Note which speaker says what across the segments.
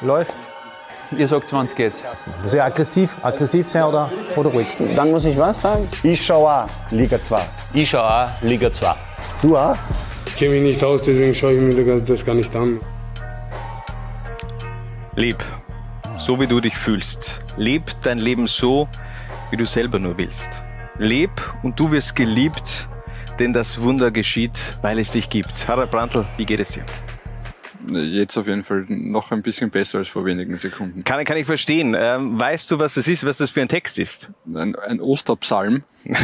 Speaker 1: Läuft. Ihr sagt, wann es geht.
Speaker 2: Muss ich aggressiv, aggressiv sein oder, oder ruhig?
Speaker 3: Dann muss ich was sagen?
Speaker 2: Ich schaue auch Liga 2.
Speaker 4: Ich schaue auch Liga 2.
Speaker 2: Du auch?
Speaker 5: Ich kenne mich nicht aus, deswegen schaue ich mir das gar nicht an.
Speaker 6: Leb, so wie du dich fühlst. Leb dein Leben so, wie du selber nur willst. Leb und du wirst geliebt, denn das Wunder geschieht, weil es dich gibt. Harald Brandl, wie geht es dir?
Speaker 7: Jetzt auf jeden Fall noch ein bisschen besser als vor wenigen Sekunden.
Speaker 6: Kann, kann ich verstehen. Ähm, weißt du, was das ist, was das für ein Text ist?
Speaker 7: Ein, ein Osterpsalm.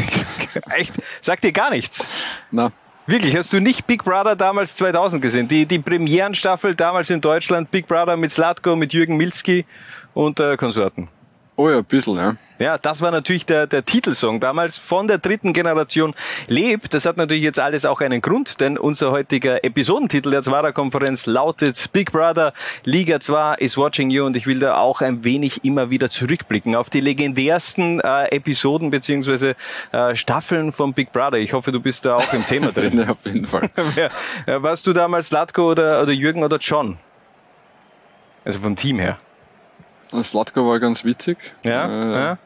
Speaker 6: Echt? Sagt dir gar nichts?
Speaker 7: Na.
Speaker 6: Wirklich, hast du nicht Big Brother damals 2000 gesehen? Die, die Premierenstaffel damals in Deutschland, Big Brother mit Slatko, mit Jürgen Milski und äh, Konsorten.
Speaker 7: Oh ja, ein bisschen, ja.
Speaker 6: Ja, das war natürlich der, der Titelsong damals von der dritten Generation Leb. Das hat natürlich jetzt alles auch einen Grund, denn unser heutiger Episodentitel der Zwara-Konferenz lautet Big Brother Liga 2 is watching you und ich will da auch ein wenig immer wieder zurückblicken auf die legendärsten äh, Episoden beziehungsweise äh, Staffeln von Big Brother. Ich hoffe, du bist da auch im Thema drin.
Speaker 7: ja, auf jeden Fall.
Speaker 6: ja, warst du damals Latko oder, oder Jürgen oder John? Also vom Team her.
Speaker 7: Slatko war ganz witzig.
Speaker 6: Ja,
Speaker 7: äh,
Speaker 6: ja.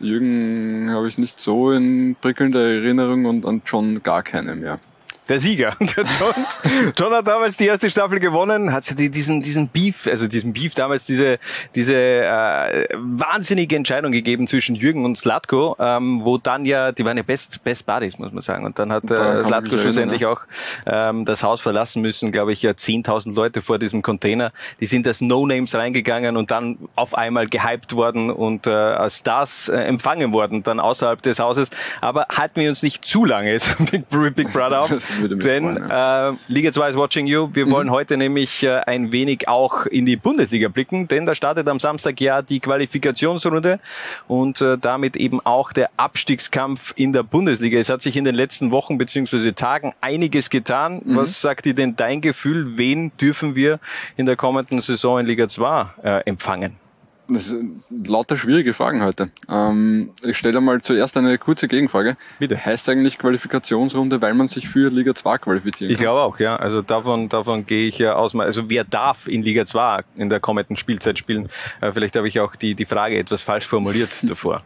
Speaker 7: Jürgen habe ich nicht so in prickelnder Erinnerung und an John gar keine mehr.
Speaker 6: Der Sieger. Der John, John hat damals die erste Staffel gewonnen, hat sie diesen, diesen Beef, also diesen Beef damals diese, diese äh, wahnsinnige Entscheidung gegeben zwischen Jürgen und Slatko, ähm, wo dann ja, die waren ja Best, Best Buddies, muss man sagen. Und dann hat äh, Slatko schlussendlich ja. auch ähm, das Haus verlassen müssen, glaube ich, ja 10.000 Leute vor diesem Container. Die sind als No-Names reingegangen und dann auf einmal gehypt worden und äh, als Stars äh, empfangen worden, dann außerhalb des Hauses. Aber halten wir uns nicht zu lange jetzt Big, Big Brother auf. Denn freuen, ja. äh, Liga 2 is watching you. Wir mhm. wollen heute nämlich äh, ein wenig auch in die Bundesliga blicken, denn da startet am Samstag ja die Qualifikationsrunde und äh, damit eben auch der Abstiegskampf in der Bundesliga. Es hat sich in den letzten Wochen beziehungsweise Tagen einiges getan. Mhm. Was sagt dir denn dein Gefühl? Wen dürfen wir in der kommenden Saison in Liga 2 äh, empfangen?
Speaker 7: Das sind lauter schwierige Fragen heute. Ähm, ich stelle mal zuerst eine kurze Gegenfrage.
Speaker 6: Bitte.
Speaker 7: Heißt eigentlich Qualifikationsrunde, weil man sich für Liga 2 qualifizieren
Speaker 6: kann? Ich glaube auch, ja. Also davon, davon gehe ich ja aus. Also wer darf in Liga 2 in der kommenden Spielzeit spielen? Äh, vielleicht habe ich auch die, die Frage etwas falsch formuliert davor.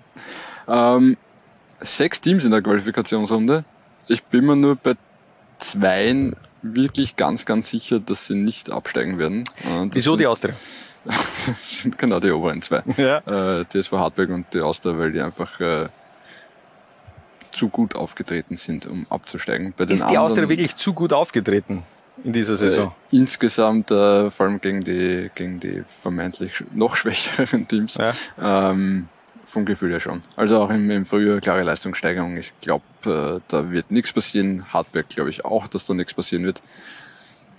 Speaker 7: Ähm, sechs Teams in der Qualifikationsrunde. Ich bin mir nur bei zweien wirklich ganz, ganz sicher, dass sie nicht absteigen werden.
Speaker 6: Äh, Wieso die Austria?
Speaker 7: Sind genau die oberen zwei.
Speaker 6: Ja.
Speaker 7: Äh, TSV Hartberg und die Austria, weil die einfach äh, zu gut aufgetreten sind, um abzusteigen.
Speaker 6: Bei den Ist die anderen, Austria wirklich zu gut aufgetreten in dieser Saison?
Speaker 7: Äh, insgesamt, äh, vor allem gegen die, gegen die vermeintlich noch schwächeren Teams.
Speaker 6: Ja.
Speaker 7: Ähm, vom Gefühl her schon. Also auch im, im Frühjahr klare Leistungssteigerung. Ich glaube, äh, da wird nichts passieren. Hartberg glaube ich auch, dass da nichts passieren wird.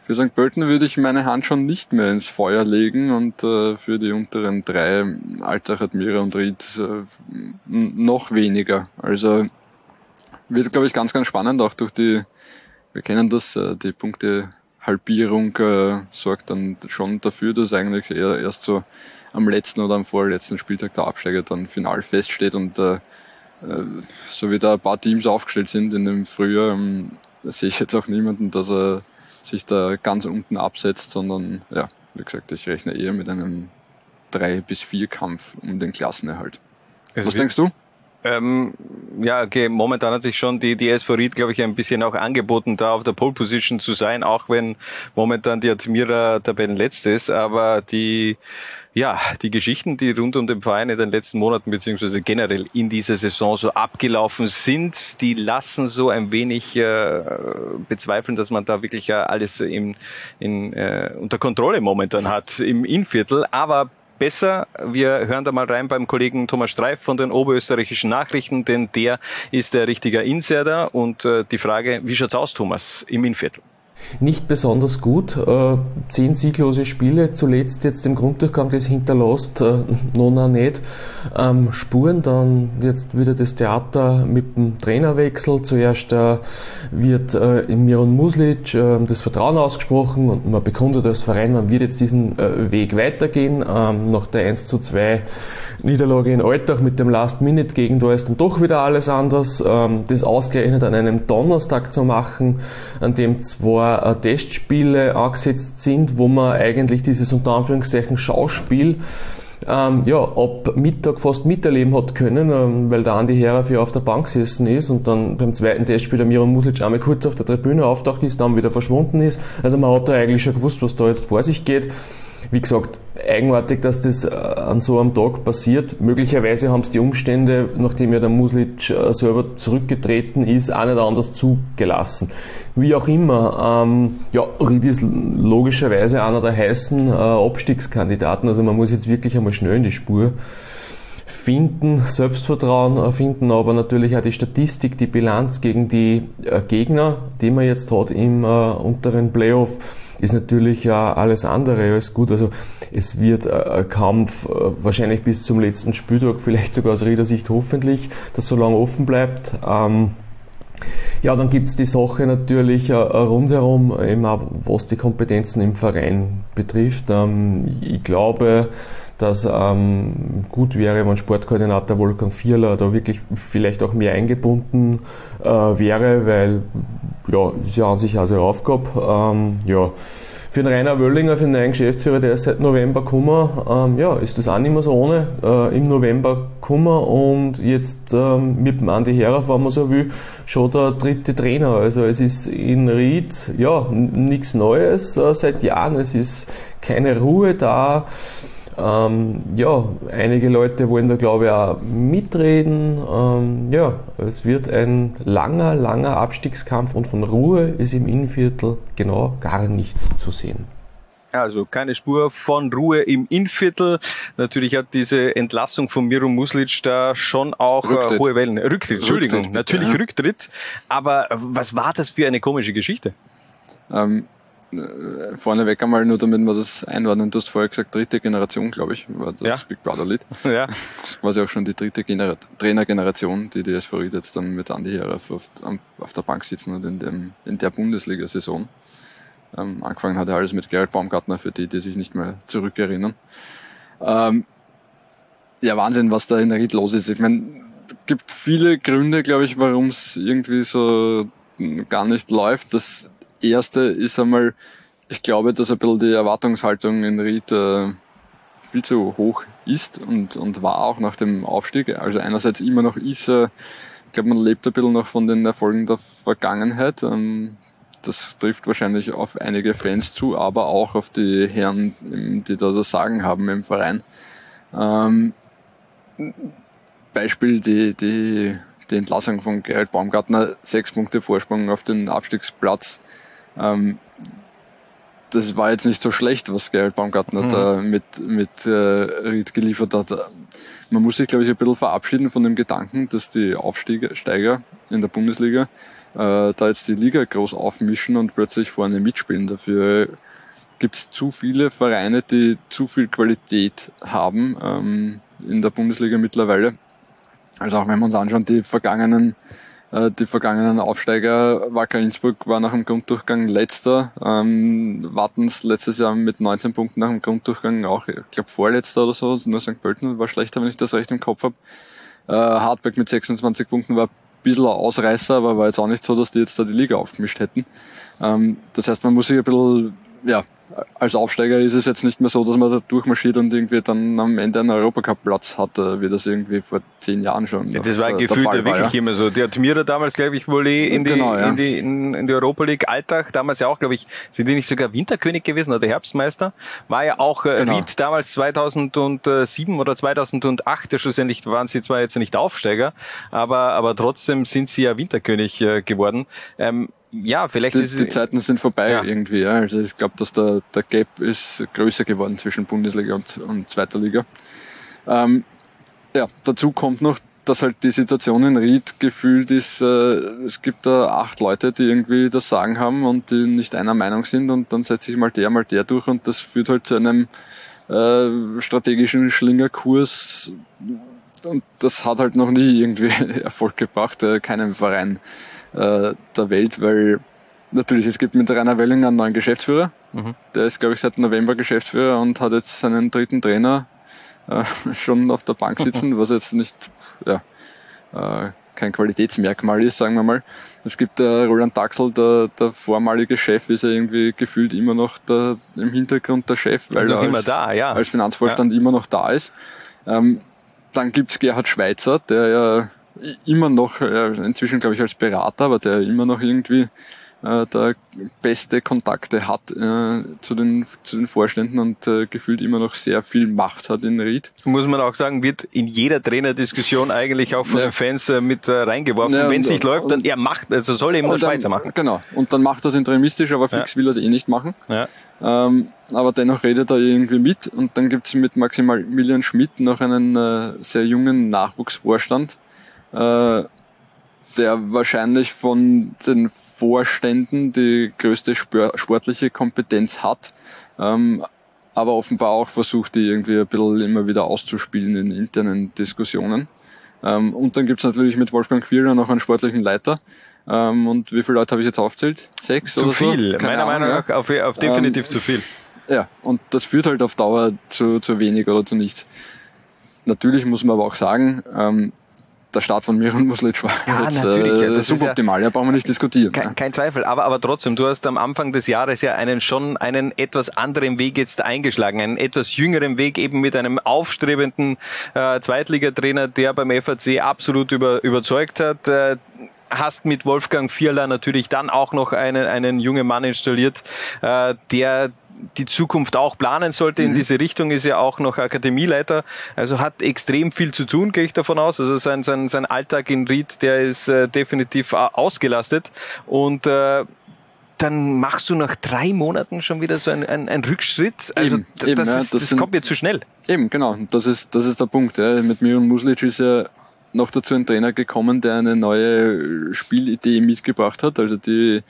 Speaker 7: Für St. Pölten würde ich meine Hand schon nicht mehr ins Feuer legen und äh, für die unteren drei, Altach, Admira und Ried, äh, noch weniger. Also wird, glaube ich, ganz, ganz spannend, auch durch die, wir kennen das, äh, die Punktehalbierung äh, sorgt dann schon dafür, dass eigentlich eher erst so am letzten oder am vorletzten Spieltag der Absteiger dann final feststeht und äh, äh, so wie da ein paar Teams aufgestellt sind in dem Frühjahr, ähm, sehe ich jetzt auch niemanden, dass er sich da ganz unten absetzt, sondern ja, wie gesagt, ich rechne eher mit einem 3 bis 4 Kampf um den Klassenerhalt. Also Was denkst du?
Speaker 6: Ähm, ja, okay, momentan hat sich schon die, die SV Ried, glaube ich, ein bisschen auch angeboten, da auf der Pole Position zu sein, auch wenn momentan die Admira Tabellenletzte ist, aber die, ja, die Geschichten, die rund um den Verein in den letzten Monaten beziehungsweise generell in dieser Saison so abgelaufen sind, die lassen so ein wenig äh, bezweifeln, dass man da wirklich ja alles in, in, äh, unter Kontrolle momentan hat im Innviertel. Aber besser. Wir hören da mal rein beim Kollegen Thomas Streif von den Oberösterreichischen Nachrichten, denn der ist der richtige Insider. Und äh, die Frage, wie schaut's aus, Thomas, im Innviertel?
Speaker 8: Nicht besonders gut. Äh, zehn sieglose Spiele, zuletzt jetzt im Grunddurchgang das hinterlässt, äh, Nona nicht. Ähm, Spuren, dann jetzt wieder das Theater mit dem Trainerwechsel. Zuerst äh, wird äh, im Miron Muslic das Vertrauen ausgesprochen und man bekundet als Verein, man wird jetzt diesen Weg weitergehen. Ähm, nach der 1 zu 2 Niederlage in Alltag mit dem Last-Minute-Gegentor ist dann doch wieder alles anders. Ähm, das ausgerechnet an einem Donnerstag zu machen, an dem zwei äh, Testspiele angesetzt sind, wo man eigentlich dieses unter Anführungszeichen Schauspiel ähm, ja, ab Mittag fast miterleben hat können, ähm, weil der Andi Herauf ja auf der Bank gesessen ist und dann beim zweiten Testspiel der Miro Muslic einmal kurz auf der Tribüne auftaucht ist, dann wieder verschwunden ist. Also man hat da eigentlich schon gewusst, was da jetzt vor sich geht wie gesagt, eigenartig, dass das äh, an so einem Tag passiert. Möglicherweise haben es die Umstände, nachdem ja der Muslic äh, selber zurückgetreten ist, auch nicht anders zugelassen. Wie auch immer, ähm, ja, Ried ist logischerweise einer der heißen äh, Abstiegskandidaten, also man muss jetzt wirklich einmal schnell in die Spur finden, Selbstvertrauen finden, aber natürlich auch die Statistik, die Bilanz gegen die äh, Gegner, die man jetzt hat im äh, unteren Playoff ist natürlich ja alles andere als gut. Also es wird äh, ein Kampf äh, wahrscheinlich bis zum letzten Spieltag, vielleicht sogar aus Riedersicht hoffentlich, dass so lange offen bleibt. Ähm, ja, dann gibt's die Sache natürlich äh, rundherum, eben auch was die Kompetenzen im Verein betrifft. Ähm, ich glaube, dass ähm, gut wäre, wenn Sportkoordinator Wolfgang Vierler da wirklich vielleicht auch mehr eingebunden äh, wäre, weil ja, ist ja an sich auch seine Aufgabe. Ähm, ja. Für den Rainer Wöllinger, für den neuen Geschäftsführer, der ist seit November gekommen, ähm, ja, ist das auch nicht mehr so ohne. Äh, Im November gekommen und jetzt ähm, mit dem Andi Herauf, wenn man so will, schon der dritte Trainer. Also es ist in Ried, ja, nichts Neues äh, seit Jahren. Es ist keine Ruhe da. Ähm, ja, einige Leute wollen da glaube ich auch mitreden. Ähm, ja, es wird ein langer, langer Abstiegskampf und von Ruhe ist im Innenviertel genau gar nichts zu sehen.
Speaker 6: Also keine Spur von Ruhe im Innviertel. Natürlich hat diese Entlassung von Miro Muslic da schon auch äh, Rücktritt. hohe Wellen. Rücktritt, Entschuldigung, Rücktritt, natürlich ja. Rücktritt. Aber was war das für eine komische Geschichte?
Speaker 7: Ähm, äh, vorneweg einmal, nur damit wir das einordnen, du hast vorher gesagt, dritte Generation, glaube ich, war das ja. Big Brother Lied. Ja. Das ist quasi auch schon die dritte Gener Trainergeneration, die die SV Ried jetzt dann mit Andi Herauf auf, auf der Bank sitzen und in, dem, in der Bundesliga-Saison. Ähm, angefangen hat er alles mit Gerald Baumgartner, für die, die sich nicht mehr zurückerinnern. Ähm, ja, Wahnsinn, was da in der Ried los ist. Ich meine, gibt viele Gründe, glaube ich, warum es irgendwie so gar nicht läuft. Das erste ist einmal, ich glaube, dass ein bisschen die Erwartungshaltung in Ried äh, viel zu hoch ist und, und war auch nach dem Aufstieg. Also einerseits immer noch ist, äh, ich glaube, man lebt ein bisschen noch von den Erfolgen der Vergangenheit. Ähm, das trifft wahrscheinlich auf einige Fans zu, aber auch auf die Herren, die da das Sagen haben im Verein. Ähm, Beispiel die, die, die Entlassung von Gerald Baumgartner, sechs Punkte Vorsprung auf den Abstiegsplatz ähm, das war jetzt nicht so schlecht, was Gerald Baumgartner mhm. da mit, mit äh, Ried geliefert hat. Man muss sich, glaube ich, ein bisschen verabschieden von dem Gedanken, dass die Aufsteiger in der Bundesliga äh, da jetzt die Liga groß aufmischen und plötzlich vorne mitspielen. Dafür gibt es zu viele Vereine, die zu viel Qualität haben ähm, in der Bundesliga mittlerweile. Also auch wenn wir uns anschauen, die vergangenen die vergangenen Aufsteiger, Wacker Innsbruck war nach dem Grunddurchgang letzter, ähm, Wattens letztes Jahr mit 19 Punkten nach dem Grunddurchgang auch, ich glaube vorletzter oder so, nur St. Pölten war schlechter, wenn ich das recht im Kopf habe. Äh, Hartberg mit 26 Punkten war ein bisschen ein Ausreißer, aber war jetzt auch nicht so, dass die jetzt da die Liga aufgemischt hätten. Ähm, das heißt, man muss sich ein bisschen ja, als Aufsteiger ist es jetzt nicht mehr so, dass man da durchmarschiert und irgendwie dann am Ende einen Europacup-Platz hat, äh, wie das irgendwie vor zehn Jahren schon.
Speaker 6: Ja, das war der, gefühlt der wirklich ja. immer so. Der hat mir damals, glaube ich, wohl eh in die, genau, ja. in die, in, in die Europa League Alltag, damals ja auch, glaube ich, sind die nicht sogar Winterkönig gewesen oder Herbstmeister? War ja auch äh, genau. Ried damals 2007 oder 2008, schlussendlich waren sie zwar jetzt nicht Aufsteiger, aber, aber trotzdem sind sie ja Winterkönig äh, geworden. Ähm, ja, vielleicht
Speaker 7: die,
Speaker 6: ist
Speaker 7: die Zeiten sind vorbei ja. irgendwie. Ja. Also ich glaube, dass der, der Gap ist größer geworden zwischen Bundesliga und, und zweiter Liga. Ähm, ja, dazu kommt noch, dass halt die Situation in Ried gefühlt ist, äh, es gibt da acht Leute, die irgendwie das Sagen haben und die nicht einer Meinung sind und dann setzt sich mal der, mal der durch und das führt halt zu einem äh, strategischen Schlingerkurs und das hat halt noch nie irgendwie Erfolg gebracht, äh, keinem Verein äh, der Welt, weil natürlich, es gibt mit Rainer Wellinger einen neuen Geschäftsführer. Mhm. Der ist, glaube ich, seit November Geschäftsführer und hat jetzt seinen dritten Trainer äh, schon auf der Bank sitzen, was jetzt nicht ja, äh, kein Qualitätsmerkmal ist, sagen wir mal. Es gibt äh, Roland Daxel, der, der vormalige Chef, ist ja irgendwie gefühlt immer noch der, im Hintergrund der Chef, weil er als,
Speaker 6: da, ja.
Speaker 7: als Finanzvorstand ja. immer noch da ist. Ähm, dann gibt's Gerhard Schweitzer, der ja immer noch, äh, inzwischen glaube ich als Berater, aber der immer noch irgendwie äh, da beste Kontakte hat äh, zu, den, zu den Vorständen und äh, gefühlt immer noch sehr viel Macht hat in Ried.
Speaker 6: Muss man auch sagen, wird in jeder Trainerdiskussion eigentlich auch von ja. den Fans äh, mit äh, reingeworfen. Ja, Wenn es nicht läuft, dann er macht, also soll eben der Schweizer machen.
Speaker 7: Genau. Und dann macht er es interimistisch, aber fix ja. will er es eh nicht machen. Ja. Ähm, aber dennoch redet er irgendwie mit und dann gibt's mit Maximilian Schmidt noch einen äh, sehr jungen Nachwuchsvorstand, äh, der wahrscheinlich von den Vorständen die größte sportliche Kompetenz hat, ähm, aber offenbar auch versucht, die irgendwie ein bisschen immer wieder auszuspielen in internen Diskussionen. Ähm, und dann gibt's natürlich mit Wolfgang Quierer noch einen sportlichen Leiter. Ähm, und wie viele Leute habe ich jetzt aufzählt? Sechs
Speaker 6: zu
Speaker 7: oder
Speaker 6: so? viel, meiner Ahnung, Meinung nach auf, auf definitiv ähm, zu viel.
Speaker 7: Ja, und das führt halt auf Dauer zu, zu wenig oder zu nichts. Natürlich muss man aber auch sagen, ähm, der Start von Miran Muslic war ja, jetzt äh, suboptimal, ja, ja, brauchen wir nicht diskutieren.
Speaker 6: Kein, kein, Zweifel, aber, aber trotzdem, du hast am Anfang des Jahres ja einen schon einen etwas anderen Weg jetzt eingeschlagen, einen etwas jüngeren Weg eben mit einem aufstrebenden äh, Zweitligatrainer, der beim FAC absolut über, überzeugt hat. Äh, hast mit Wolfgang Vierler natürlich dann auch noch einen, einen jungen Mann installiert, äh, der die Zukunft auch planen sollte. In mhm. diese Richtung ist ja auch noch Akademieleiter. Also hat extrem viel zu tun, gehe ich davon aus. Also sein, sein, sein Alltag in Ried, der ist äh, definitiv ausgelastet. Und äh, dann machst du nach drei Monaten schon wieder so einen, einen, einen Rückschritt. Also eben, das, eben, ja, das, das sind, kommt mir zu schnell.
Speaker 7: Eben, genau. Das ist, das ist der Punkt. Ja. Mit Miron Muslic ist ja noch dazu ein Trainer gekommen, der eine neue Spielidee mitgebracht hat. Also die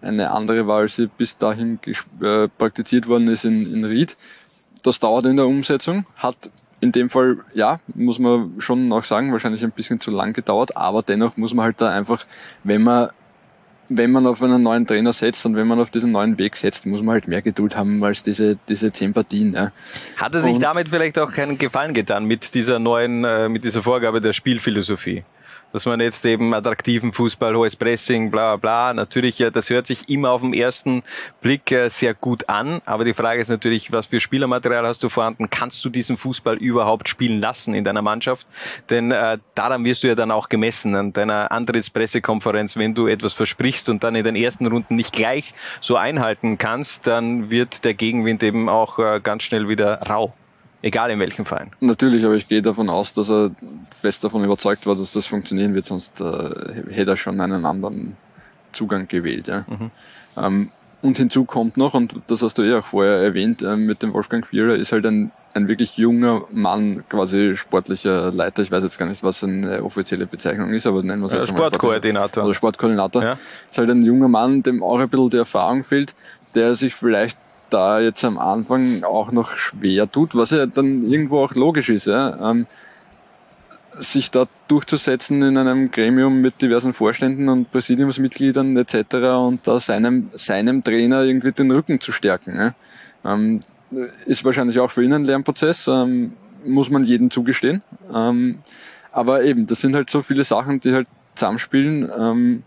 Speaker 7: eine andere war, als sie bis dahin äh, praktiziert worden ist in, in Ried. Das dauert in der Umsetzung, hat in dem Fall, ja, muss man schon auch sagen, wahrscheinlich ein bisschen zu lang gedauert, aber dennoch muss man halt da einfach, wenn man wenn man auf einen neuen Trainer setzt und wenn man auf diesen neuen Weg setzt, muss man halt mehr Geduld haben als diese, diese zehn Partien. Ja.
Speaker 6: Hat er sich und damit vielleicht auch keinen Gefallen getan mit dieser neuen, äh, mit dieser Vorgabe der Spielphilosophie? Dass man jetzt eben attraktiven Fußball, hohes Pressing, bla bla bla. Natürlich, ja, das hört sich immer auf den ersten Blick äh, sehr gut an, aber die Frage ist natürlich, was für Spielermaterial hast du vorhanden? Kannst du diesen Fußball überhaupt spielen lassen in deiner Mannschaft? Denn äh, daran wirst du ja dann auch gemessen an deiner Antrittspressekonferenz. Wenn du etwas versprichst und dann in den ersten Runden nicht gleich so einhalten kannst, dann wird der Gegenwind eben auch äh, ganz schnell wieder rau. Egal in welchem Verein.
Speaker 7: Natürlich, aber ich gehe davon aus, dass er fest davon überzeugt war, dass das funktionieren wird, sonst äh, hätte er schon einen anderen Zugang gewählt. Ja. Mhm. Ähm, und hinzu kommt noch, und das hast du eh auch vorher erwähnt, äh, mit dem Wolfgang Vierer ist halt ein, ein wirklich junger Mann, quasi sportlicher Leiter. Ich weiß jetzt gar nicht, was eine offizielle Bezeichnung ist, aber nennen wir es jetzt
Speaker 6: mal. Sportkoordinator.
Speaker 7: Oder Sportkoordinator. Ja. Ist halt ein junger Mann, dem auch ein bisschen die Erfahrung fehlt, der sich vielleicht da jetzt am Anfang auch noch schwer tut, was ja dann irgendwo auch logisch ist, ja, ähm, sich da durchzusetzen in einem Gremium mit diversen Vorständen und Präsidiumsmitgliedern etc. und da seinem, seinem Trainer irgendwie den Rücken zu stärken. Ja. Ähm, ist wahrscheinlich auch für ihn ein Lernprozess, ähm, muss man jedem zugestehen. Ähm, aber eben, das sind halt so viele Sachen, die halt zusammenspielen. Ähm,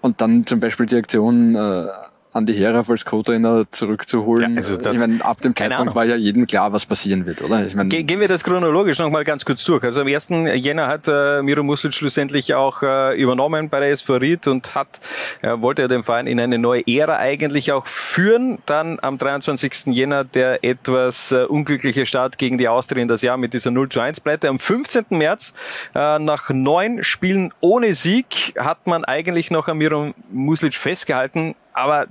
Speaker 7: und dann zum Beispiel die Aktion äh, Andi Herauf als Co-Trainer zurückzuholen. Ja, also das, ich meine, ab dem Zeitpunkt Ahnung. war ja jedem klar, was passieren wird, oder? Ich meine,
Speaker 6: Ge gehen wir das chronologisch nochmal ganz kurz durch. Also am 1. Jänner hat äh, Miro Muslic schlussendlich auch äh, übernommen bei der SV Ried und hat, äh, wollte er den Verein in eine neue Ära eigentlich auch führen. Dann am 23. Jänner der etwas äh, unglückliche Start gegen die Austria in das Jahr mit dieser 0 zu 1 Pleite. Am 15. März, äh, nach neun Spielen ohne Sieg, hat man eigentlich noch an Miro Muslic festgehalten, aber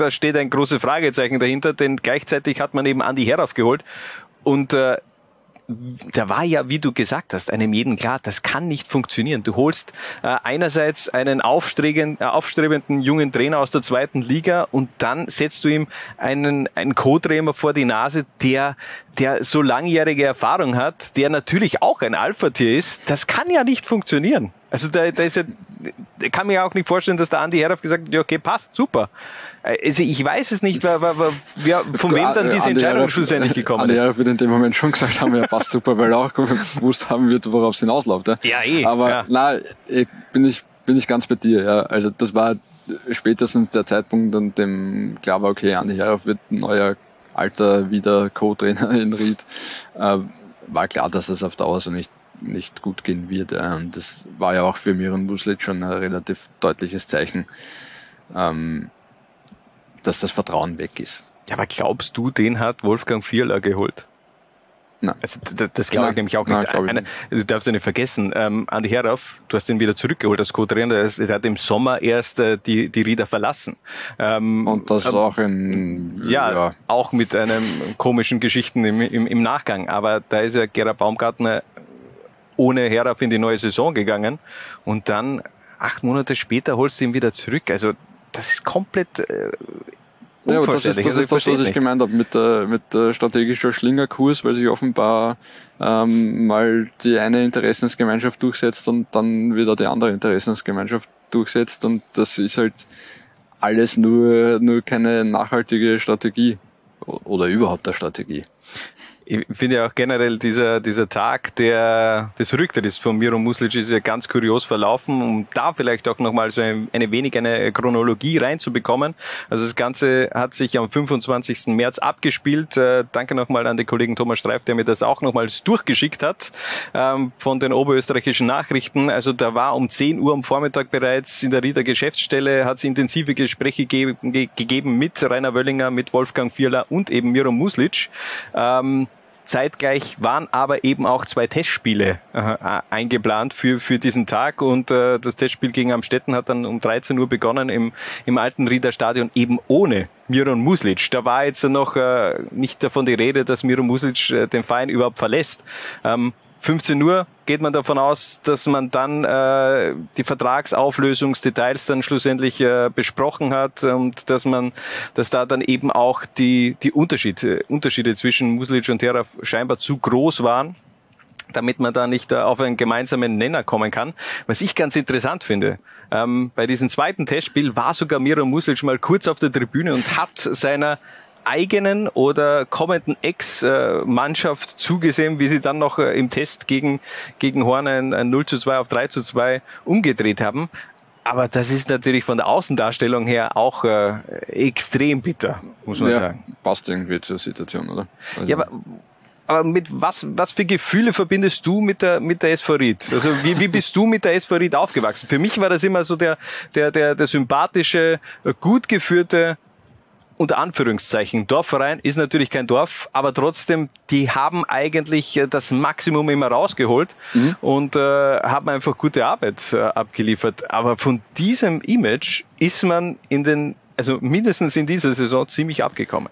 Speaker 6: da steht ein großes Fragezeichen dahinter, denn gleichzeitig hat man eben Andi Herauf geholt und äh, da war ja, wie du gesagt hast, einem jeden klar, das kann nicht funktionieren. Du holst äh, einerseits einen aufstrebenden, äh, aufstrebenden jungen Trainer aus der zweiten Liga und dann setzt du ihm einen, einen Co-Trainer vor die Nase, der, der so langjährige Erfahrung hat, der natürlich auch ein Alpha-Tier ist. Das kann ja nicht funktionieren. Also da, da ist ja, ich kann mir auch nicht vorstellen, dass der Andi Herauf gesagt hat, ja okay, passt, super. Also ich weiß es nicht, wer, wer, wer, von wem dann diese
Speaker 7: Andi
Speaker 6: Entscheidung
Speaker 7: Herauf-
Speaker 6: schlussendlich gekommen
Speaker 7: Andi
Speaker 6: ist.
Speaker 7: Herauf wird in dem Moment schon gesagt haben, ja passt super, weil er auch gewusst haben wird, worauf es hinausläuft. Ja,
Speaker 6: Ja, eh,
Speaker 7: Aber
Speaker 6: ja.
Speaker 7: na, ich, bin ich bin ich ganz bei dir. Ja, also das war spätestens der Zeitpunkt, an dem klar war, okay, Andi Herauf wird ein neuer alter wieder Co-Trainer in Ried. Äh, war klar, dass das auf Dauer so nicht nicht gut gehen wird. Ja. Und das war ja auch für Miron Muslic schon ein relativ deutliches Zeichen, ähm, dass das Vertrauen weg ist.
Speaker 6: Ja, aber glaubst du, den hat Wolfgang Vierler geholt?
Speaker 7: Nein.
Speaker 6: Also das, das glaube ich
Speaker 7: Nein.
Speaker 6: nämlich auch
Speaker 7: Nein,
Speaker 6: nicht.
Speaker 7: ich
Speaker 6: Eine, du darfst ja nicht vergessen, ähm, Andi Herauf, du hast ihn wieder zurückgeholt als Co-Trainer, der der hat im Sommer erst äh, die, die Rieder verlassen. Ähm,
Speaker 7: Und das
Speaker 6: ähm,
Speaker 7: auch in
Speaker 6: ja, auch mit einem komischen Geschichten im, im, im Nachgang. Aber da ist ja Gerhard Baumgartner ohne Herauf in die neue Saison gegangen und dann acht Monate später holst du ihn wieder zurück. Also das ist komplett äh,
Speaker 7: Ja, aber das ist, das,
Speaker 6: Also
Speaker 7: ist das, was ich
Speaker 6: nicht.
Speaker 7: gemeint habe mit, der, mit der strategischer Schlingerkurs, weil sich offenbar ähm, mal die eine Interessensgemeinschaft durchsetzt und dann wieder die andere Interessensgemeinschaft durchsetzt und das ist halt alles nur, nur keine nachhaltige Strategie oder überhaupt eine Strategie.
Speaker 6: Ich finde ja auch generell dieser, dieser Tag der, des Rücktritts von Miro Muslic ist ja ganz kurios verlaufen, um da vielleicht auch nochmal so ein, eine wenig eine Chronologie reinzubekommen. Also das Ganze hat sich am 25. März abgespielt. Äh, danke nochmal an den Kollegen Thomas Streif, der mir das auch nochmals durchgeschickt hat ähm, von den oberösterreichischen Nachrichten. Also da war um 10 Uhr am Vormittag bereits in der Rieder Geschäftsstelle, hat es intensive Gespräche ge ge gegeben mit Rainer Wöllinger, mit Wolfgang Vierler und eben Miro Muslic. Ähm, Zeitgleich waren aber eben auch zwei Testspiele äh, eingeplant für, für diesen Tag und äh, das Testspiel gegen Amstetten hat dann um 13 Uhr begonnen im, im alten Rieder Stadion eben ohne Miron Muslic. Da war jetzt noch äh, nicht davon die Rede, dass Miron Muslic äh, den Verein überhaupt verlässt. Ähm, 15 Uhr geht man davon aus, dass man dann äh, die Vertragsauflösungsdetails dann schlussendlich äh, besprochen hat und dass man, dass da dann eben auch die die Unterschiede, Unterschiede zwischen Muslic und Teraf scheinbar zu groß waren damit man da nicht äh, auf einen gemeinsamen Nenner kommen kann. Was ich ganz interessant finde, ähm, bei diesem zweiten Testspiel war sogar Miro Muslic mal kurz auf der Tribüne und hat seiner eigenen oder kommenden Ex-Mannschaft zugesehen, wie sie dann noch äh, im Test gegen, gegen Horn ein, ein 0 zu 2 auf 3 zu 2 umgedreht haben. Aber das ist natürlich von der Außendarstellung her auch äh, extrem bitter, muss man
Speaker 7: ja,
Speaker 6: sagen.
Speaker 7: passt irgendwie zur Situation, oder? Also,
Speaker 6: Ja, aber, aber mit was, was für Gefühle verbindest du mit der, mit der SV Ried? Also wie, wie bist du mit der SV Ried aufgewachsen? Für mich war das immer so der, der, der, der sympathische, gut geführte, unter Anführungszeichen, Dorfverein ist natürlich kein Dorf, aber trotzdem, die haben eigentlich äh, das Maximum immer rausgeholt und äh, haben einfach gute Arbeit äh, abgeliefert. Aber von diesem Image ist man in den, also mindestens in dieser Saison ziemlich abgekommen.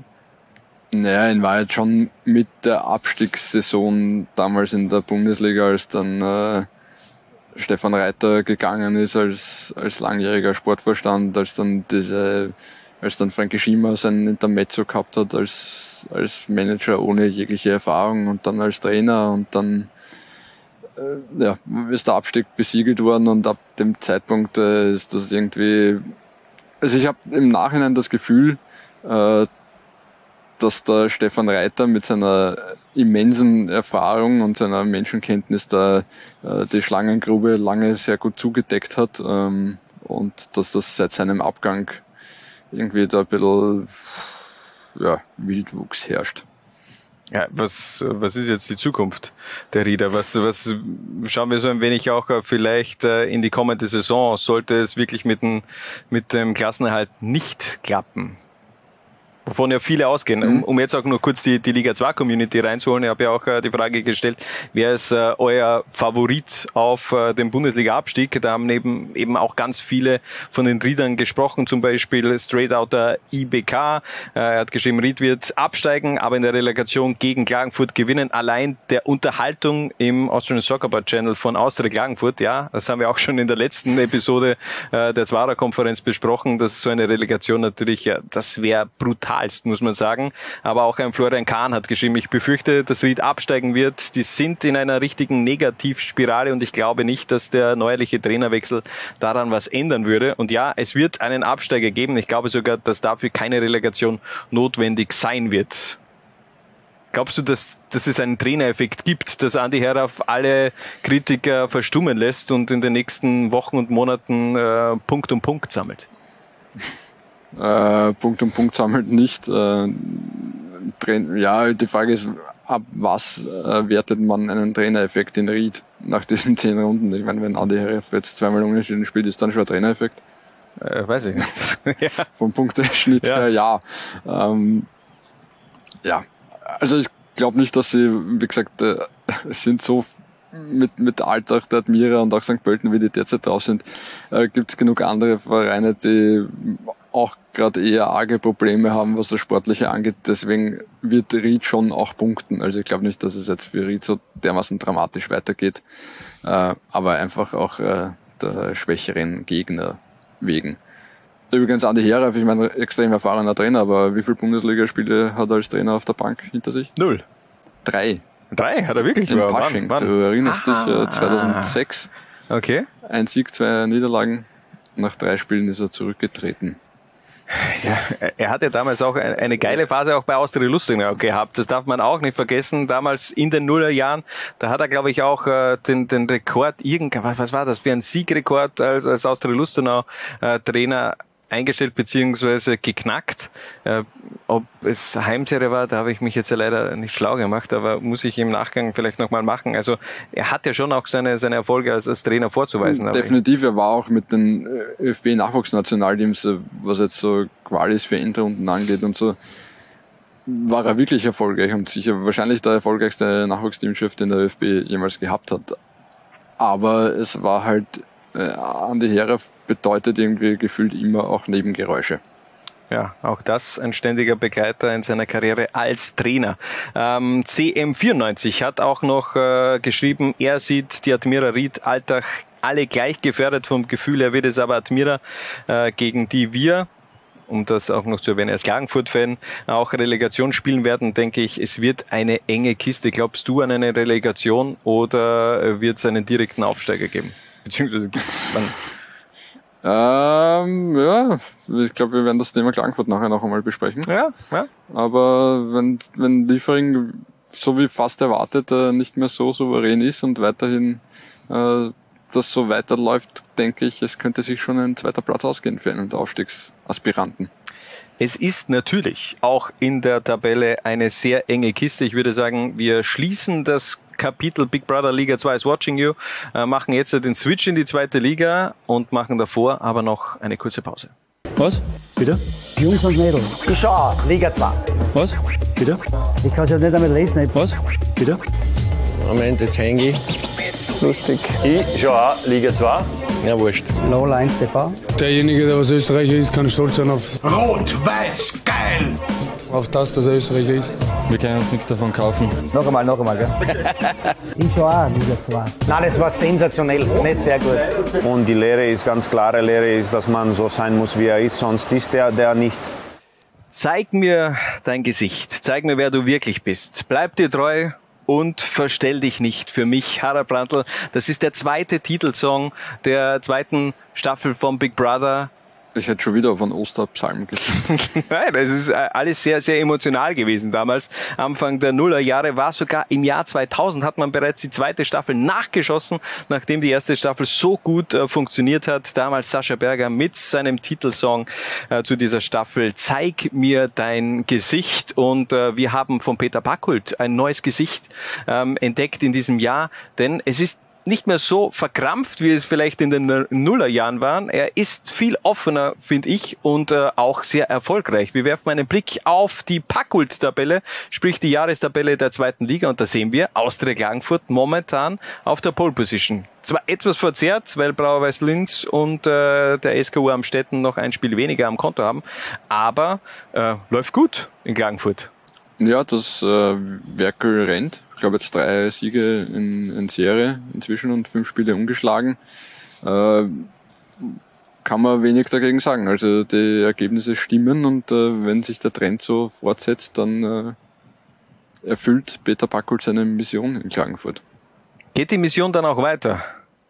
Speaker 7: Naja, in Wahrheit schon mit der Abstiegssaison damals in der Bundesliga, als dann äh, Stefan Reiter gegangen ist als, als langjähriger Sportvorstand, als dann diese, als dann Frankie Schima sein Intermezzo gehabt hat als, als Manager ohne jegliche Erfahrung und dann als Trainer und dann äh, ja, ist der Abstieg besiegelt worden und ab dem Zeitpunkt äh, ist das irgendwie, also ich habe im Nachhinein das Gefühl, äh, dass der Stefan Reiter mit seiner immensen Erfahrung und seiner Menschenkenntnis da äh, die Schlangengrube lange sehr gut zugedeckt hat ähm, und dass das seit seinem Abgang irgendwie da ein bisschen ja, Wildwuchs herrscht.
Speaker 6: Ja, was, was ist jetzt die Zukunft der Rieder? Was, was schauen wir so ein wenig auch vielleicht äh, in die kommende Saison? Sollte es wirklich mit dem, mit dem Klassenerhalt nicht klappen? Wovon ja viele ausgehen. Um, um jetzt auch nur kurz die, die Liga 2 Community reinzuholen. Ich habe ja auch äh, die Frage gestellt, wer ist äh, euer Favorit auf äh, den Bundesliga-Abstieg? Da haben eben, eben auch ganz viele von den Riedern gesprochen, zum Beispiel Straight Outer IBK. Äh, er hat geschrieben, Ried wird absteigen, aber in der Relegation gegen Klagenfurt gewinnen. Allein der Unterhaltung im Austrian Soccer Bar Channel von Austria Klagenfurt, ja, das haben wir auch schon in der letzten Episode äh, der Zwarer Konferenz besprochen, dass so eine Relegation natürlich, ja, das wäre brutal brutalst, muss man sagen. Aber auch ein Florian Kahn hat geschrieben, ich befürchte, dass Ried absteigen wird. Die sind in einer richtigen Negativspirale und ich glaube nicht, dass der neuerliche Trainerwechsel daran was ändern würde. Und ja, es wird einen Absteiger geben. Ich glaube sogar, dass dafür keine Relegation notwendig sein wird. Glaubst du, dass, dass es einen Trainereffekt gibt, dass Andi Herauf alle Kritiker verstummen lässt und in den nächsten Wochen und Monaten äh, Punkt um Punkt sammelt?
Speaker 7: Äh, Punkt um Punkt sammelt nicht. Äh, ja, die Frage ist, ab was äh, wertet man einen Trainereffekt in Ried nach diesen zehn Runden? Ich meine, wenn Andi Herauf jetzt zweimal unentschieden spielt, ist dann schon ein Trainereffekt?
Speaker 6: Äh, weiß ich nicht.
Speaker 7: ja. Vom Punkteschnitt ja. her, ja. Ähm, ja, also ich glaube nicht, dass sie, wie gesagt, äh, sind so mit, mit Alltag der Admira und auch St. Pölten, wie die derzeit drauf sind, äh, gibt es genug andere Vereine, die auch gerade eher arge Probleme haben, was das Sportliche angeht. Deswegen wird Ried schon auch punkten. Also ich glaube nicht, dass es jetzt für Ried so dermaßen dramatisch weitergeht, äh, aber einfach auch äh, der schwächeren Gegner wegen. Übrigens Andi Herauf, ich meine, extrem erfahrener Trainer, aber wie viele Bundesligaspiele hat er als Trainer auf der Bank hinter sich?
Speaker 6: Null.
Speaker 7: Drei.
Speaker 6: Drei? Hat er wirklich?
Speaker 7: In Pasching. Wann, wann? Du erinnerst Aha. dich, äh, 2006.
Speaker 6: Okay.
Speaker 7: Ein Sieg, zwei Niederlagen. Nach drei Spielen ist er zurückgetreten.
Speaker 6: Ja, er hatte damals auch eine geile Phase auch bei Austria Lustig gehabt. Das darf man auch nicht vergessen. Damals in den Nullerjahren, da hat er, glaube ich, auch äh, den, den Rekord, irgendwas, was war das für ein Siegrekord als, als Austria Lustenau äh, Trainer eingestellt beziehungsweise geknackt. Äh, ob es Heimserie war, da habe ich mich jetzt ja leider nicht schlau gemacht, aber muss ich im Nachgang vielleicht nochmal machen. Also er hat ja schon auch seine, seine Erfolge als, als Trainer vorzuweisen.
Speaker 7: Definitiv, er war auch mit den äh, ÖFB-Nachwuchsnationalteams, äh, was jetzt so Qualis für Endrunden angeht und so, war er wirklich erfolgreich und sicher wahrscheinlich der erfolgreichste Nachwuchsteamchef, den der ÖFB jemals gehabt hat. Aber es war halt äh, an die Heere bedeutet irgendwie gefühlt immer auch Nebengeräusche.
Speaker 6: Ja, auch das ein ständiger Begleiter in seiner Karriere als Trainer. Ähm, CM94 hat auch noch äh, geschrieben, er sieht die Admira Ried Alltag alle gleich gefährdet vom Gefühl, er wird es aber Admira, äh, gegen die wir um das auch noch zu erwähnen, als Klagenfurt-Fan auch Relegation spielen werden, denke ich, es wird eine enge Kiste. Glaubst du an eine Relegation oder wird es einen direkten Aufsteiger geben? Beziehungsweise gibt es
Speaker 7: ähm, ja, ich glaube, wir werden das Thema Klagenfurt nachher noch einmal besprechen.
Speaker 6: Ja, ja.
Speaker 7: Aber wenn, wenn Liefering, so wie fast erwartet, äh, nicht mehr so souverän ist und weiterhin äh, das so weiterläuft, denke ich, es könnte sich schon ein zweiter Platz ausgehen für einen der Aufstiegsaspiranten.
Speaker 6: Es ist natürlich auch in der Tabelle eine sehr enge Kiste. Ich würde sagen, wir schließen das Kapitel Big Brother Liga 2 is watching you, äh, machen jetzt den Switch in die zweite Liga und machen davor aber noch eine kurze Pause.
Speaker 1: Was?
Speaker 2: Bitte?
Speaker 3: Jungs und Mädels. Ich schau Liga 2.
Speaker 1: Was?
Speaker 2: Bitte?
Speaker 3: Ich kann es ja nicht damit lesen.
Speaker 1: Was?
Speaker 2: Bitte?
Speaker 9: Moment, jetzt hänge ich. Lustig.
Speaker 4: Ich schau auch Liga 2.
Speaker 9: Ja, wurscht.
Speaker 3: Lowlines TV.
Speaker 5: Derjenige, der aus Österreicher ist, kann stolz sein auf,
Speaker 10: Rot-Weiß, geil!
Speaker 5: auf das, dass er Österreicher ist.
Speaker 1: Wir können uns nichts davon kaufen.
Speaker 3: Noch einmal, noch einmal, gell? ich schau auch Liga 2.
Speaker 9: Nein, das war sensationell. Nicht sehr gut.
Speaker 11: Und die Lehre ist ganz klare Lehre ist, dass man so sein muss, wie er ist, sonst ist er der nicht.
Speaker 6: Zeig mir dein Gesicht. Zeig mir, wer du wirklich bist. Bleib dir treu und verstell dich nicht. Für mich, Harald Brandl, das ist der zweite Titelsong der zweiten Staffel von Big Brother.
Speaker 7: Ich hätte schon wieder einen Osterpsalm gesungen.
Speaker 6: Nein, das ist äh, alles sehr, sehr emotional gewesen damals. Anfang der Nullerjahre war sogar im Jahr 2000 hat man bereits die zweite Staffel nachgeschossen, nachdem die erste Staffel so gut äh, funktioniert hat. Damals Sascha Berger mit seinem Titelsong äh, zu dieser Staffel Zeig mir dein Gesicht und äh, wir haben von Peter Backhult ein neues Gesicht ähm, entdeckt in diesem Jahr, denn es ist nicht mehr so verkrampft, wie es vielleicht in den Nullerjahren waren. Er ist viel offener, finde ich, und äh, auch sehr erfolgreich. Wir werfen einen Blick auf die Packult-Tabelle, sprich die Jahrestabelle der zweiten Liga, und da sehen wir Austria Klagenfurt momentan auf der Pole Position. Zwar etwas verzerrt, weil Brauerweiß Linz und äh, der SKU Amstetten noch ein Spiel weniger am Konto haben, aber äh, läuft gut in Klagenfurt.
Speaker 7: Ja, das äh, Werkel rennt. Ich glaube jetzt drei Siege in, in Serie inzwischen und fünf Spiele umgeschlagen. Äh, kann man wenig dagegen sagen. Also die Ergebnisse stimmen und äh, wenn sich der Trend so fortsetzt, dann äh, erfüllt Peter Backult seine Mission in Klagenfurt.
Speaker 6: Geht die Mission dann auch weiter?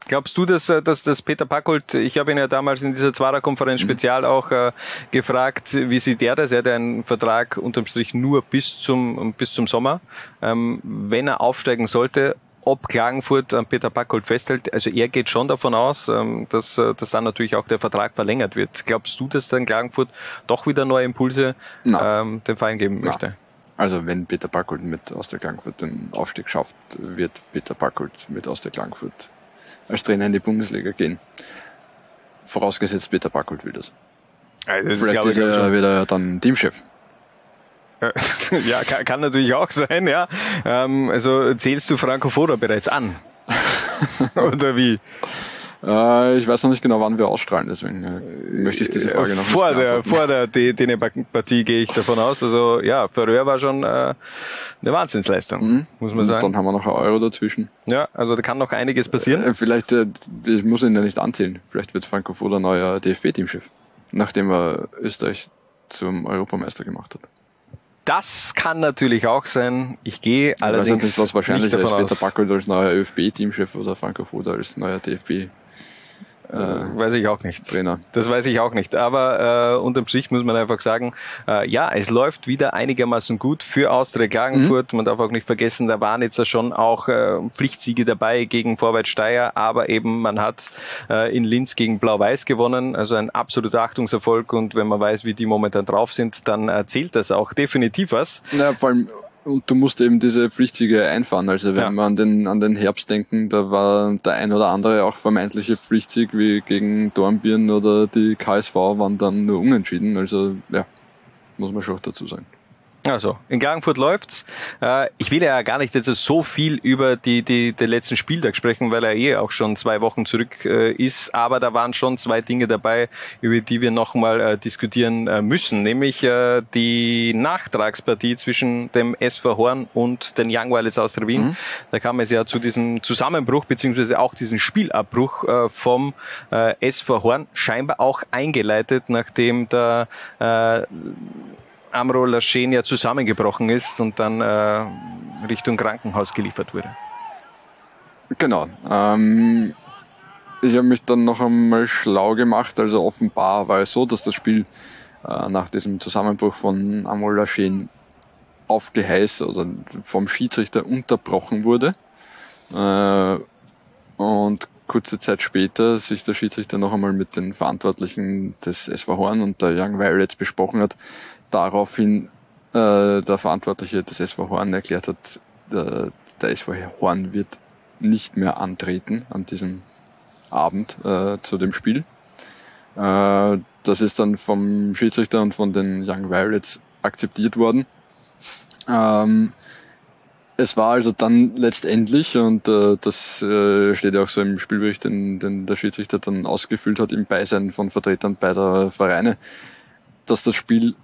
Speaker 6: Glaubst du, dass, äh, dass, dass Peter Packold, ich habe ihn ja damals in dieser Zwarer-Konferenz mhm. spezial auch äh, gefragt, wie sieht er das? Er hat einen Vertrag unterm Strich nur bis zum, bis zum Sommer. Ähm, wenn er aufsteigen sollte, ob Klagenfurt an Peter Packold festhält, also er geht schon davon aus, ähm, dass, äh, dass dann natürlich auch der Vertrag verlängert wird. Glaubst du, dass dann Klagenfurt doch wieder neue Impulse ähm, dem Verein geben möchte?
Speaker 7: Also wenn Peter Packold mit aus der Klagenfurt den Aufstieg schafft, wird Peter Packold mit aus der Klagenfurt als Trainer in die Bundesliga gehen. Vorausgesetzt, Peter Backold will das. Also das Vielleicht ist er wieder dann Teamchef.
Speaker 6: ja, kann, kann, natürlich auch sein, ja. Ähm, also zählst du Franco Foda bereits an? Oder wie?
Speaker 7: Äh, ich weiß noch nicht genau, wann wir ausstrahlen, deswegen äh, möchte ich diese Frage noch
Speaker 6: vor nicht der Vor der Dänemark-Partie gehe ich davon aus. Also ja, Verröhr war schon äh, eine Wahnsinnsleistung, mhm. muss man sagen.
Speaker 7: Und dann haben wir noch ein Euro dazwischen.
Speaker 6: Ja, also da kann noch einiges passieren.
Speaker 7: Äh, vielleicht, äh, ich muss ihn ja nicht anzählen, vielleicht wird Franco Foda neuer DFB-Teamchef, nachdem er Österreich zum Europameister gemacht hat.
Speaker 6: Das kann natürlich auch sein. Ich gehe allerdings. Ich weiß
Speaker 7: nicht, was wahrscheinlich ist, Peter Backold als neuer ÖFB-Teamchef oder Franco Foda als neuer DFB
Speaker 6: äh, weiß ich auch nicht. Trainer. Das weiß ich auch nicht. Aber äh, unterm Strich muss man einfach sagen, äh, ja, es läuft wieder einigermaßen gut für Austria Klagenfurt. Mhm. Man darf auch nicht vergessen, da waren jetzt schon auch äh, Pflichtsiege dabei gegen Vorwärts Steyr, aber eben man hat äh, in Linz gegen Blau-Weiß gewonnen. Also ein absoluter Achtungserfolg und wenn man weiß, wie die momentan drauf sind, dann erzählt das auch definitiv was.
Speaker 7: Ja, vor allem und du musst eben diese Pflichtsiege einfahren. Also wenn ja. wir an den, an den Herbst denken, da war der ein oder andere auch vermeintliche Pflichtsieg wie gegen Dornbirn oder die KSV waren dann nur unentschieden. Also ja, muss man schon dazu sagen.
Speaker 6: Also, in Klagenfurt läuft's. Äh, ich will ja gar nicht jetzt so viel über die, die, den letzten Spieltag sprechen, weil er eh auch schon zwei Wochen zurück äh, ist. Aber da waren schon zwei Dinge dabei, über die wir nochmal äh, diskutieren müssen. Nämlich die Nachtragspartie zwischen dem SV Horn und den Young Violets aus der Wien. Mhm. Da kam es ja zu diesem Zusammenbruch, beziehungsweise auch diesen Spielabbruch vom SV Horn, scheinbar auch eingeleitet, nachdem der Amro Laschen ja zusammengebrochen ist und dann äh, Richtung Krankenhaus geliefert wurde.
Speaker 7: Genau. Ähm, ich habe mich dann noch einmal schlau gemacht. Also offenbar war es so, dass das Spiel äh, nach diesem Zusammenbruch von Amro Laschen aufgeheißt oder vom Schiedsrichter unterbrochen wurde. Äh, und kurze Zeit später sich der Schiedsrichter noch einmal mit den Verantwortlichen des SV Horn und der Young Violets besprochen hat, daraufhin äh, der Verantwortliche des SV Horn erklärt hat, der, der SV Horn wird nicht mehr antreten an diesem Abend äh, zu dem Spiel. Äh, das ist dann vom Schiedsrichter und von den Young Violets akzeptiert worden. Ähm, es war also dann letztendlich, und äh, das äh, steht ja auch so im Spielbericht, den, den der Schiedsrichter dann ausgefüllt hat, im Beisein von Vertretern beider Vereine, dass das Spiel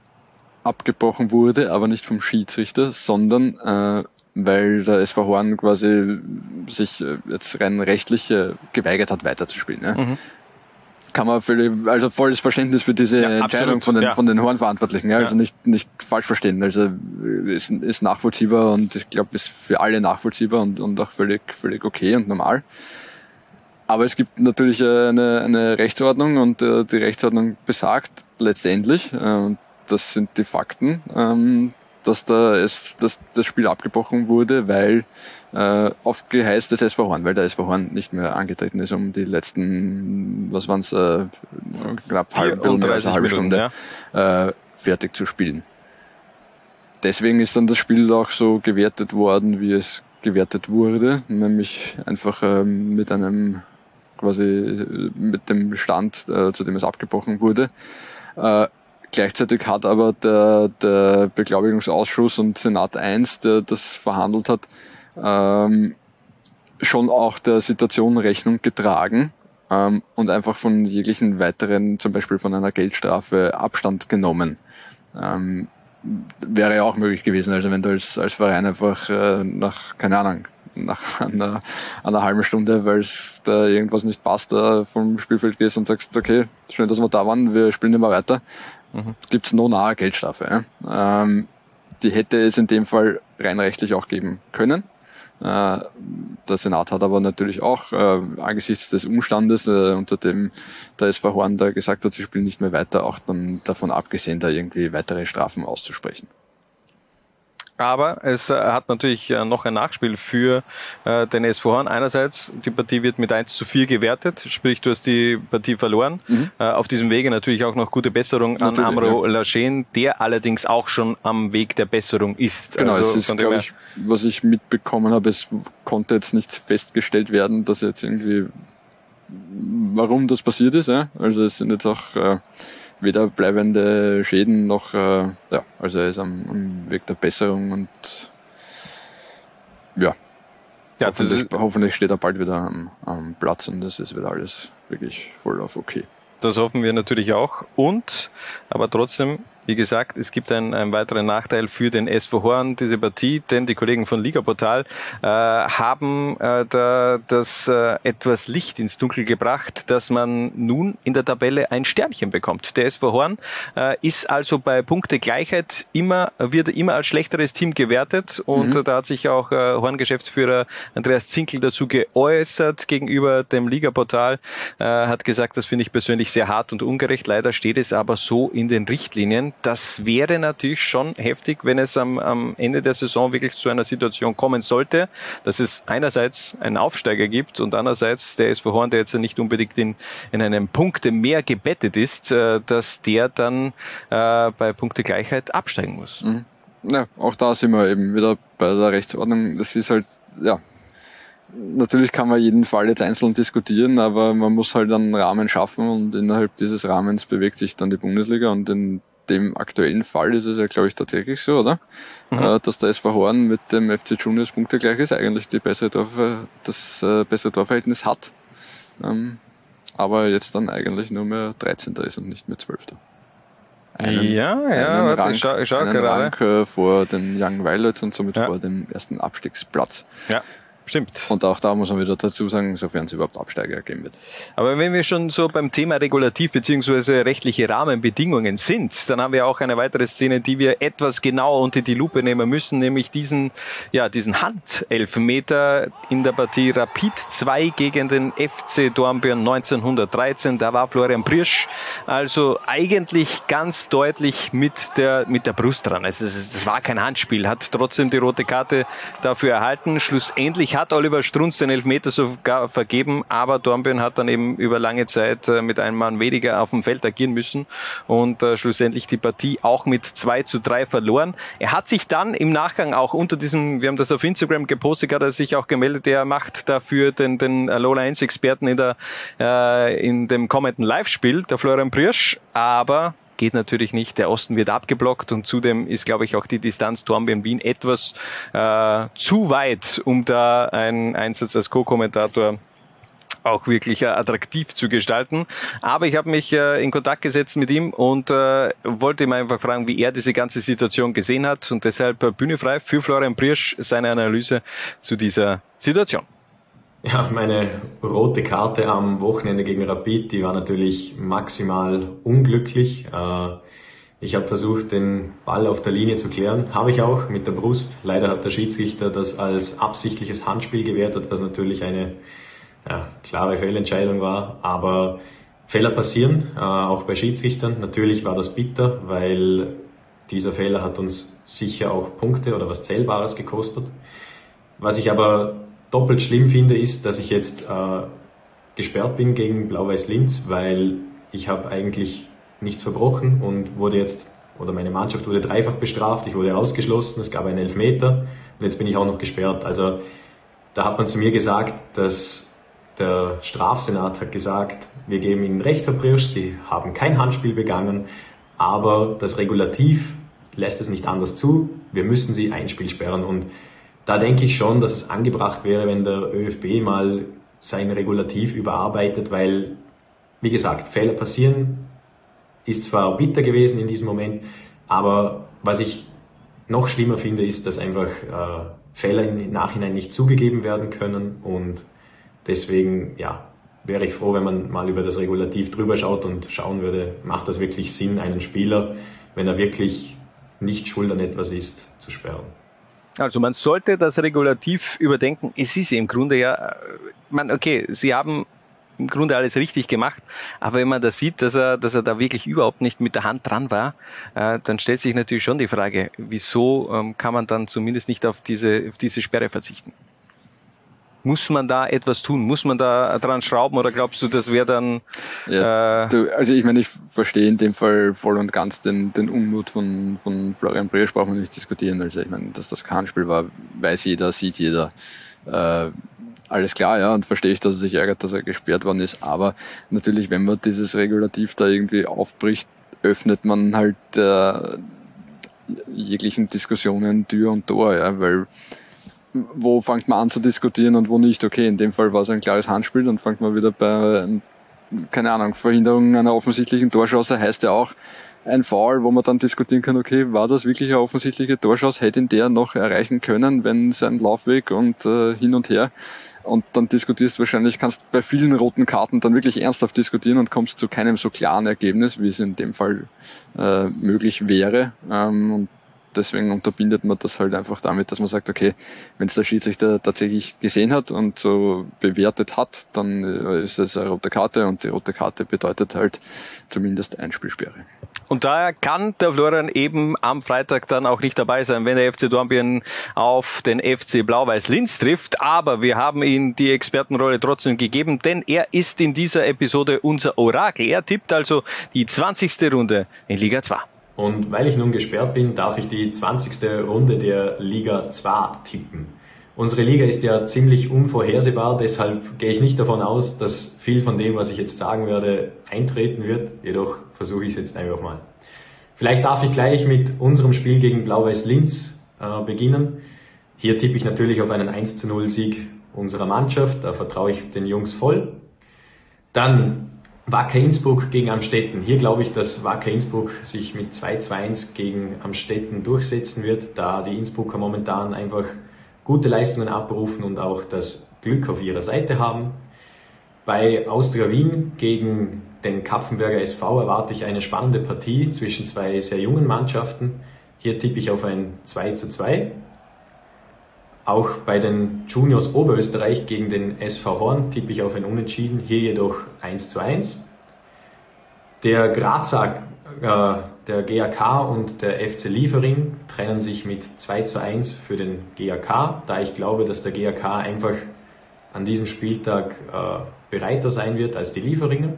Speaker 7: abgebrochen wurde, aber nicht vom Schiedsrichter, sondern äh, weil der SV Horn quasi sich äh, jetzt rein rechtlich äh, geweigert hat, weiterzuspielen. Ne? Mhm. Kann man völlig, also volles Verständnis für diese ja, Entscheidung von den, ja. von den Hornverantwortlichen. Ja? Also nicht, nicht falsch verstehen. Also äh, ist, ist nachvollziehbar und ich glaube, ist für alle nachvollziehbar und, und auch völlig, völlig okay und normal. Aber es gibt natürlich eine, eine Rechtsordnung und äh, die Rechtsordnung besagt letztendlich, äh, das sind die Fakten, ähm, dass da es, dass das Spiel abgebrochen wurde, weil äh, auf Geheiß des SV Horn, weil der SV Horn nicht mehr angetreten ist, um die letzten, was waren es, äh, knapp halb, mehr als eine halbe Stunde ja. äh, fertig zu spielen. Deswegen ist dann das Spiel auch so gewertet worden, wie es gewertet wurde, nämlich einfach ähm, mit einem quasi mit dem Stand, äh, zu dem es abgebrochen wurde. Äh, Gleichzeitig hat aber der, der Beglaubigungsausschuss und Senat 1, der das verhandelt hat, ähm, schon auch der Situation Rechnung getragen ähm, und einfach von jeglichen weiteren, zum Beispiel von einer Geldstrafe, Abstand genommen. Ähm, wäre ja auch möglich gewesen. Also wenn du als, als Verein einfach äh, nach, keine Ahnung, nach einer, einer halben Stunde, weil es da irgendwas nicht passt, da vom Spielfeld gehst und sagst, okay, schön, dass wir da waren, wir spielen immer weiter, mhm. gibt's no nahe Geldstrafe. Ja? Ähm, die hätte es in dem Fall rein rechtlich auch geben können. Äh, der Senat hat aber natürlich auch äh, angesichts des Umstandes, äh, unter dem der SV Horn da gesagt hat, sie spielen nicht mehr weiter, auch dann davon abgesehen, da irgendwie weitere Strafen auszusprechen.
Speaker 6: Aber es äh, hat natürlich äh, noch ein Nachspiel für äh, den SV Horn. Einerseits, die Partie wird mit 1 zu 4 gewertet, sprich du hast die Partie verloren. Mhm. Auf diesem Wege natürlich auch noch gute Besserung an Amro ja. Laschen, der allerdings auch schon am Weg der Besserung ist.
Speaker 7: Genau, also, es ist, glaube ich, was ich mitbekommen habe, es konnte jetzt nicht festgestellt werden, dass jetzt irgendwie, warum das passiert ist. Ja? Also es sind jetzt auch... Äh, weder bleibende Schäden noch, äh, ja, also er ist am, am Weg der Besserung und ja, ja hoffentlich, hoffentlich steht er bald wieder am, am Platz und es ist wieder alles wirklich voll auf okay.
Speaker 6: Das hoffen wir natürlich auch. Und, aber trotzdem, wie gesagt, es gibt einen, einen weiteren Nachteil für den SV Horn, diese Partie, denn die Kollegen von Liga Portal äh, haben äh, da, das äh, etwas Licht ins Dunkel gebracht, dass man nun in der Tabelle ein Sternchen bekommt. Der SV Horn äh, ist also bei Punktegleichheit immer, wird immer als schlechteres Team gewertet und mhm. da hat sich auch äh, Horn-Geschäftsführer Andreas Zinkel dazu geäußert gegenüber dem Liga Portal, äh, hat gesagt, das finde ich persönlich sehr hart und ungerecht. Leider steht es aber so in den Richtlinien das wäre natürlich schon heftig, wenn es am, am Ende der Saison wirklich zu einer Situation kommen sollte, dass es einerseits einen Aufsteiger gibt und andererseits der SV Horn, der jetzt nicht unbedingt in, in einem Punkte mehr gebettet ist, äh, dass der dann äh, bei Punktegleichheit absteigen muss. Mhm.
Speaker 7: Ja, auch da sind wir eben wieder bei der Rechtsordnung. Das ist halt, ja, natürlich kann man jeden Fall jetzt einzeln diskutieren, aber man muss halt einen Rahmen schaffen und innerhalb dieses Rahmens bewegt sich dann die Bundesliga und in dem aktuellen Fall ist es ja, glaube ich, tatsächlich so, oder? Mhm. Äh, dass der SV Horn mit dem FC Juniors Punkte gleich ist, eigentlich die bessere Dorf, das äh, bessere Torverhältnis hat. Ähm, aber jetzt dann eigentlich nur mehr 13. ist und nicht mehr 12.
Speaker 6: Einen, ja, ja, einen warte,
Speaker 7: Rang,
Speaker 6: ich schau, ich schau
Speaker 7: einen
Speaker 6: gerade.
Speaker 7: Rang äh, vor den Young Violets und somit ja. vor dem ersten Abstiegsplatz.
Speaker 6: Ja. Stimmt.
Speaker 7: Und auch da muss man wieder dazu sagen, sofern es überhaupt Absteiger geben wird.
Speaker 6: Aber wenn wir schon so beim Thema Regulativ beziehungsweise rechtliche Rahmenbedingungen sind, dann haben wir auch eine weitere Szene, die wir etwas genauer unter die Lupe nehmen müssen, nämlich diesen, ja, diesen Handelfmeter in der Partie Rapid 2 gegen den FC Dornbirn 1913. Da war Florian Priersch also eigentlich ganz deutlich mit der, mit der Brust dran. Also es war kein Handspiel, hat trotzdem die rote Karte dafür erhalten. Schlussendlich hat Oliver Strunz den Elfmeter sogar vergeben, aber Dornbirn hat dann eben über lange Zeit äh, mit einem Mann weniger auf dem Feld agieren müssen und äh, schlussendlich die Partie auch mit 2 zu 3 verloren. Er hat sich dann im Nachgang auch unter diesem, wir haben das auf Instagram gepostet, hat er sich auch gemeldet, er macht dafür den, den Lola 1 Experten in der, äh, in dem kommenden Live-Spiel, der Florian Priersch, aber geht natürlich nicht. Der Osten wird abgeblockt und zudem ist, glaube ich, auch die Distanz Dornbirn-Wien etwas äh, zu weit, um da einen Einsatz als Co-Kommentator auch wirklich äh, attraktiv zu gestalten. Aber ich habe mich äh, in Kontakt gesetzt mit ihm und äh, wollte ihm einfach fragen, wie er diese ganze Situation gesehen hat und deshalb äh, Bühne frei für Florian Priersch seine Analyse zu dieser Situation.
Speaker 12: Ja, meine rote Karte am Wochenende gegen Rapid, die war natürlich maximal unglücklich. Äh, ich habe versucht, den Ball auf der Linie zu klären. Habe ich auch mit der Brust. Leider hat der Schiedsrichter das als absichtliches Handspiel gewertet, was natürlich eine ja, klare Fehlentscheidung war. Aber Fehler passieren, äh, auch bei Schiedsrichtern. Natürlich war das bitter, weil dieser Fehler hat uns sicher auch Punkte oder was Zählbares gekostet. Was ich aber doppelt schlimm finde, ist, dass ich jetzt äh, gesperrt bin gegen Blau-Weiß Linz, weil ich habe eigentlich nichts verbrochen und wurde jetzt, oder meine Mannschaft wurde dreifach bestraft, ich wurde ausgeschlossen, es gab einen Elfmeter und jetzt bin ich auch noch gesperrt. Also da hat man zu mir gesagt, dass der Strafsenat hat gesagt, wir geben Ihnen Recht, Herr Briosch, Sie haben kein Handspiel begangen, aber das Regulativ lässt es nicht anders zu, wir müssen Sie ein Spiel sperren und da denke ich schon, dass es angebracht wäre, wenn der ÖFB mal sein Regulativ überarbeitet, weil, wie gesagt, Fehler passieren, ist zwar bitter gewesen in diesem Moment, aber was ich noch schlimmer finde, ist, dass einfach äh, Fehler im Nachhinein nicht zugegeben werden können und deswegen, ja, wäre ich froh, wenn man mal über das Regulativ drüber schaut und schauen würde, macht das wirklich Sinn, einen Spieler, wenn er wirklich nicht schuld an etwas ist, zu sperren.
Speaker 6: Also man sollte das Regulativ überdenken. Es ist im Grunde ja, äh, man, okay, Sie haben im Grunde alles richtig gemacht. Aber wenn man da sieht, dass er, dass er da wirklich überhaupt nicht mit der Hand dran war, äh, dann stellt sich natürlich schon die Frage, wieso ähm, kann man dann zumindest nicht auf diese, auf diese Sperre verzichten? Muss man da etwas tun? Muss man da dran schrauben oder glaubst du, das wäre dann...
Speaker 7: Ja, äh, du, also ich meine, ich verstehe in dem Fall voll und ganz den, den Unmut von, von Florian Bresch, brauchen wir nicht diskutieren. Also ich meine, dass das kein Spiel war, weiß jeder, sieht jeder. Äh, alles klar, ja, und verstehe ich, dass er sich ärgert, dass er gesperrt worden ist. Aber natürlich, wenn man dieses Regulativ da irgendwie aufbricht, öffnet man halt äh, jeglichen Diskussionen Tür und Tor, ja, weil wo fängt man an zu diskutieren und wo nicht. Okay, in dem Fall war es ein klares Handspiel, dann fängt man wieder bei, keine Ahnung, Verhinderung einer offensichtlichen Torschance heißt ja auch, ein Foul, wo man dann diskutieren kann, okay, war das wirklich eine offensichtliche Torschance? Hätte ihn der noch erreichen können, wenn sein Laufweg und äh, hin und her und dann diskutierst wahrscheinlich, kannst bei vielen roten Karten dann wirklich ernsthaft diskutieren und kommst zu keinem so klaren Ergebnis, wie es in dem Fall äh, möglich wäre. Ähm, und deswegen unterbindet man das halt einfach damit, dass man sagt, okay, wenn es der Schiedsrichter tatsächlich gesehen hat und so bewertet hat, dann äh, ist es eine rote Karte und die rote Karte bedeutet halt zumindest Einspielsperre.
Speaker 6: Und daher kann der Florian eben am Freitag dann auch nicht dabei sein, wenn der FC Dornbirn auf den FC Blau-Weiß Linz trifft. Aber wir haben ihm die Expertenrolle trotzdem gegeben, denn er ist in dieser Episode unser Orakel. Er tippt also die 20. Runde in Liga 2.
Speaker 12: Und weil ich nun gesperrt bin, darf ich die 20. Runde der Liga 2 tippen. Unsere Liga ist ja ziemlich unvorhersehbar, deshalb gehe ich nicht davon aus, dass viel von dem, was ich jetzt sagen werde, eintreten wird. Jedoch versuche ich es jetzt einfach mal. Vielleicht darf ich gleich mit unserem Spiel gegen Blau-Weiß Linz äh, beginnen. Hier tippe ich natürlich auf einen 1 zu 0 Sieg unserer Mannschaft. Da vertraue ich den Jungs voll. Dann Wacker Innsbruck gegen Amstetten. Hier glaube ich, dass Wacker Innsbruck sich mit 2 zu 1 gegen Amstetten durchsetzen wird, da die Innsbrucker momentan einfach gute Leistungen abrufen und auch das Glück auf ihrer Seite haben. Bei Austria Wien gegen den Kapfenberger SV erwarte ich eine spannende Partie zwischen zwei sehr jungen Mannschaften. Hier tippe ich auf ein 2 zu 2. Auch bei den Juniors Oberösterreich gegen den SV Horn tippe ich auf ein Unentschieden, hier jedoch 1 zu 1. Der Grazer, äh, der GAK und der FC Liefering trennen sich mit 2 zu 1 für den GAK, da ich glaube, dass der GAK einfach an diesem Spieltag äh, bereiter sein wird als die Lieferinger.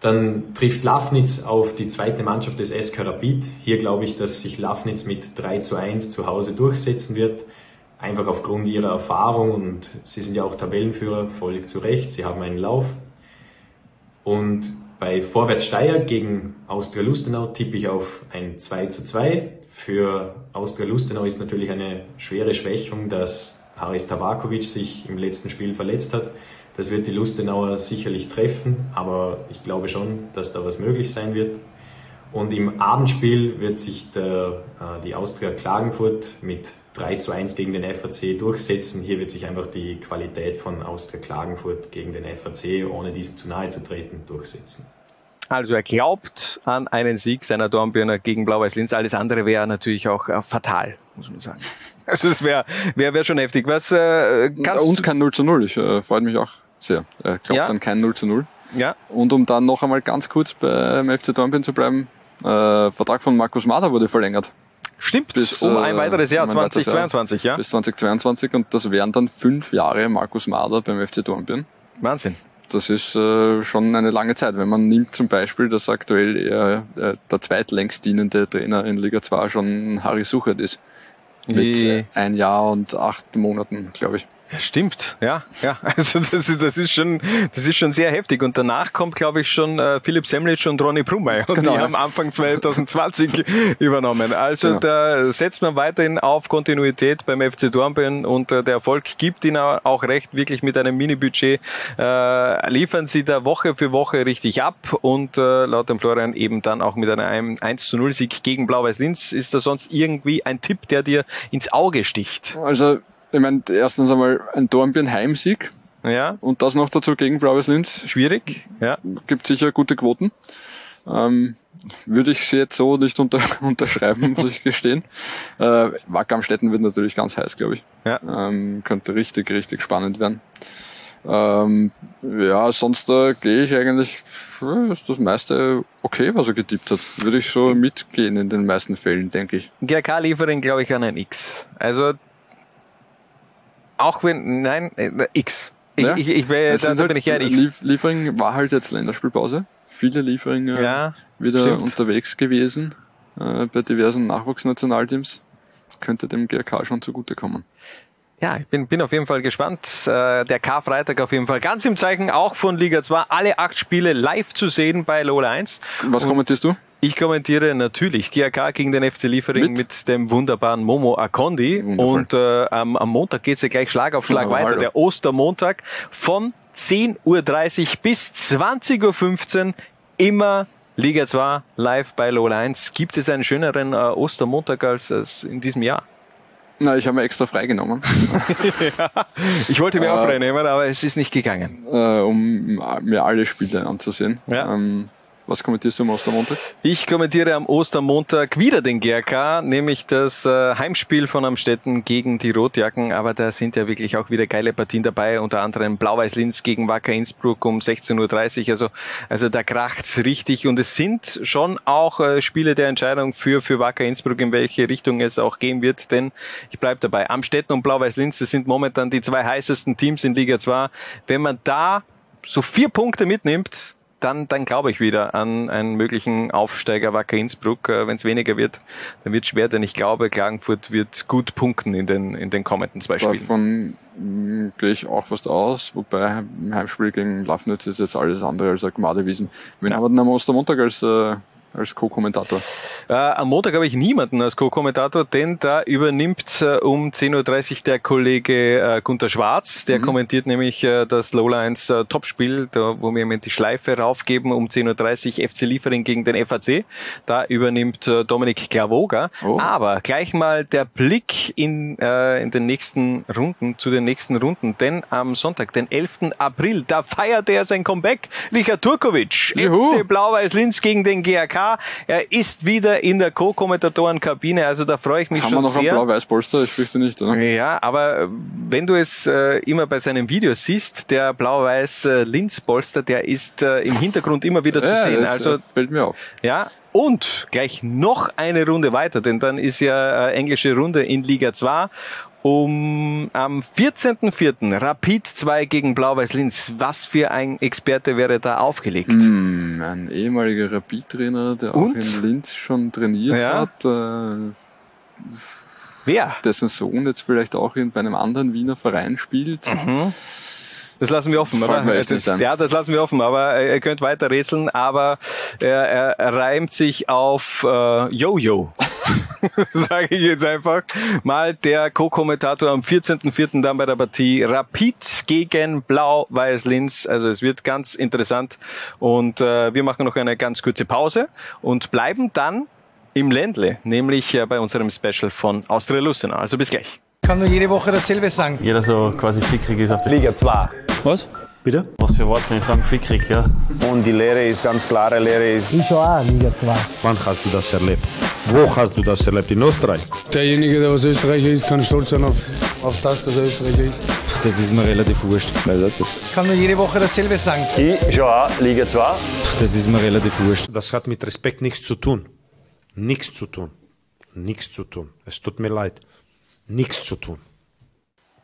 Speaker 12: Dann trifft Lafnitz auf die zweite Mannschaft des SK Rapid. Hier glaube ich, dass sich Lafnitz mit 3 zu 1 zu Hause durchsetzen wird einfach aufgrund ihrer Erfahrung und sie sind ja auch Tabellenführer, völlig zu Recht, sie haben einen Lauf. Und bei Vorwärts Steyr gegen Austria Lustenau tippe ich auf ein 2 zu 2. Für Austria Lustenau ist natürlich eine schwere Schwächung, dass Haris Tabakovic sich im letzten Spiel verletzt hat. Das wird die Lustenauer sicherlich treffen, aber ich glaube schon, dass da was möglich sein wird. Und im Abendspiel wird sich der, äh, die Austria Klagenfurt mit 3 zu 1 gegen den FAC durchsetzen. Hier wird sich einfach die Qualität von Austria Klagenfurt gegen den FAC, ohne diesen zu nahe zu treten, durchsetzen.
Speaker 6: Also er glaubt an einen Sieg seiner Dornbirner gegen Blau-Weiß Linz. Alles andere wäre natürlich auch äh, fatal, muss man sagen. Also es wäre wär, wär schon heftig. Was äh, kannst
Speaker 7: Und kein 0 zu 0. Ich äh, freue mich auch sehr. Er glaubt ja. an kein 0 zu 0.
Speaker 6: Ja.
Speaker 7: Und um dann noch einmal ganz kurz beim FC Dornbirn zu bleiben, äh, Vertrag von Markus Mader wurde verlängert.
Speaker 6: Stimmt, bis, um ein weiteres Jahr, um 2022, Jahr, ja.
Speaker 7: Bis 2022 und das wären dann fünf Jahre Markus Mader beim FC Dornbirn.
Speaker 6: Wahnsinn.
Speaker 7: Das ist äh, schon eine lange Zeit. Wenn man nimmt zum Beispiel, dass aktuell eher, äh, der zweitlängst dienende Trainer in Liga 2 schon Harry Suchert ist. Mit
Speaker 6: Wie?
Speaker 7: ein Jahr und acht Monaten, glaube ich.
Speaker 6: Stimmt, ja, ja. Also das ist, das ist schon, das ist schon sehr heftig. Und danach kommt, glaube ich, schon äh, Philipp Semlitsch und Ronny Brumey. Und
Speaker 7: Genau,
Speaker 6: die haben Anfang 2020 übernommen. Also
Speaker 7: Genau.
Speaker 6: da setzt man weiterhin auf Kontinuität beim FC Dornbirn und äh, der Erfolg gibt ihnen auch recht, wirklich mit einem Mini-Budget äh, liefern sie da Woche für Woche richtig ab und äh, laut dem Florian eben dann auch mit einem 1 zu 0 Sieg gegen Blau-Weiß Linz. Ist da sonst irgendwie ein Tipp, der dir ins Auge sticht?
Speaker 7: Also, ich meine, erstens einmal ein Dornbirn Heimsieg.
Speaker 6: Ja.
Speaker 7: Und das noch dazu gegen Blaues Linz.
Speaker 6: Schwierig, ja.
Speaker 7: Gibt sicher gute Quoten. Ähm, würde ich sie jetzt so nicht unter, unterschreiben, muss ich gestehen. Äh, Wacker am Städten wird natürlich ganz heiß, glaube ich.
Speaker 6: Ja.
Speaker 7: Ähm, könnte richtig, richtig spannend werden. Ähm, ja, sonst äh, gehe ich eigentlich, äh, ist das meiste okay, was er getippt hat. Würde ich so mitgehen in den meisten Fällen, denke ich.
Speaker 6: GRK liefern, glaube ich, an ein X. Also, auch wenn, nein, äh, X. Ich,
Speaker 7: Ja.
Speaker 6: ich, ich, wär, da,
Speaker 7: halt,
Speaker 6: bin ich X.
Speaker 7: Lief Liefering war halt jetzt Länderspielpause. Viele Liefering äh,
Speaker 6: Ja,
Speaker 7: wieder
Speaker 6: stimmt.
Speaker 7: unterwegs gewesen äh, bei diversen Nachwuchsnationalteams. Könnte dem GRK schon zugutekommen.
Speaker 6: Ja, ich bin, bin auf jeden Fall gespannt. Äh, der Karfreitag auf jeden Fall ganz im Zeichen auch von Liga 2. Alle acht Spiele live zu sehen bei Lola 1.
Speaker 7: Was
Speaker 6: Und
Speaker 7: kommentierst du?
Speaker 6: Ich kommentiere natürlich GAK gegen den FC Liefering mit,
Speaker 7: Mit?
Speaker 6: dem wunderbaren Momo Akondi.
Speaker 7: Wundervoll.
Speaker 6: Und äh, am, am Montag geht's ja gleich Schlag auf Schlag
Speaker 7: Ja,
Speaker 6: weiter.
Speaker 7: hallo.
Speaker 6: Der Ostermontag von 10.30 Uhr bis 20.15 Uhr immer Liga 2 live bei Lola 1. Gibt es einen schöneren äh, Ostermontag als, als in diesem Jahr?
Speaker 7: Na, ich habe mir extra freigenommen,
Speaker 6: ja, ich wollte mir auch
Speaker 7: Äh,
Speaker 6: frei nehmen, aber es ist nicht gegangen.
Speaker 7: äh, um mir alle Spiele anzusehen.
Speaker 6: Ja.
Speaker 7: Ähm, was kommentierst du am Ostermontag?
Speaker 6: Ich kommentiere am Ostermontag wieder den GRK, nämlich das äh, Heimspiel von Amstetten gegen die Rotjacken. Aber da sind ja wirklich auch wieder geile Partien dabei, unter anderem Blau-Weiß-Linz gegen Wacker Innsbruck um 16.30 Uhr. Also, also da kracht's richtig. Und es sind schon auch äh, Spiele der Entscheidung für, für Wacker Innsbruck, in welche Richtung es auch gehen wird. Denn ich bleib dabei. Amstetten und Blau-Weiß-Linz, das sind momentan die zwei heißesten Teams in Liga 2. Wenn man da so vier Punkte mitnimmt, dann, dann glaube ich wieder an einen möglichen Aufsteiger Wacker Innsbruck. Äh, Wenn es weniger wird, dann wird es schwer, denn ich glaube, Klagenfurt wird gut punkten in den, in den kommenden zwei Spielen.
Speaker 7: Davon mh, gehe ich auch fast aus, wobei im Heimspiel gegen Lafnitz ist jetzt alles andere als Gmadewiesen. Wen haben wir denn am Ostermontag als, äh, als Co-Kommentator?
Speaker 6: Äh, am Montag habe ich niemanden als Co-Kommentator, denn da übernimmt äh, um 10.30 Uhr der Kollege äh, Gunter Schwarz. Der kommentiert nämlich äh, das Lowlines äh, Topspiel, da, wo wir im die Schleife raufgeben, um 10.30 Uhr FC Liefering gegen den FAC. Da übernimmt äh, Dominik Klavoga.
Speaker 7: Oh.
Speaker 6: Aber gleich mal der Blick in, äh, in den nächsten Runden, zu den nächsten Runden, denn am Sonntag, den 11. April, da feiert er sein Comeback. Richard Turkovic,
Speaker 7: Juhu.
Speaker 6: FC Blau-Weiß Linz gegen den GAK. Er ist wieder in der Co-Kommentatorenkabine, also da freue ich mich
Speaker 7: Haben wir
Speaker 6: schon
Speaker 7: noch ein
Speaker 6: sehr.
Speaker 7: Blau-Weiß-Polster? Ich fürchte nicht, oder?
Speaker 6: Ja, aber äh, wenn du es äh, immer bei seinen Videos siehst, der blau-weiß äh, Linz-Polster, der ist äh, im Hintergrund immer wieder zu
Speaker 7: Ja,
Speaker 6: sehen.
Speaker 7: das,
Speaker 6: Also
Speaker 7: fällt mir auf.
Speaker 6: ja, und gleich noch eine Runde weiter, denn dann ist ja äh, englische Runde in Liga 2. Um am 14.04. Rapid 2 gegen Blau-Weiß Linz. Was für ein Experte wäre da aufgelegt?
Speaker 7: Hm, ein ehemaliger Rapid-Trainer, der
Speaker 6: Und?
Speaker 7: auch in Linz schon trainiert
Speaker 6: Ja.
Speaker 7: hat. Äh,
Speaker 6: Wer?
Speaker 7: dessen Sohn jetzt vielleicht auch in, bei einem anderen Wiener Verein spielt.
Speaker 6: Mhm. Das lassen wir offen,
Speaker 7: Fällt
Speaker 6: oder?
Speaker 7: nicht ein.
Speaker 6: ja, das lassen wir offen, aber ihr könnt weiter rätseln, aber er, er reimt sich auf äh, Jojo. Sage ich jetzt einfach. Mal der Co-Kommentator am 14.04. dann bei der Partie Rapid gegen Blau-Weiß Linz. Also es wird ganz interessant und äh, wir machen noch eine ganz kurze Pause und bleiben dann im Ländle, nämlich äh, bei unserem Special von Austria Lustenau. Also bis gleich.
Speaker 3: Ich kann nur jede Woche dasselbe sagen.
Speaker 1: Jeder so quasi fickrig ist auf der
Speaker 2: Liga 2.
Speaker 1: Was?
Speaker 2: Bitte?
Speaker 1: Was für Wort kann ich sagen? Fickrig, ja.
Speaker 11: Und die Lehre ist ganz klare Lehre ist,
Speaker 3: Ich schaue auch Liga 2.
Speaker 5: Wann hast du das erlebt? Wo hast du das erlebt? In Österreich? Derjenige, der aus Österreicher ist, kann stolz sein auf, auf das, dass er Österreicher ist.
Speaker 1: Das ist mir relativ wurscht.
Speaker 3: Ich kann nur jede Woche dasselbe sagen.
Speaker 4: Ich schaue auch Liga 2.
Speaker 1: Das ist mir relativ wurscht.
Speaker 5: Das hat mit Respekt nichts zu tun. Nichts zu tun. Nichts zu tun. Es tut mir leid. Nichts zu tun.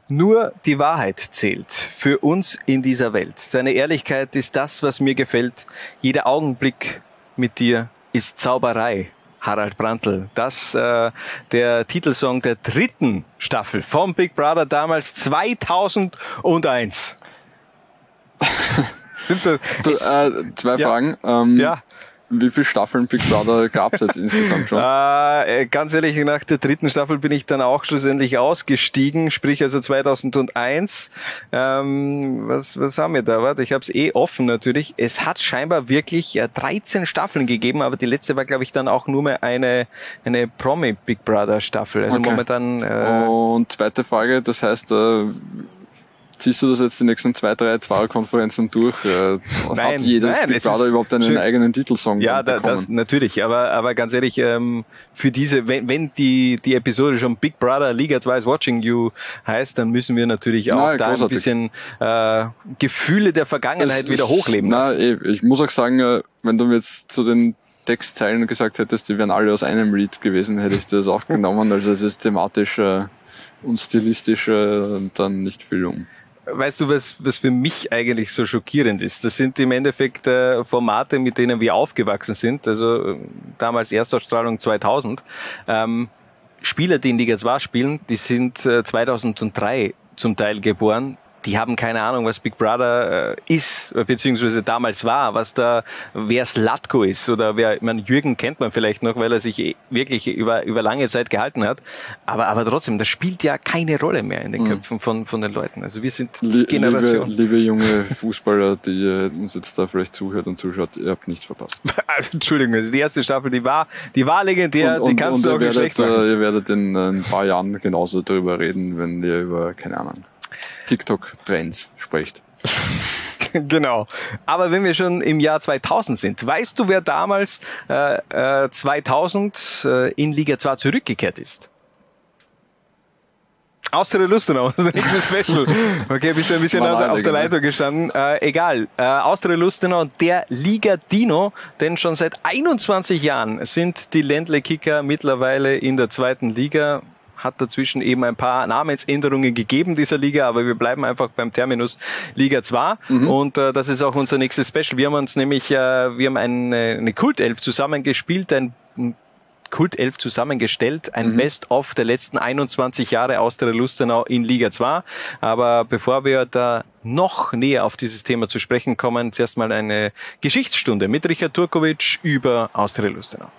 Speaker 6: Nur die Wahrheit zählt für uns in dieser Welt. Seine Ehrlichkeit ist das, was mir gefällt. Jeder Augenblick mit dir ist Zauberei. Harald Brandl. Das äh, der Titelsong der dritten Staffel vom Big Brother damals 2001.
Speaker 7: du, äh, zwei ja. Fragen. Ähm, ja. Wie viele Staffeln Big Brother gab es jetzt insgesamt schon?
Speaker 6: Äh, ganz ehrlich, nach der dritten Staffel bin ich dann auch schlussendlich ausgestiegen, sprich also 2001. Ähm, was, was haben wir da? Warte, ich habe es eh offen natürlich. Es hat scheinbar wirklich äh, 13 Staffeln gegeben, aber die letzte war, glaube ich, dann auch nur mehr eine, eine Promi Big Brother Staffel. Also okay. momentan.
Speaker 7: Äh, Und zweite Frage, das heißt, äh, Ziehst du das jetzt die nächsten zwei, drei Zwarer-Konferenzen durch? Äh, nein, hat jedes nein, Big Brother überhaupt einen schön. eigenen Titelsong
Speaker 6: Ja, da, das natürlich, aber, aber ganz ehrlich, ähm, für diese, wenn, wenn die, die Episode schon Big Brother Liga 2 is watching you heißt, dann müssen wir natürlich auch na, da großartig. ein bisschen äh, Gefühle der Vergangenheit ich, wieder hochleben
Speaker 7: lassen. Na, eh, ich muss auch sagen, äh, wenn du mir jetzt zu den Textzeilen gesagt hättest, die wären alle aus einem Read gewesen, hätte ich das auch genommen. Also es ist thematisch äh, und stilistisch äh, dann nicht viel um
Speaker 6: weißt du, was, was für mich eigentlich so schockierend ist? Das sind im Endeffekt äh, Formate, mit denen wir aufgewachsen sind. Also äh, damals Erstausstrahlung 2000. Ähm, Spieler, die in Liga 2 spielen, die sind äh, 2003 zum Teil geboren die haben keine Ahnung, was Big Brother äh, ist, beziehungsweise damals war, was da, wer Slatko ist oder wer, man Jürgen kennt man vielleicht noch, weil er sich eh wirklich über, über lange Zeit gehalten hat. Aber, aber trotzdem, das spielt ja keine Rolle mehr in den mhm. Köpfen von, von den Leuten. Also wir sind die Generation.
Speaker 7: Liebe, liebe junge Fußballer, die äh, uns jetzt da vielleicht zuhört und zuschaut, ihr habt nicht verpasst.
Speaker 6: Also, Entschuldigung, also die erste Staffel, die war, die war legendär, und, und, die kannst du auch nicht schlecht
Speaker 7: sagen. Äh, ihr werdet in äh, ein paar Jahren genauso darüber reden, wenn ihr über, keine Ahnung, TikTok-Trends spricht.
Speaker 6: genau. Aber wenn wir schon im Jahr 2000 sind, weißt du, wer damals äh, äh, 2000 äh, in Liga 2 zurückgekehrt ist? Austria Lustenau, das nächste Special. Okay, bist du ein bisschen auf, auf, der Leitung gestanden. Äh, egal. Äh, Austria Lustenau, der Liga Dino, denn schon seit 21 Jahren sind die Ländle Kicker mittlerweile in der zweiten Liga hat dazwischen eben ein paar Namensänderungen gegeben dieser Liga, aber wir bleiben einfach beim Terminus Liga 2 mhm. und äh, das ist auch unser nächstes Special. Wir haben uns nämlich, äh, wir haben eine, eine Kultelf zusammengespielt, ein Kultelf zusammengestellt, ein mhm. Best-of der letzten 21 Jahre aus der Lustenau in Liga 2. Aber bevor wir da noch näher auf dieses Thema zu sprechen kommen, zuerst mal eine Geschichtsstunde mit Richard Turkovic über Austria Lustenau.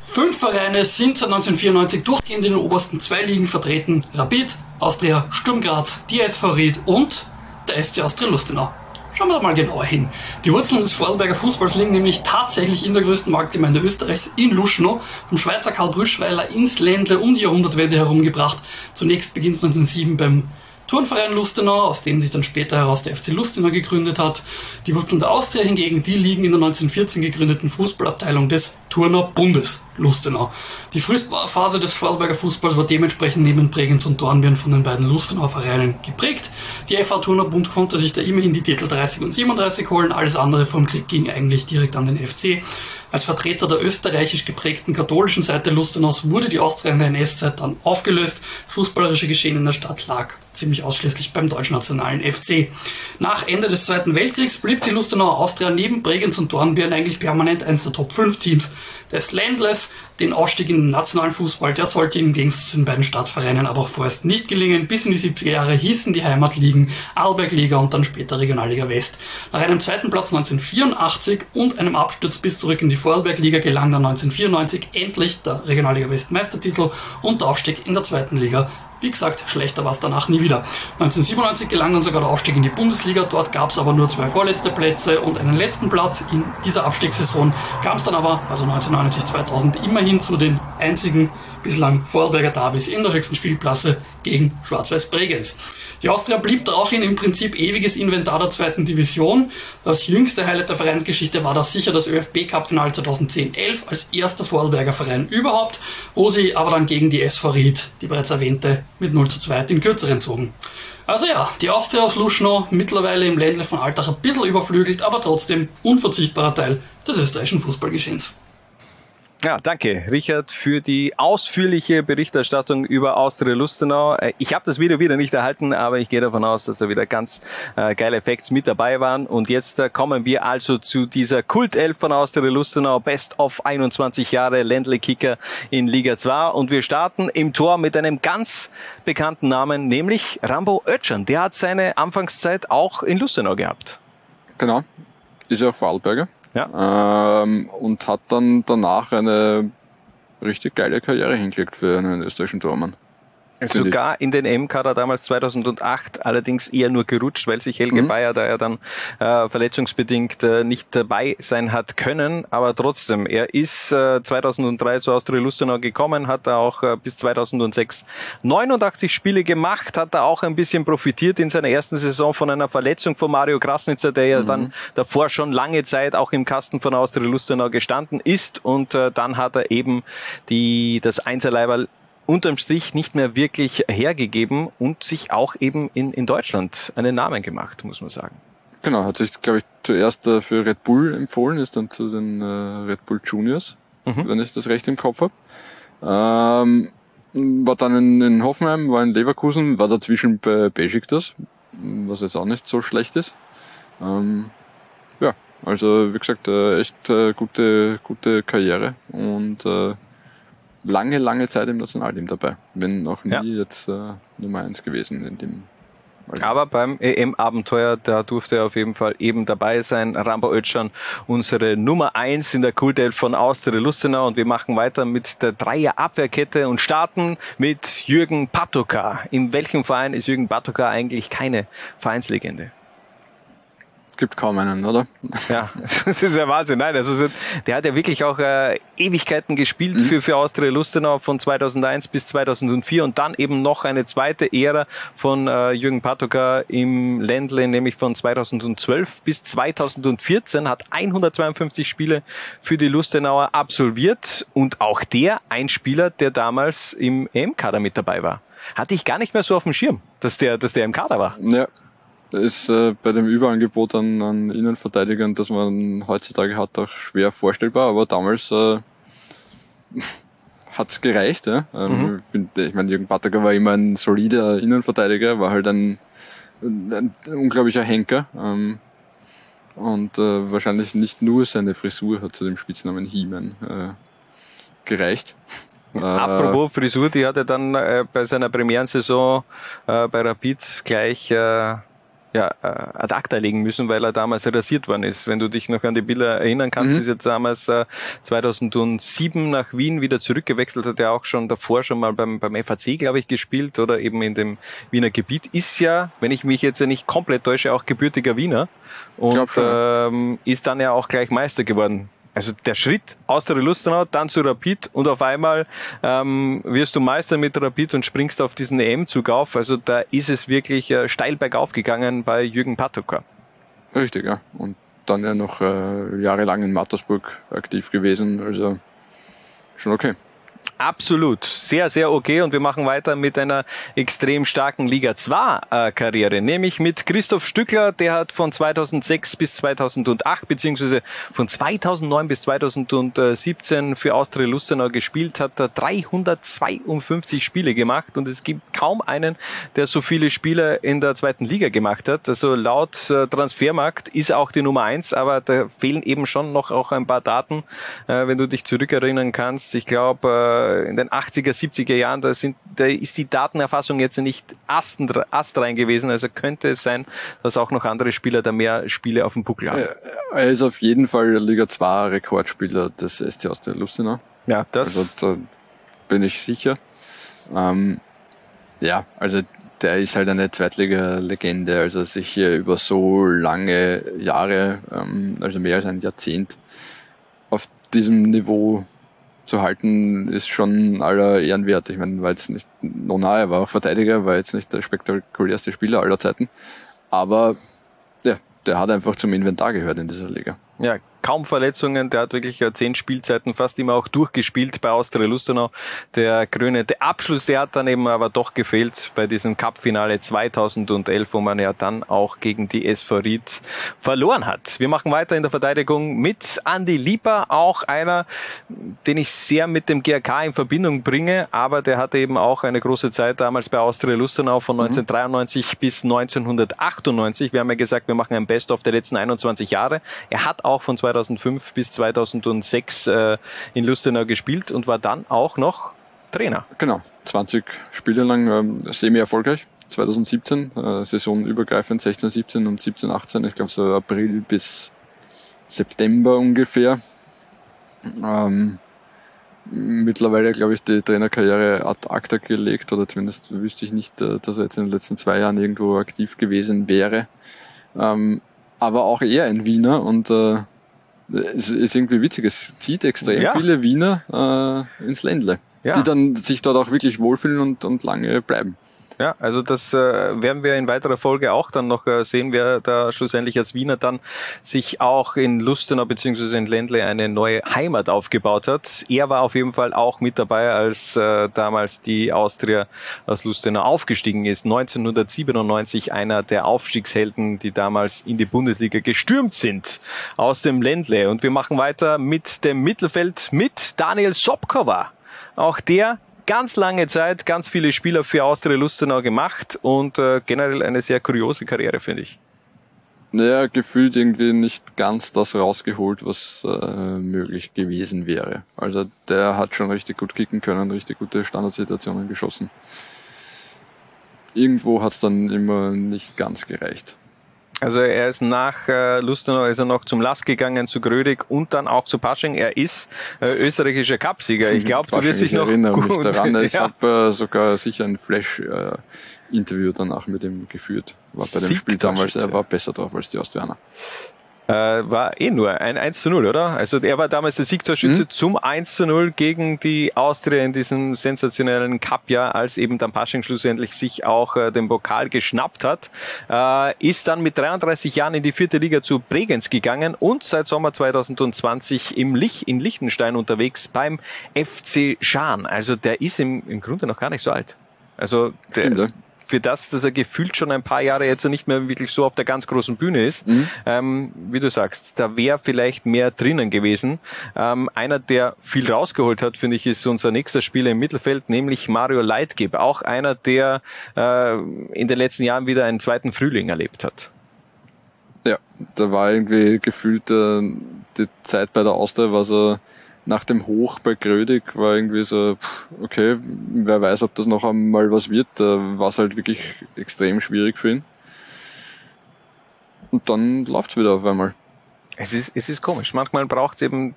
Speaker 13: Fünf Vereine sind seit 1994 durchgehend in den obersten zwei Ligen vertreten. Rapid, Austria, Sturm Graz, die SV Ried und der SC Austria Lustenau. Schauen wir da mal genauer hin. Die Wurzeln des Vorarlberger Fußballs liegen nämlich tatsächlich in der größten Marktgemeinde Österreichs, in Luschnow, vom Schweizer Karl Brüschweiler ins Ländle um die Jahrhundertwende herumgebracht. Zunächst beginnt es 1907 beim Turnverein Lustenau, aus dem sich dann später heraus der FC Lustenau gegründet hat. Die Wurzeln der Austria hingegen, die liegen in der 1914 gegründeten Fußballabteilung des Turner Bundes Lustenau. Die Frühphase des Vorarlberger Fußballs war dementsprechend neben Bregenz und Dornbirn von den beiden Lustenauer Vereinen geprägt. Die FH Turner Bund konnte sich da immerhin die Titel 30 und 37 holen, alles andere vom Krieg ging eigentlich direkt an den FC. Als Vertreter der österreichisch geprägten katholischen Seite Lustenaus wurde die Austria in der NS-Zeit dann aufgelöst. Das fußballerische Geschehen in der Stadt lag ziemlich ausschließlich beim deutschnationalen FC. Nach Ende des Zweiten Weltkriegs blieb die Lustenauer Austria neben Bregenz und Dornbirn eigentlich permanent eines der Top 5 Teams des Landless. Den Ausstieg in den nationalen Fußball, der sollte im Gegensatz zu den beiden Stadtvereinen aber auch vorerst nicht gelingen. Bis in die 70er Jahre hießen die Heimatligen Arlbergliga und dann später Regionalliga West. Nach einem zweiten Platz 1984 und einem Absturz bis zurück in die Vorarlbergliga gelang dann 1994 endlich der Regionalliga West Meistertitel und der Aufstieg in der zweiten Liga wie gesagt, schlechter war es danach nie wieder. 1997 gelang dann sogar der Aufstieg in die Bundesliga. Dort gab es aber nur zwei vorletzte Plätze und einen letzten Platz. In dieser Abstiegssaison kam es dann aber, also 1999-2000, immerhin zu den einzigen bislang Vorarlberger Derbys in der höchsten Spielklasse gegen Schwarz-Weiß Bregenz. Die Austria blieb daraufhin im Prinzip ewiges Inventar der zweiten Division. Das jüngste Highlight der Vereinsgeschichte war das sicher das ÖFB-Cup-Finale 2010-11 als erster Vorarlberger Verein überhaupt, wo sie aber dann gegen die SV Ried, die bereits erwähnte, mit 0 zu 2 den kürzeren zogen. Also ja, die Austria aus Luschnow, mittlerweile im Ländle von Altach ein bisschen überflügelt, aber trotzdem unverzichtbarer Teil des österreichischen Fußballgeschehens.
Speaker 6: Ja, danke, Richard, für die ausführliche Berichterstattung über Austria Lustenau. Äh, ich habe das Video wieder nicht erhalten, aber ich gehe davon aus, dass da wieder ganz äh, geile Facts mit dabei waren. Und jetzt äh, kommen wir also zu dieser Kultelf von Austria Lustenau, Best of 21 Jahre Ländle Kicker in Liga 2. Und wir starten im Tor mit einem ganz bekannten Namen, nämlich Rambo Oetschan. Der hat seine Anfangszeit auch in Lustenau gehabt.
Speaker 7: Genau, ist ja auch Vorarlberger. Ja. Ähm, und hat dann danach eine richtig geile Karriere hingelegt für einen österreichischen Tormann.
Speaker 6: Sogar in den M-Kader damals 2008 allerdings eher nur gerutscht, weil sich Helge mhm. Bayer da ja dann äh, verletzungsbedingt äh, nicht dabei sein hat können. Aber trotzdem, er ist äh, 2003 zu Austria Lustenau gekommen, hat da auch äh, bis 2006 89 Spiele gemacht, hat da auch ein bisschen profitiert in seiner ersten Saison von einer Verletzung von Mario Krasnitzer, der ja mhm. dann davor schon lange Zeit auch im Kasten von Austria Lustenau gestanden ist. Und äh, dann hat er eben die, das Einserleiberl unterm Strich nicht mehr wirklich hergegeben und sich auch eben in, in Deutschland einen Namen gemacht, muss man sagen.
Speaker 7: Genau, hat sich, glaube ich, zuerst äh, für Red Bull empfohlen, ist dann zu den äh, Red Bull Juniors, mhm. wenn ich das recht im Kopf habe. Ähm, war dann in, in Hoffenheim, war in Leverkusen, war dazwischen bei Besiktas, was jetzt auch nicht so schlecht ist. Ähm, ja, also wie gesagt, äh, echt äh, gute, gute Karriere und äh, lange, lange Zeit im Nationalteam dabei. Wenn noch nie ja. jetzt äh, Nummer eins gewesen in dem
Speaker 6: Alter. Aber beim EM-Abenteuer, da durfte er auf jeden Fall eben dabei sein. Rambo Özcan, unsere Nummer eins in der Kultelf von Austria Lustenau. Und wir machen weiter mit der Dreier-Abwehrkette und starten mit Jürgen Patoka. In welchem Verein ist Jürgen Patoka eigentlich keine Vereinslegende?
Speaker 7: Gibt kaum einen, oder?
Speaker 6: Ja, das ist ja Wahnsinn. Nein, also der hat ja wirklich auch äh, Ewigkeiten gespielt mhm. für, für Austria Lustenau von 2001 bis 2004 und dann eben noch eine zweite Ära von äh, Jürgen Patoka im Ländle, nämlich von 2012 bis 2014, hat 152 Spiele für die Lustenauer absolviert und auch der ein Spieler, der damals im EM-Kader mit dabei war. Hatte ich gar nicht mehr so auf dem Schirm, dass der, dass der im Kader war.
Speaker 7: Ja, ist äh, bei dem Überangebot an, an Innenverteidigern, das man heutzutage hat, auch schwer vorstellbar, aber damals äh, hat's gereicht. Ja? Ähm, mhm. ich, ich meine, Jürgen Battager war immer ein solider Innenverteidiger, war halt ein, ein, unglaublicher Henker. Ähm, und äh, wahrscheinlich nicht nur seine Frisur hat zu dem Spitznamen He-Man äh, gereicht.
Speaker 6: Apropos Frisur, die hat er dann äh, bei seiner Premierensaison äh, bei Rapid gleich äh, ja, äh, ad acta legen müssen, weil er damals rasiert worden ist. Wenn du dich noch an die Bilder erinnern kannst, mhm. ist jetzt damals äh, 2007 nach Wien wieder zurückgewechselt, hat er auch schon davor schon mal beim, beim FAC, glaube ich, gespielt oder eben in dem Wiener Gebiet. Ist ja, wenn ich mich jetzt ja nicht komplett täusche, auch gebürtiger Wiener und ähm, ist dann ja auch gleich Meister geworden also der Schritt aus der Lustenau, dann zu Rapid und auf einmal ähm, wirst du Meister mit Rapid und springst auf diesen EM-Zug auf. Also da ist es wirklich äh, steil bergauf gegangen bei Jürgen Patoka.
Speaker 7: Richtig, ja. Und dann ja noch äh, jahrelang in Mattersburg aktiv gewesen. Also schon okay.
Speaker 6: Absolut. Sehr, sehr okay. Und wir machen weiter mit einer extrem starken Liga 2 äh, Karriere, nämlich mit Christoph Stückler. Der hat von 2006 bis 2008 beziehungsweise von 2009 bis 2017 für Austria Lustenau gespielt, hat er 352 Spiele gemacht und es gibt kaum einen, der so viele Spiele in der zweiten Liga gemacht hat. Also laut äh, Transfermarkt ist er auch die Nummer eins, aber da fehlen eben schon noch auch ein paar Daten, äh, wenn du dich zurückerinnern kannst. Ich glaube, in den 80er, 70er Jahren, da, sind, da ist die Datenerfassung jetzt nicht astrein gewesen. Also könnte es sein, dass auch noch andere Spieler da mehr Spiele auf dem Buckel haben.
Speaker 7: Er ist auf jeden Fall Liga 2 Rekordspieler des SC aus der Lustenau.
Speaker 6: Ja, das.
Speaker 7: Also da bin ich sicher. Ähm, ja, also der ist halt eine Zweitliga-Legende, also sich hier über so lange Jahre, ähm, also mehr als ein Jahrzehnt, auf diesem Niveau zu halten, ist schon aller Ehren wert. Ich meine, war jetzt nicht, no nahe, war auch Verteidiger, war jetzt nicht der spektakulärste Spieler aller Zeiten. Aber ja, der hat einfach zum Inventar gehört in dieser Liga.
Speaker 6: Ja, kaum Verletzungen. Der hat wirklich äh, zehn Spielzeiten fast immer auch durchgespielt bei Austria Lustenau. Der krönende Abschluss, der hat dann eben aber doch gefehlt bei diesem Cup-Finale 2011, wo man ja dann auch gegen die SV Ried verloren hat. Wir machen weiter in der Verteidigung mit Andy Lieper, auch einer, den ich sehr mit dem GRK in Verbindung bringe, aber der hatte eben auch eine große Zeit damals bei Austria Lustenau von 1993 mhm. bis 1998. Wir haben ja gesagt, wir machen ein Best-of der letzten 21 Jahre. Er hat auch von 2005 bis 2006 äh, in Lustenau gespielt und war dann auch noch Trainer.
Speaker 7: Genau, 20 Spiele lang ähm, semi-erfolgreich. 2017, äh, saisonübergreifend 16, 17 und 17, 18, ich glaube so April bis September ungefähr. Ähm, mittlerweile, glaube ich, die Trainerkarriere ad acta gelegt oder zumindest wüsste ich nicht, äh, dass er jetzt in den letzten zwei Jahren irgendwo aktiv gewesen wäre. Ähm, aber auch er ein Wiener und äh, es ist irgendwie witzig, es zieht extrem ja. viele Wiener äh, ins Ländle, ja. die dann sich dort auch wirklich wohlfühlen und, und lange bleiben.
Speaker 6: Ja, also das äh, werden wir in weiterer Folge auch dann noch äh, sehen, wer da schlussendlich als Wiener dann sich auch in Lustenau beziehungsweise in Ländle eine neue Heimat aufgebaut hat. Er war auf jeden Fall auch mit dabei, als äh, damals die Austria aus Lustenau aufgestiegen ist. 1997 einer der Aufstiegshelden, die damals in die Bundesliga gestürmt sind aus dem Ländle. Und wir machen weiter mit dem Mittelfeld mit Daniel Sobkova. Auch der ganz lange Zeit ganz viele Spieler für Austria Lustenau gemacht und äh, generell eine sehr kuriose Karriere, finde ich.
Speaker 7: Naja, gefühlt irgendwie nicht ganz das rausgeholt, was äh, möglich gewesen wäre. Also der hat schon richtig gut kicken können, richtig gute Standardsituationen geschossen. Irgendwo hat es dann immer nicht ganz gereicht.
Speaker 6: Also er ist nach äh, Lustenau ist er noch zum Lask gegangen, zu Grödig und dann auch zu Pasching. Er ist äh, österreichischer Cupsieger. Ich glaube, du wirst dich noch
Speaker 7: erinnere gut. mich daran. Ich ja. habe äh, sogar sicher ein Flash-Interview äh, danach mit ihm geführt. War bei dem Spiel damals, er war besser drauf als die Austrianer
Speaker 6: äh, war eh nur ein 1 zu 0, oder? Also er war damals der Siegtorschütze mhm. zum 1 zu 0 gegen die Austria in diesem sensationellen Cup-Jahr, als eben dann Pasching schlussendlich sich auch äh, den Pokal geschnappt hat. Äh, ist dann mit 33 Jahren in die vierte Liga zu Bregenz gegangen und seit Sommer 2020 im Lich, in Liechtenstein unterwegs beim FC Schaan. Also der ist im, im Grunde noch gar nicht so alt. Also der, Stimmt, für das, dass er gefühlt schon ein paar Jahre jetzt nicht mehr wirklich so auf der ganz großen Bühne ist, mhm. ähm, wie du sagst, da wäre vielleicht mehr drinnen gewesen. Ähm, einer, der viel rausgeholt hat, finde ich, ist unser nächster Spieler im Mittelfeld, nämlich Mario Leitgeb. Auch einer, der äh, in den letzten Jahren wieder einen zweiten Frühling erlebt hat.
Speaker 7: Ja, da war irgendwie gefühlt äh, die Zeit bei der Austria, was er nach dem Hoch bei Grödig war irgendwie so, okay, wer weiß, ob das noch einmal was wird. Da war es halt wirklich extrem schwierig für ihn. Und dann läuft's wieder auf einmal.
Speaker 6: Es ist, es ist komisch. Manchmal braucht es eben,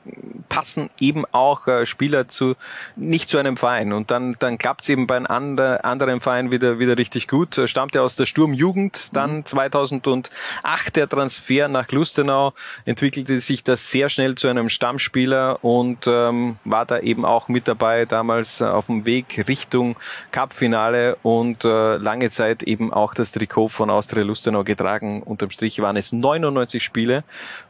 Speaker 6: passen eben auch äh, Spieler zu, nicht zu einem Verein. Und dann, dann klappt es eben bei einem andre, anderen Verein wieder, wieder richtig gut. Äh, stammt ja aus der Sturmjugend. Dann mhm. 2008 der Transfer nach Lustenau. Entwickelte sich das sehr schnell zu einem Stammspieler und ähm, war da eben auch mit dabei, damals äh, auf dem Weg Richtung Cupfinale und äh, lange Zeit eben auch das Trikot von Austria Lustenau getragen. Unterm Strich waren es 99 Spiele.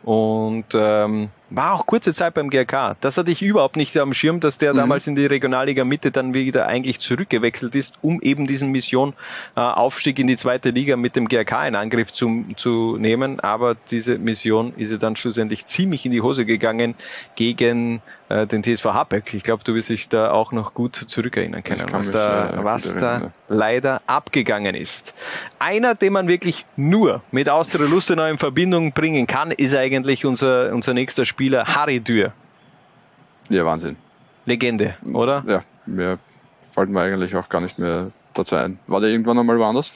Speaker 6: Und und ähm, war auch kurze Zeit beim GRK. Das hatte ich überhaupt nicht am Schirm, dass der mhm. damals in die Regionalliga Mitte dann wieder eigentlich zurückgewechselt ist, um eben diesen Mission äh, Aufstieg in die zweite Liga mit dem GRK in Angriff zu, zu nehmen. Aber diese Mission ist ja dann schlussendlich ziemlich in die Hose gegangen gegen äh, den TSV Habeck. Ich glaube, du wirst dich da auch noch gut zurückerinnern können, was da, was da leider abgegangen ist. Einer, den man wirklich nur mit Austria Lustenau in Verbindung bringen kann, ist eigentlich unser, unser nächster Spieler Spieler Harry Dürr.
Speaker 7: Ja, Wahnsinn.
Speaker 6: Legende, oder?
Speaker 7: Ja, mir fällt mir eigentlich auch gar nicht mehr dazu ein. War der irgendwann einmal woanders?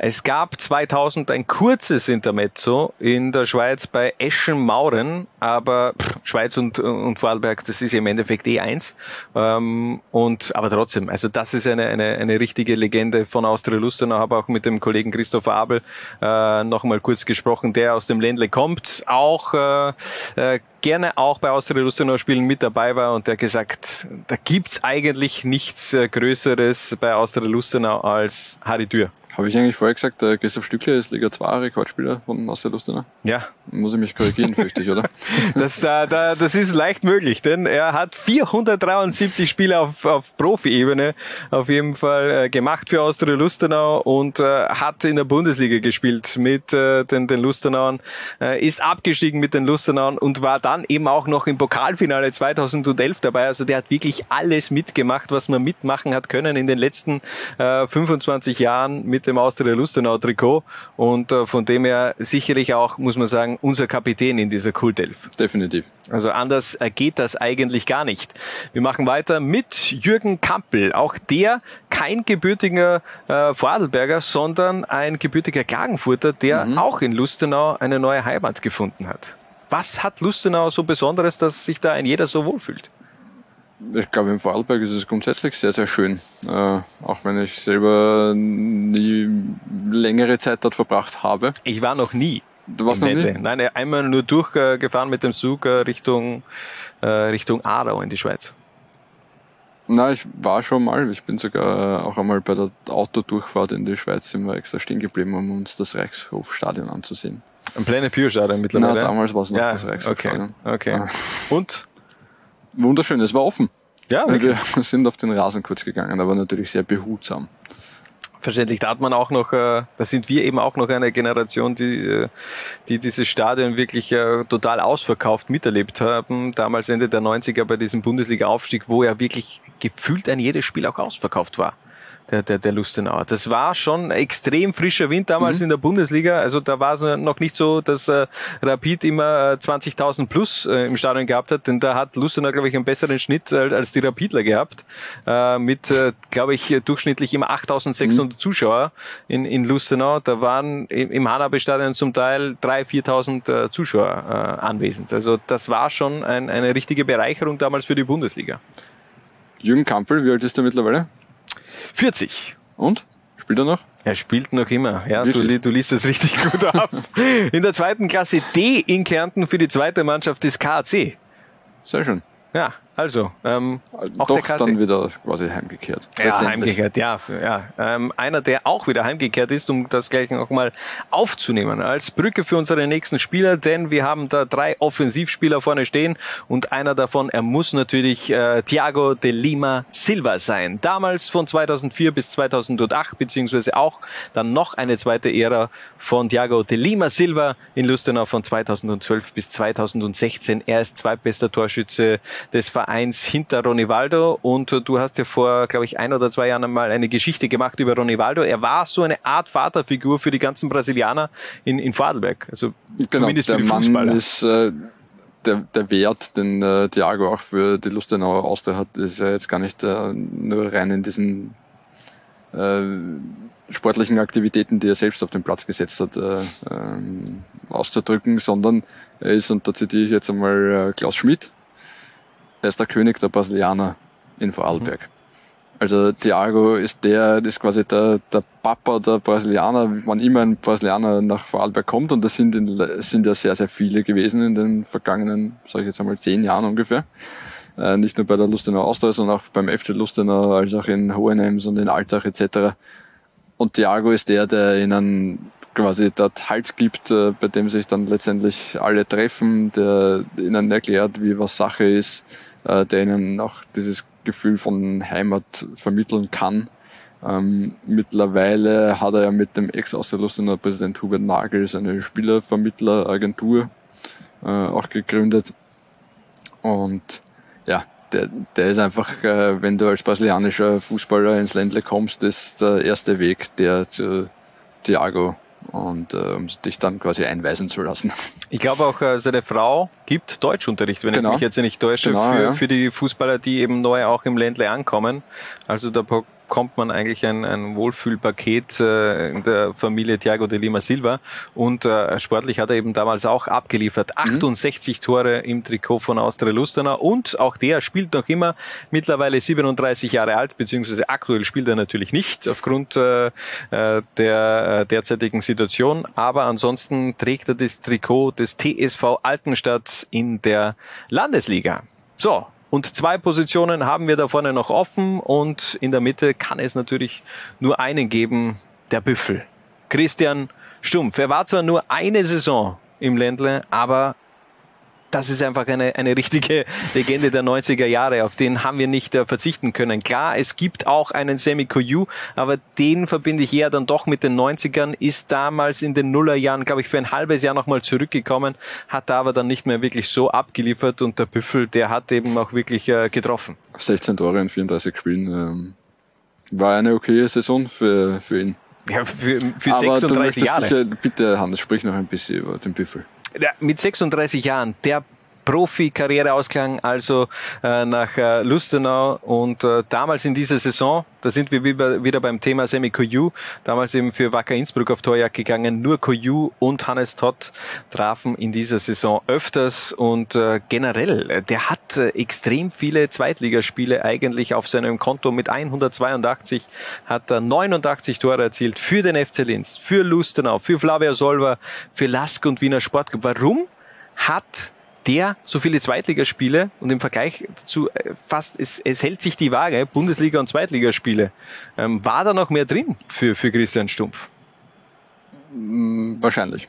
Speaker 6: Es gab 2000 ein kurzes Intermezzo in der Schweiz bei Eschen-Mauren, aber pff, Schweiz und, und Vorarlberg, das ist im Endeffekt eh eins. Ähm, und, aber trotzdem, also das ist eine, eine, eine richtige Legende von Austria Lustenau. Habe auch mit dem Kollegen Christopher Abel äh, noch mal kurz gesprochen, der aus dem Ländle kommt, auch äh, äh, gerne auch bei Austria Lustenau Spielen mit dabei war und der gesagt, da gibt's eigentlich nichts äh, Größeres bei Austria Lustenau als Harry Dürr.
Speaker 7: Habe ich eigentlich vorher gesagt, der Christoph Stückler ist Liga 2 Rekordspieler von Austria Lustenau?
Speaker 6: Ja.
Speaker 7: Muss ich mich korrigieren, fürchte ich, oder?
Speaker 6: Das, da, da, das ist leicht möglich, denn er hat 473 Spiele auf, auf Profi-Ebene auf jeden Fall äh, gemacht für Austria Lustenau und äh, hat in der Bundesliga gespielt mit äh, den, den Lustenauern, äh, ist abgestiegen mit den Lustenauern und war dann eben auch noch im Pokalfinale 2011 dabei. Also der hat wirklich alles mitgemacht, was man mitmachen hat können in den letzten äh, 25 Jahren mit dem Austria Lustenau Trikot und äh, von dem her sicherlich auch, muss man sagen, unser Kapitän in dieser Kultelf.
Speaker 7: Definitiv.
Speaker 6: Also anders geht das eigentlich gar nicht. Wir machen weiter mit Jürgen Kampel. Auch der kein gebürtiger äh, Vorarlberger, sondern ein gebürtiger Klagenfurter, der mhm. auch in Lustenau eine neue Heimat gefunden hat. Was hat Lustenau so Besonderes, dass sich da ein jeder so wohlfühlt?
Speaker 7: Ich glaube, im Vorarlberg ist es grundsätzlich sehr, sehr schön. Äh, auch wenn ich selber nie längere Zeit dort verbracht habe.
Speaker 6: Ich war noch nie.
Speaker 7: Du warst noch nie?
Speaker 6: Nein, einmal nur durchgefahren mit dem Zug äh, Richtung, äh, Richtung Aarau in die Schweiz.
Speaker 7: Na, ich war schon mal. Ich bin sogar auch einmal bei der Autodurchfahrt in die Schweiz sind wir extra stehen geblieben, um uns das Reichshofstadion anzusehen.
Speaker 6: Ein Planet Pure Stadion mittlerweile?
Speaker 7: Na, damals war es noch
Speaker 6: ja,
Speaker 7: das Reichshofstadion.
Speaker 6: Okay, okay. Und?
Speaker 7: Wunderschön, es war offen.
Speaker 6: Ja,
Speaker 7: wirklich? Wir sind auf den Rasen kurz gegangen, aber natürlich sehr behutsam.
Speaker 6: Verständlich, da hat man auch noch, äh, da sind wir eben auch noch eine Generation, die, äh, die dieses Stadion wirklich äh, total ausverkauft miterlebt haben. Damals Ende der 90er bei diesem Bundesliga-Aufstieg, wo ja wirklich gefühlt ein jedes Spiel auch ausverkauft war der, der, der Lustenauer. Das war schon extrem frischer Wind damals mhm. in der Bundesliga. Also da war es noch nicht so, dass äh, Rapid immer 20.000 plus äh, im Stadion gehabt hat, denn da hat Lustenau, glaube ich, einen besseren Schnitt als, als die Rapidler gehabt. Äh, mit, äh, glaube ich, durchschnittlich immer 8.600 mhm. Zuschauer in, in Lustenau. Da waren im, im Hanabe-Stadion zum Teil 3.000, 4.000 äh, Zuschauer äh, anwesend. Also das war schon ein, eine richtige Bereicherung damals für die Bundesliga.
Speaker 7: Jürgen Kampel, wie alt ist er mittlerweile?
Speaker 6: 40.
Speaker 7: Und? Spielt er noch?
Speaker 6: Er spielt noch immer. Ja, du, du liest es richtig gut ab. In der zweiten Klasse D in Kärnten für die zweite Mannschaft des KAC.
Speaker 7: Sehr schön.
Speaker 6: Ja, also, ähm,
Speaker 7: auch Doch der dann wieder quasi heimgekehrt.
Speaker 6: Ja, heimgekehrt, ja. ja. Ähm, einer, der auch wieder heimgekehrt ist, um das gleich noch mal aufzunehmen, als Brücke für unsere nächsten Spieler, denn wir haben da drei Offensivspieler vorne stehen und einer davon, er muss natürlich äh, Thiago de Lima Silva sein. Damals von 2004 bis 2008, beziehungsweise auch dann noch eine zweite Ära von Thiago de Lima Silva in Lustenau von 2012 bis 2016. Er ist zweitbester Torschütze des Vereins Vereins hinter Ronivaldo und du hast ja vor, glaube ich, ein oder zwei Jahren einmal eine Geschichte gemacht über Ronivaldo. Er war so eine Art Vaterfigur für die ganzen Brasilianer in, in Vorarlberg, also
Speaker 7: genau, zumindest für die Fußballer. Mann ist, äh, der, der Wert, den äh, Thiago auch für die Lustenauer Austria hat, ist ja jetzt gar nicht äh, nur rein in diesen äh, sportlichen Aktivitäten, die er selbst auf den Platz gesetzt hat, äh, ähm, auszudrücken, sondern er ist, und da zitiere ich jetzt einmal äh, Klaus Schmidt, er ist der König der Brasilianer in Vorarlberg. Mhm. Also Thiago ist der, ist quasi der, der Papa der Brasilianer, wann immer ein Brasilianer nach Vorarlberg kommt. Und das sind, in, sind ja sehr, sehr viele gewesen in den vergangenen, sage ich jetzt einmal, zehn Jahren ungefähr. Äh, nicht nur bei der Lustenau Austria, sondern auch beim FC Lustenau, als auch in Hohenems und in Altach etc. Und Thiago ist der, der ihnen quasi dort Halt gibt, äh, bei dem sich dann letztendlich alle treffen, der ihnen erklärt, wie was Sache ist, äh, der ihnen auch dieses Gefühl von Heimat vermitteln kann. Ähm, mittlerweile hat er ja mit dem Ex-Austerlustener Präsident Hubert Nagel seine Spielervermittleragentur äh, auch gegründet. Und ja, der, der ist einfach, äh, wenn du als brasilianischer Fußballer ins Ländle kommst, ist der erste Weg, der zu Thiago und äh, um dich dann quasi einweisen zu lassen.
Speaker 6: Ich glaube auch, äh, seine Frau gibt Deutschunterricht, wenn genau. ich mich jetzt nicht täusche, genau, für, ja. für die Fußballer, die eben neu auch im Ländle ankommen. Also da bekommt man eigentlich ein, ein Wohlfühlpaket äh, in der Familie Thiago de Lima Silva. Und äh, sportlich hat er eben damals auch abgeliefert. 68 Tore im Trikot von Austria Lustenau. Und auch der spielt noch immer mittlerweile 37 Jahre alt, beziehungsweise aktuell spielt er natürlich nicht aufgrund äh, äh der äh, derzeitigen Situation. Aber ansonsten trägt er das Trikot des TSV Altenstadt in der Landesliga. So, und zwei Positionen haben wir da vorne noch offen und in der Mitte kann es natürlich nur einen geben, der Büffel. Christian Stumpf. Er war zwar nur eine Saison im Ländle, aber das ist einfach eine, eine richtige Legende der 90er Jahre, auf den haben wir nicht äh, verzichten können. Klar, es gibt auch einen Semi Koyu, aber den verbinde ich eher dann doch mit den 90ern, ist damals in den Nullerjahren, glaube ich, für ein halbes Jahr nochmal zurückgekommen, hat da aber dann nicht mehr wirklich so abgeliefert und der Büffel, der hat eben auch wirklich äh, getroffen.
Speaker 7: 16 Tore in 34 Spielen, ähm, war eine okaye Saison für, für ihn.
Speaker 6: Ja, für, für
Speaker 7: aber
Speaker 6: 36
Speaker 7: du
Speaker 6: Jahre.
Speaker 7: Sicher, bitte, Hannes, sprich noch ein bisschen über den Büffel.
Speaker 6: Mit 36 Jahren, der Profi-Karriereausklang also äh, nach äh, Lustenau. Und äh, damals in dieser Saison, da sind wir wieder, wieder beim Thema Semi Koyu, damals eben für Wacker Innsbruck auf Torjagd gegangen, nur Koyu und Hannes Todd trafen in dieser Saison öfters. Und äh, generell, äh, der hat äh, extrem viele Zweitligaspiele eigentlich auf seinem Konto. Mit 182 hat er 89 Tore erzielt für den FC Linz, für Lustenau, für Flavia Solver, für Lask und Wiener Sportclub. Warum hat der so viele Zweitligaspiele und im Vergleich dazu äh, fast, es, es hält sich die Waage, Bundesliga und Zweitligaspiele. Ähm, war da noch mehr drin für, für Christian Stumpf?
Speaker 7: Mm, Wahrscheinlich.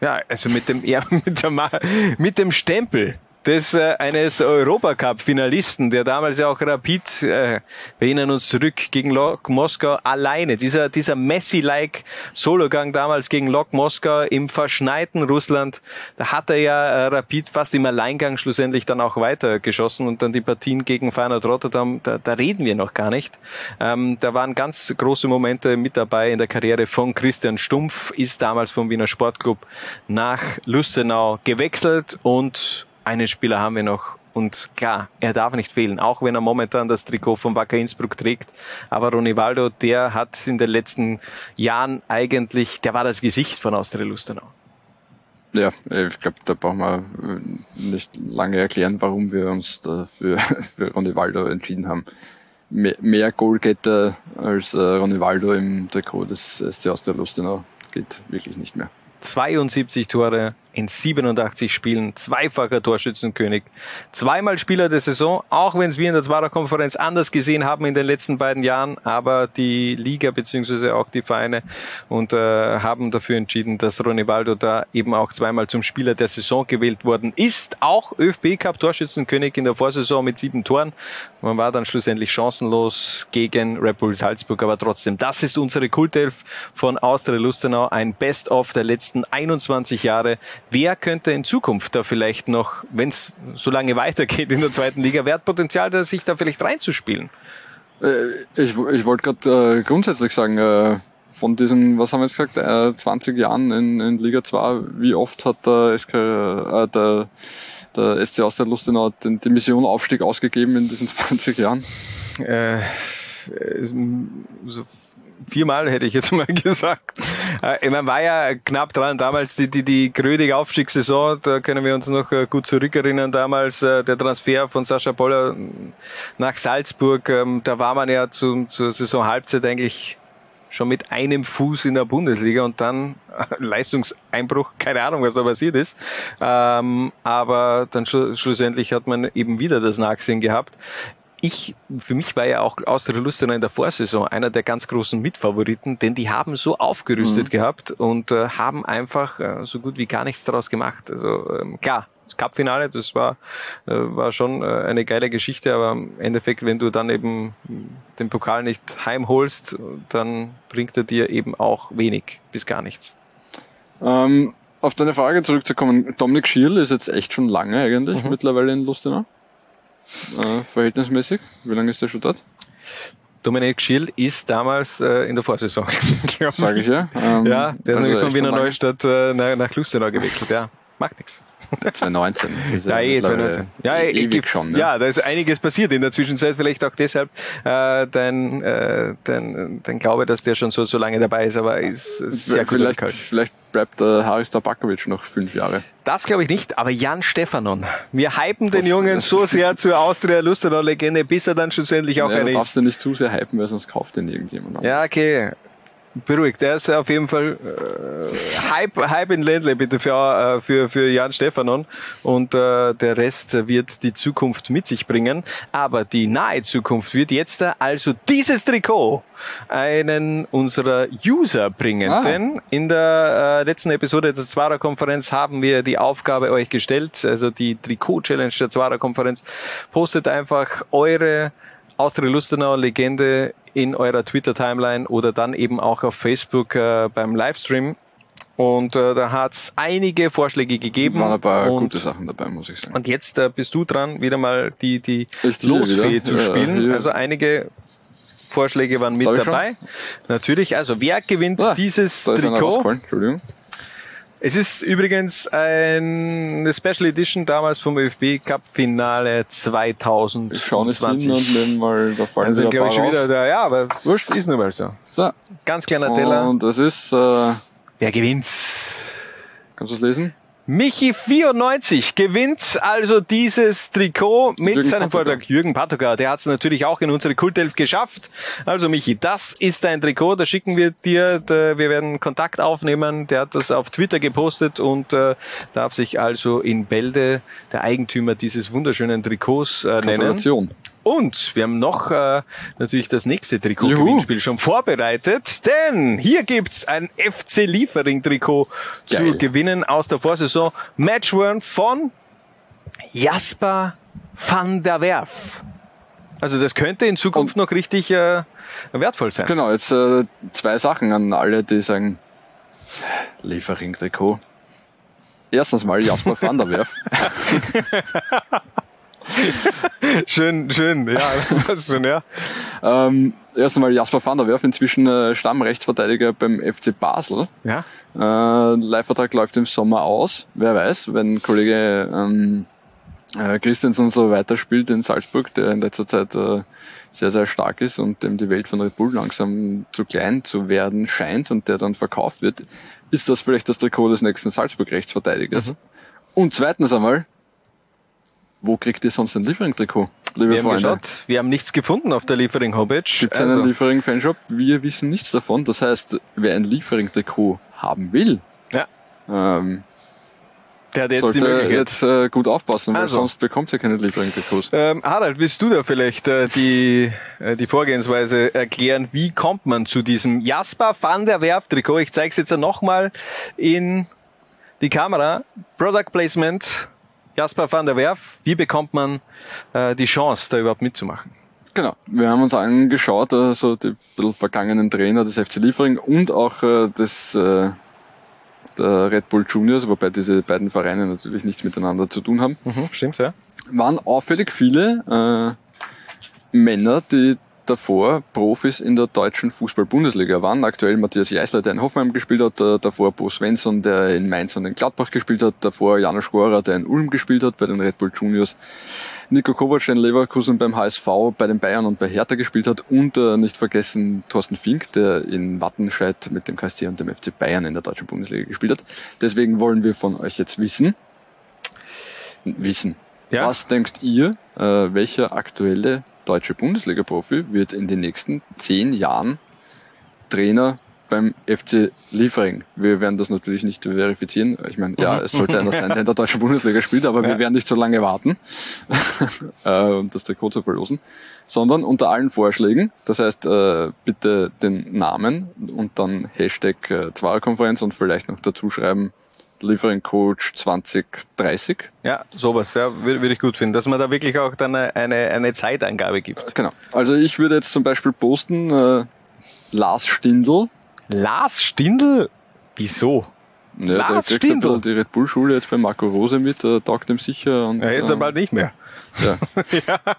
Speaker 6: Ja, also mit dem, ja, mit, der, mit dem Stempel des äh, eines Europacup-Finalisten, der damals ja auch Rapid, äh, wir erinnern uns zurück, gegen Lok Moskau alleine. Dieser, dieser Messi-like Sologang damals gegen Lok Moskau im verschneiten Russland, da hat er ja äh, Rapid fast im Alleingang schlussendlich dann auch weitergeschossen und dann die Partien gegen Feyenoord Rotterdam, da, da reden wir noch gar nicht. Ähm, da waren ganz große Momente mit dabei in der Karriere von Christian Stumpf, ist damals vom Wiener Sportclub nach Lustenau gewechselt und einen Spieler haben wir noch. Und klar, er darf nicht fehlen, auch wenn er momentan das Trikot von Wacker Innsbruck trägt. Aber Ronivaldo, der hat in den letzten Jahren eigentlich, der war das Gesicht von Austria Lustenau.
Speaker 7: Ja, ich glaube, da brauchen wir nicht lange erklären, warum wir uns da für, für Ronivaldo entschieden haben. Mehr, mehr Goalgetter als äh, Ronivaldo im Trikot des SC Austria Lustenau geht wirklich nicht mehr.
Speaker 6: 72 Tore in 87 Spielen, zweifacher Torschützenkönig, zweimal Spieler der Saison, auch wenn es wir in der Zwarer Konferenz anders gesehen haben in den letzten beiden Jahren, aber die Liga beziehungsweise auch die Vereine und äh, haben dafür entschieden, dass Ronivaldo da eben auch zweimal zum Spieler der Saison gewählt worden ist, auch ÖFB Cup Torschützenkönig in der Vorsaison mit sieben Toren. Man war dann schlussendlich chancenlos gegen Red Bull Salzburg, aber trotzdem, das ist unsere Kultelf von Austria Lustenau, ein Best-of der letzten 21 Jahre. Wer könnte in Zukunft da vielleicht noch, wenn es so lange weitergeht in der zweiten Liga, wer hat Potenzial, da sich da vielleicht reinzuspielen?
Speaker 7: Äh, ich, ich wollte gerade äh, grundsätzlich sagen, äh, von diesen, was haben wir jetzt gesagt, äh, 20 Jahren in, in Liga 2, wie oft hat der, SK, äh, der, der SC Austria Lustenau den, die Mission Aufstieg ausgegeben in diesen 20 Jahren?
Speaker 6: Äh, so viermal hätte ich jetzt mal gesagt. Äh, man war ja knapp dran, damals die, die, die grödige Aufstiegssaison, da können wir uns noch äh, gut zurückerinnern, damals äh, der Transfer von Sascha Boller nach Salzburg, ähm, da war man ja zu, zur Saisonhalbzeit eigentlich schon mit einem Fuß in der Bundesliga und dann Leistungseinbruch, keine Ahnung, was da passiert ist. Ähm, aber dann schlu schlussendlich hat man eben wieder das Nachsehen gehabt ich, für mich war ja auch Austria Lustenau in der Vorsaison einer der ganz großen Mitfavoriten, denn die haben so aufgerüstet mhm. gehabt und äh, haben einfach äh, so gut wie gar nichts daraus gemacht. Also ähm, klar, das Cup-Finale, das war, äh, war schon äh, eine geile Geschichte, aber im Endeffekt, wenn du dann eben den Pokal nicht heimholst, dann bringt er dir eben auch wenig bis gar nichts.
Speaker 7: Ähm, auf deine Frage zurückzukommen, Dominik Schierl ist jetzt echt schon lange eigentlich mhm. mittlerweile in Lustenau äh, verhältnismäßig? Wie lange ist der schon dort?
Speaker 6: Dominik Schill ist damals äh, in der Vorsaison.
Speaker 7: Sag ich ja.
Speaker 6: Ähm, ja, der ist also nämlich von Wiener Neustadt äh, nach, nach Lustenau gewechselt, ja. Macht nichts.
Speaker 7: 2019. Das ist
Speaker 6: Ja,
Speaker 7: mittlerweile
Speaker 6: 2019. Ja, eh,
Speaker 7: ewig schon. ne?
Speaker 6: Ja, da ist einiges passiert in der Zwischenzeit. Vielleicht auch deshalb äh, dein, äh, dein, dein Glaube, dass der schon so, so lange dabei ist, aber ist, ist sehr gut
Speaker 7: vielleicht,
Speaker 6: erkannt.
Speaker 7: vielleicht bleibt äh, Haris Tabakovic noch fünf Jahre.
Speaker 6: Das glaube ich nicht, aber Jan Stefanon. Wir hypen den Jungen so sehr zur Austria Lustenau Legende, bis er dann schlussendlich auch
Speaker 7: ja,
Speaker 6: eine
Speaker 7: du
Speaker 6: ist.
Speaker 7: darfst du nicht zu sehr hypen, weil sonst kauft den irgendjemand an.
Speaker 6: Ja, okay. Beruhigt, der ist auf jeden Fall äh, Hype, Hype in Ländle bitte für, äh, für, für Jan Stefanon und äh, der Rest wird die Zukunft mit sich bringen. Aber die nahe Zukunft wird jetzt also dieses Trikot einen unserer User bringen.
Speaker 7: Ah.
Speaker 6: Denn in der äh, letzten Episode der Zwarer-Konferenz haben wir die Aufgabe euch gestellt, also die Trikot-Challenge der Zwarer-Konferenz. Postet einfach eure Austria Lustenau Legende in eurer Twitter-Timeline oder dann eben auch auf Facebook äh, beim Livestream. Und äh, da hat's einige Vorschläge gegeben.
Speaker 7: Waren ein paar
Speaker 6: und,
Speaker 7: gute Sachen dabei, muss ich sagen.
Speaker 6: und jetzt äh, bist du dran, wieder mal die, die Losfee zu
Speaker 7: Ja,
Speaker 6: spielen.
Speaker 7: hier.
Speaker 6: also einige Vorschläge waren mit
Speaker 7: Darf
Speaker 6: dabei. Natürlich, also wer gewinnt
Speaker 7: Ah,
Speaker 6: dieses Trikot? Es ist übrigens ein, eine Special Edition damals vom ÖFB Cup Finale 2020.
Speaker 7: Ich schaue nicht hin und nehme mal, da fallen
Speaker 6: Also glaube ich schon wieder da, ja, aber wurscht, ist nun mal so.
Speaker 7: So.
Speaker 6: Ganz kleiner Teller.
Speaker 7: Und das ist, äh,
Speaker 6: Wer gewinnt's?
Speaker 7: kannst du es lesen?
Speaker 6: Michi94 gewinnt also dieses Trikot mit
Speaker 7: Jürgen
Speaker 6: seinem
Speaker 7: Patogar.
Speaker 6: Vortrag. Jürgen Patogar, der hat es natürlich auch in unsere Kultelf geschafft. Also Michi, das ist dein Trikot, das schicken wir dir. Da- Wir werden Kontakt aufnehmen. Der hat das auf Twitter gepostet und äh, darf sich also in Bälde der Eigentümer dieses wunderschönen Trikots äh, nennen.
Speaker 7: Gratulation.
Speaker 6: Und wir haben noch äh, natürlich das nächste Trikot-Gewinnspiel schon vorbereitet, denn hier gibt's ein FC Liefering-Trikot zu gewinnen aus der Vorsaison. Matchworn von Jasper van der Werf. Also das könnte in Zukunft noch richtig äh, wertvoll sein.
Speaker 7: Genau, jetzt äh, zwei Sachen an alle, die sagen, Liefering-Trikot. Erstens mal Jasper van der Werf.
Speaker 6: schön, schön, ja, das schon, ja.
Speaker 7: Ähm, erst einmal Jasper van der Werf, inzwischen äh, Stammrechtsverteidiger beim FC Basel.
Speaker 6: Ja.
Speaker 7: Äh, Leihvertrag läuft im Sommer aus. Wer weiß, wenn Kollege ähm, äh, Christensen so weiterspielt in Salzburg, der in letzter Zeit äh, sehr, sehr stark ist und dem die Welt von Red Bull langsam zu klein zu werden scheint und der dann verkauft wird, ist das vielleicht das Trikot des nächsten Salzburg-Rechtsverteidigers. Und zweitens einmal, wo kriegt ihr sonst ein Liefering-Trikot, liebe
Speaker 6: Wir haben
Speaker 7: Freunde?
Speaker 6: geschaut, wir haben nichts gefunden auf der Liefering-Homepage.
Speaker 7: Gibt es einen
Speaker 6: Also,
Speaker 7: Liefering-Fanshop? Wir wissen nichts davon. Das heißt, wer ein Liefering-Trikot haben will,
Speaker 6: Ja.
Speaker 7: ähm,
Speaker 6: der hat jetzt die
Speaker 7: sollte
Speaker 6: Möglichkeit.
Speaker 7: jetzt äh, gut aufpassen, weil
Speaker 6: Also.
Speaker 7: sonst bekommt ihr keine Liefering-Trikots.
Speaker 6: Ähm, Harald, willst du da vielleicht äh, die, äh, die Vorgehensweise erklären? Wie kommt man zu diesem Jasper van der Werf Trikot? Ich zeige es jetzt nochmal in die Kamera. Product Placement, Jasper van der Werf. Wie bekommt man äh, die Chance, da überhaupt mitzumachen?
Speaker 7: Genau, wir haben uns angeschaut, also die bisschen vergangenen Trainer des FC Liefering und auch äh, des äh, der Red Bull Juniors, wobei diese beiden Vereine natürlich nichts miteinander zu tun haben.
Speaker 6: Mhm, stimmt, ja.
Speaker 7: waren auffällig viele äh, Männer, die davor Profis in der deutschen Fußball-Bundesliga waren. Aktuell Matthias Jeißler, der in Hoffenheim gespielt hat, äh, davor Bo Svensson, der in Mainz und in Gladbach gespielt hat, davor Janusz Skorer, der in Ulm gespielt hat bei den Red Bull Juniors, Nico Kovac, der in Leverkusen beim HSV, bei den Bayern und bei Hertha gespielt hat und äh, nicht vergessen Thorsten Fink, der in Wattenscheid mit dem KSC und dem FC Bayern in der deutschen Bundesliga gespielt hat. Deswegen wollen wir von euch jetzt wissen, wissen,
Speaker 6: Ja.
Speaker 7: was denkt ihr, äh, welcher aktuelle deutsche Bundesliga-Profi wird in den nächsten zehn Jahren Trainer beim FC Liefering? Wir werden das natürlich nicht verifizieren. Ich meine, ja,
Speaker 6: Mhm.
Speaker 7: es sollte einer sein, der in der deutschen Bundesliga spielt, aber wir
Speaker 6: Ja.
Speaker 7: werden nicht so lange warten, äh, um das Trikot zu verlosen, sondern unter allen Vorschlägen, das heißt, äh, bitte den Namen und dann Hashtag äh, Zwarer-Konferenz und vielleicht noch dazu schreiben, Liefering Coach 2030.
Speaker 6: Ja, sowas, ja, würde würd ich gut finden, dass man da wirklich auch dann eine, eine, Zeitangabe gibt.
Speaker 7: Genau. Also ich würde jetzt zum Beispiel posten, äh, Lars Stindl.
Speaker 6: Lars Stindl? Wieso?
Speaker 7: Ja, der
Speaker 6: Lars
Speaker 7: kriegt ein
Speaker 6: Stindl?
Speaker 7: die Red Bull Schule jetzt bei Marco Rose mit, äh, taugt ihm sicher. Und,
Speaker 6: Ja, jetzt
Speaker 7: äh,
Speaker 6: aber bald nicht mehr.
Speaker 7: Ja.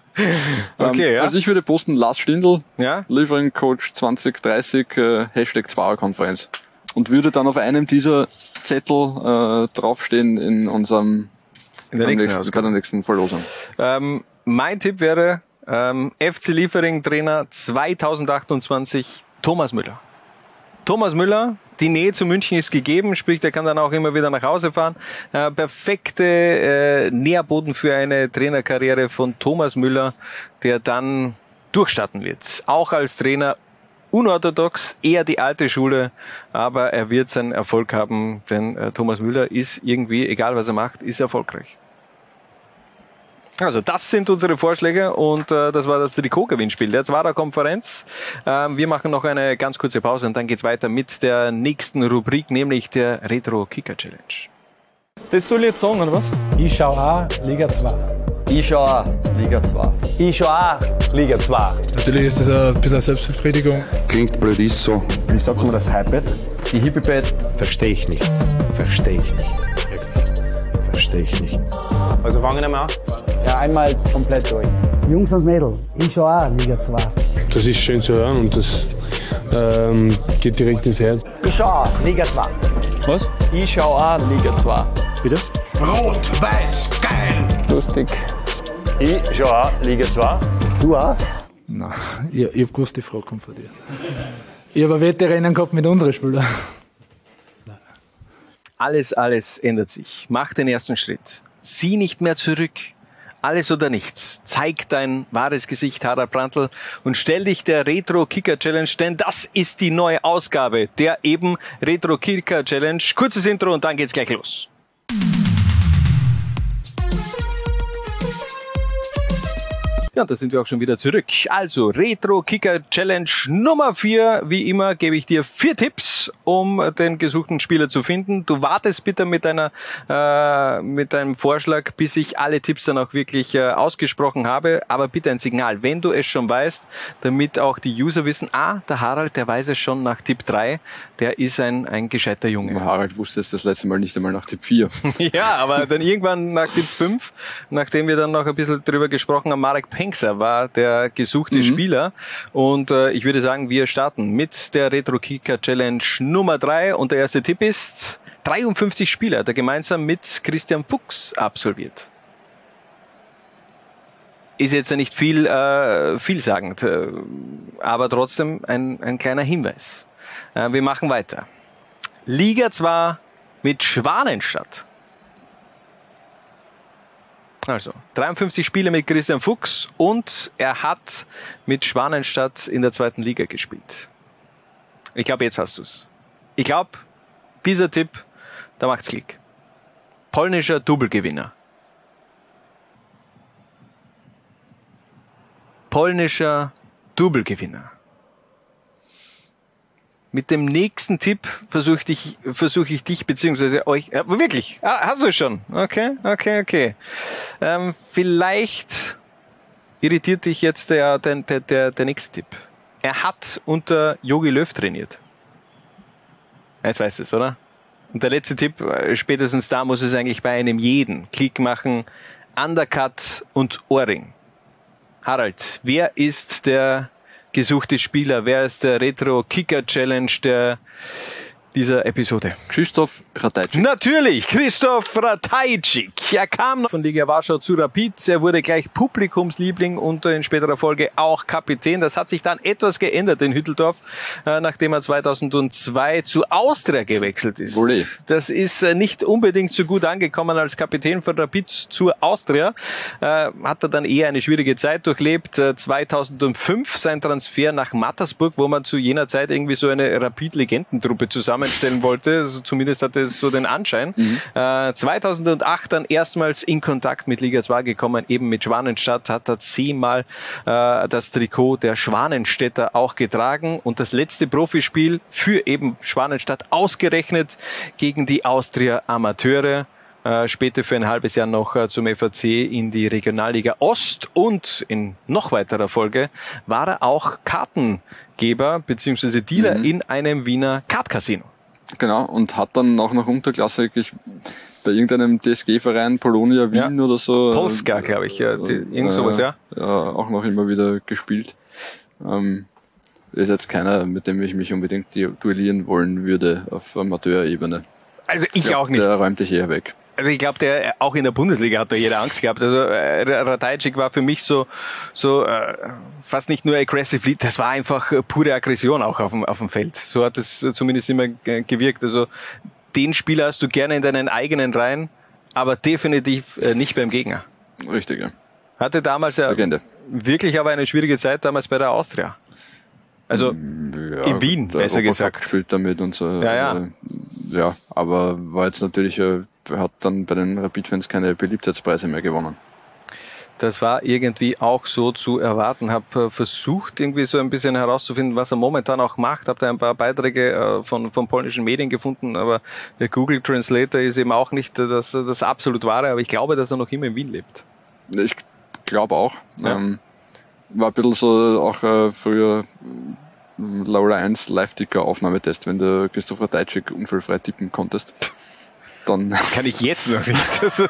Speaker 6: Okay,
Speaker 7: ähm,
Speaker 6: ja.
Speaker 7: Also ich würde posten Lars Stindl,
Speaker 6: Ja.
Speaker 7: Liefering Coach 2030, äh, Hashtag Zwarer-Konferenz. Und würde dann auf einem dieser Zettel äh, draufstehen in unserem
Speaker 6: In der nächsten
Speaker 7: nächsten, der nächsten Verlosung.
Speaker 6: Ähm, mein Tipp wäre ähm, FC Liefering Trainer 2028 Thomas Müller. Thomas Müller, die Nähe zu München ist gegeben, sprich, der kann dann auch immer wieder nach Hause fahren. Äh, perfekte äh, Nährboden für eine Trainerkarriere von Thomas Müller, der dann durchstarten wird. Auch als Trainer unorthodox, eher die alte Schule, aber er wird seinen Erfolg haben, denn äh, Thomas Müller ist irgendwie, egal was er macht, ist erfolgreich. Also das sind unsere Vorschläge und äh, das war das Trikot-Gewinnspiel der Zwarer Konferenz. Ähm, wir machen noch eine ganz kurze Pause und dann geht's weiter mit der nächsten Rubrik, nämlich der Retro Kicker Challenge.
Speaker 14: Das soll ich jetzt sagen, oder was?
Speaker 3: Ich schau auch Liga 2.
Speaker 9: Ich schau auch Liga 2.
Speaker 2: Ich schau auch Liga 2.
Speaker 15: Natürlich ist das ein bisschen eine Selbstbefriedigung.
Speaker 5: Klingt blöd, ist so.
Speaker 2: Wie sagt man das Highbett?
Speaker 9: Die Hippie-Bett.
Speaker 2: Verstehe ich nicht. Verstehe ich nicht. Wirklich. Verstehe ich nicht.
Speaker 11: Also fangen wir mal an.
Speaker 3: Ja, einmal komplett durch. Jungs und Mädels, ich schau auch Liga 2.
Speaker 5: Das ist schön zu hören und das ähm, geht direkt ins Herz.
Speaker 3: Ich schau auch Liga 2.
Speaker 14: Was?
Speaker 9: Ich schau auch Liga 2.
Speaker 2: Bitte?
Speaker 10: Rot, weiß, geil.
Speaker 9: Lustig.
Speaker 4: Ich schau auch Liga 2.
Speaker 2: Du auch?
Speaker 15: Nein, ich, ich hab gewusst, die Frage kommt von dir. Ich habe ein Wettrennen gehabt mit unseren Spielern.
Speaker 6: Alles, alles ändert sich. Mach den ersten Schritt. Sieh nicht mehr zurück. Alles oder nichts. Zeig dein wahres Gesicht, Harald Brandl, und stell dich der Retro Kicker Challenge, denn das ist die neue Ausgabe der eben Retro Kicker Challenge. Kurzes Intro und dann geht's gleich los. Ja, und da sind wir auch schon wieder zurück. Also, Retro Kicker Challenge Nummer 4. Wie immer gebe ich dir vier Tipps, um den gesuchten Spieler zu finden. Du wartest bitte mit deiner, äh, mit deinem Vorschlag, bis ich alle Tipps dann auch wirklich äh, ausgesprochen habe. Aber bitte ein Signal, wenn du es schon weißt, damit auch die User wissen, ah, der Harald, der weiß es schon nach Tipp 3. Der ist ein, ein gescheiter Junge.
Speaker 7: Harald wusste es das letzte Mal nicht einmal nach Tipp 4.
Speaker 6: ja, aber dann irgendwann nach Tipp 5, nachdem wir dann noch ein bisschen drüber gesprochen haben, Marek Penkser war der gesuchte
Speaker 7: Mhm.
Speaker 6: Spieler. Und äh, ich würde sagen, wir starten mit der Retro Kicker Challenge Nummer 3. Und der erste Tipp ist, 53 Spieler hat er gemeinsam mit Christian Fuchs absolviert. Ist jetzt nicht viel äh, vielsagend, äh, aber trotzdem ein, ein kleiner Hinweis. Äh, wir machen weiter. Liga 2 mit Schwanenstadt. Also, 53 Spiele mit Christian Fuchs und er hat mit Schwanenstadt in der zweiten Liga gespielt. Ich glaube, jetzt hast du's. Ich glaube, dieser Tipp, da macht's Klick. Polnischer Double-Gewinner. Polnischer Double-Gewinner. Mit dem nächsten Tipp versuche ich, versuch ich dich beziehungsweise euch. Ja, wirklich? Ah, hast du es schon? Okay, okay, okay. Ähm, vielleicht irritiert dich jetzt der, der, der, der, der nächste Tipp. Er hat unter Yogi Löw trainiert. Jetzt weißt du es, oder? Und der letzte Tipp, äh, spätestens da muss es eigentlich bei einem jeden Klick machen. Undercut und Ohrring. Harald, wer ist der gesuchte Spieler? Wer ist der Retro Kicker Challenge der dieser Episode?
Speaker 7: Christoph Ratajczyk.
Speaker 6: Natürlich, Christoph Ratajczyk. Er kam von Liga Warschau zu Rapid. Er wurde gleich Publikumsliebling und in späterer Folge auch Kapitän. Das hat sich dann etwas geändert in Hütteldorf, äh, nachdem er 2002 zu Austria gewechselt ist.
Speaker 7: Olé.
Speaker 6: Das ist äh, nicht unbedingt so gut angekommen als Kapitän von Rapid zur Austria. Äh, Hat er dann eher eine schwierige Zeit durchlebt. Äh, 2005 sein Transfer nach Mattersburg, wo man zu jener Zeit irgendwie so eine Rapid-Legendentruppe zusammenstellen wollte. Also zumindest hatte es so den Anschein. Äh, 2008 dann erstmals in Kontakt mit Liga 2 gekommen, eben mit Schwanenstadt, hat er zehnmal äh, das Trikot der Schwanenstädter auch getragen und das letzte Profispiel für eben Schwanenstadt ausgerechnet gegen die Austria Amateure. Äh, später für ein halbes Jahr noch äh, zum FAC in die Regionalliga Ost und in noch weiterer Folge war er auch Kartengeber bzw. Dealer
Speaker 7: Mhm.
Speaker 6: in einem Wiener Kartcasino.
Speaker 7: Genau, und hat dann auch noch Unterklasse ich, bei irgendeinem DSG-Verein, Polonia Wien oder so.
Speaker 6: Polska, glaube ich, ja, die, irgend sowas, ja.
Speaker 7: ja. Auch noch immer wieder gespielt. Ähm, ist jetzt keiner, mit dem ich mich unbedingt du- duellieren wollen würde auf Amateurebene.
Speaker 6: Also ich
Speaker 7: glaub,
Speaker 6: auch nicht.
Speaker 7: Der räumt dich eher weg.
Speaker 6: Also ich glaube, der auch in der Bundesliga hat da jeder Angst gehabt. Also äh, Ratajczyk war für mich so so äh, fast nicht nur aggressively, das war einfach äh, pure Aggression auch auf dem, auf dem Feld. So hat es zumindest immer gewirkt. Also den Spieler hast du gerne in deinen eigenen Reihen, aber definitiv äh, nicht beim Gegner.
Speaker 7: Richtig, ja.
Speaker 6: Hatte damals ja
Speaker 7: Legende.
Speaker 6: wirklich aber eine schwierige Zeit damals bei der Austria. Also
Speaker 7: Ja,
Speaker 6: in Wien,
Speaker 7: der
Speaker 6: besser gesagt.
Speaker 7: gespielt damit und so.
Speaker 6: Ja, ja.
Speaker 7: Äh, ja, aber war jetzt natürlich, äh, hat dann bei den Rapid-Fans keine Beliebtheitspreise mehr gewonnen.
Speaker 6: Das war irgendwie auch so zu erwarten. Habe äh, versucht, irgendwie so ein bisschen herauszufinden, was er momentan auch macht. Habe da ein paar Beiträge von, von polnischen Medien gefunden, aber der Google Translator ist eben auch nicht das, das absolut wahre. Aber ich glaube, dass er noch immer in Wien lebt.
Speaker 7: Ich glaube auch.
Speaker 6: Ja.
Speaker 7: Ähm, war ein bisschen so auch äh, früher Laura 1 Live-Ticker-Aufnahmetest, wenn du Christopher Deitschik unfallfrei tippen konntest. Dann
Speaker 6: Kann ich jetzt noch nicht. Also,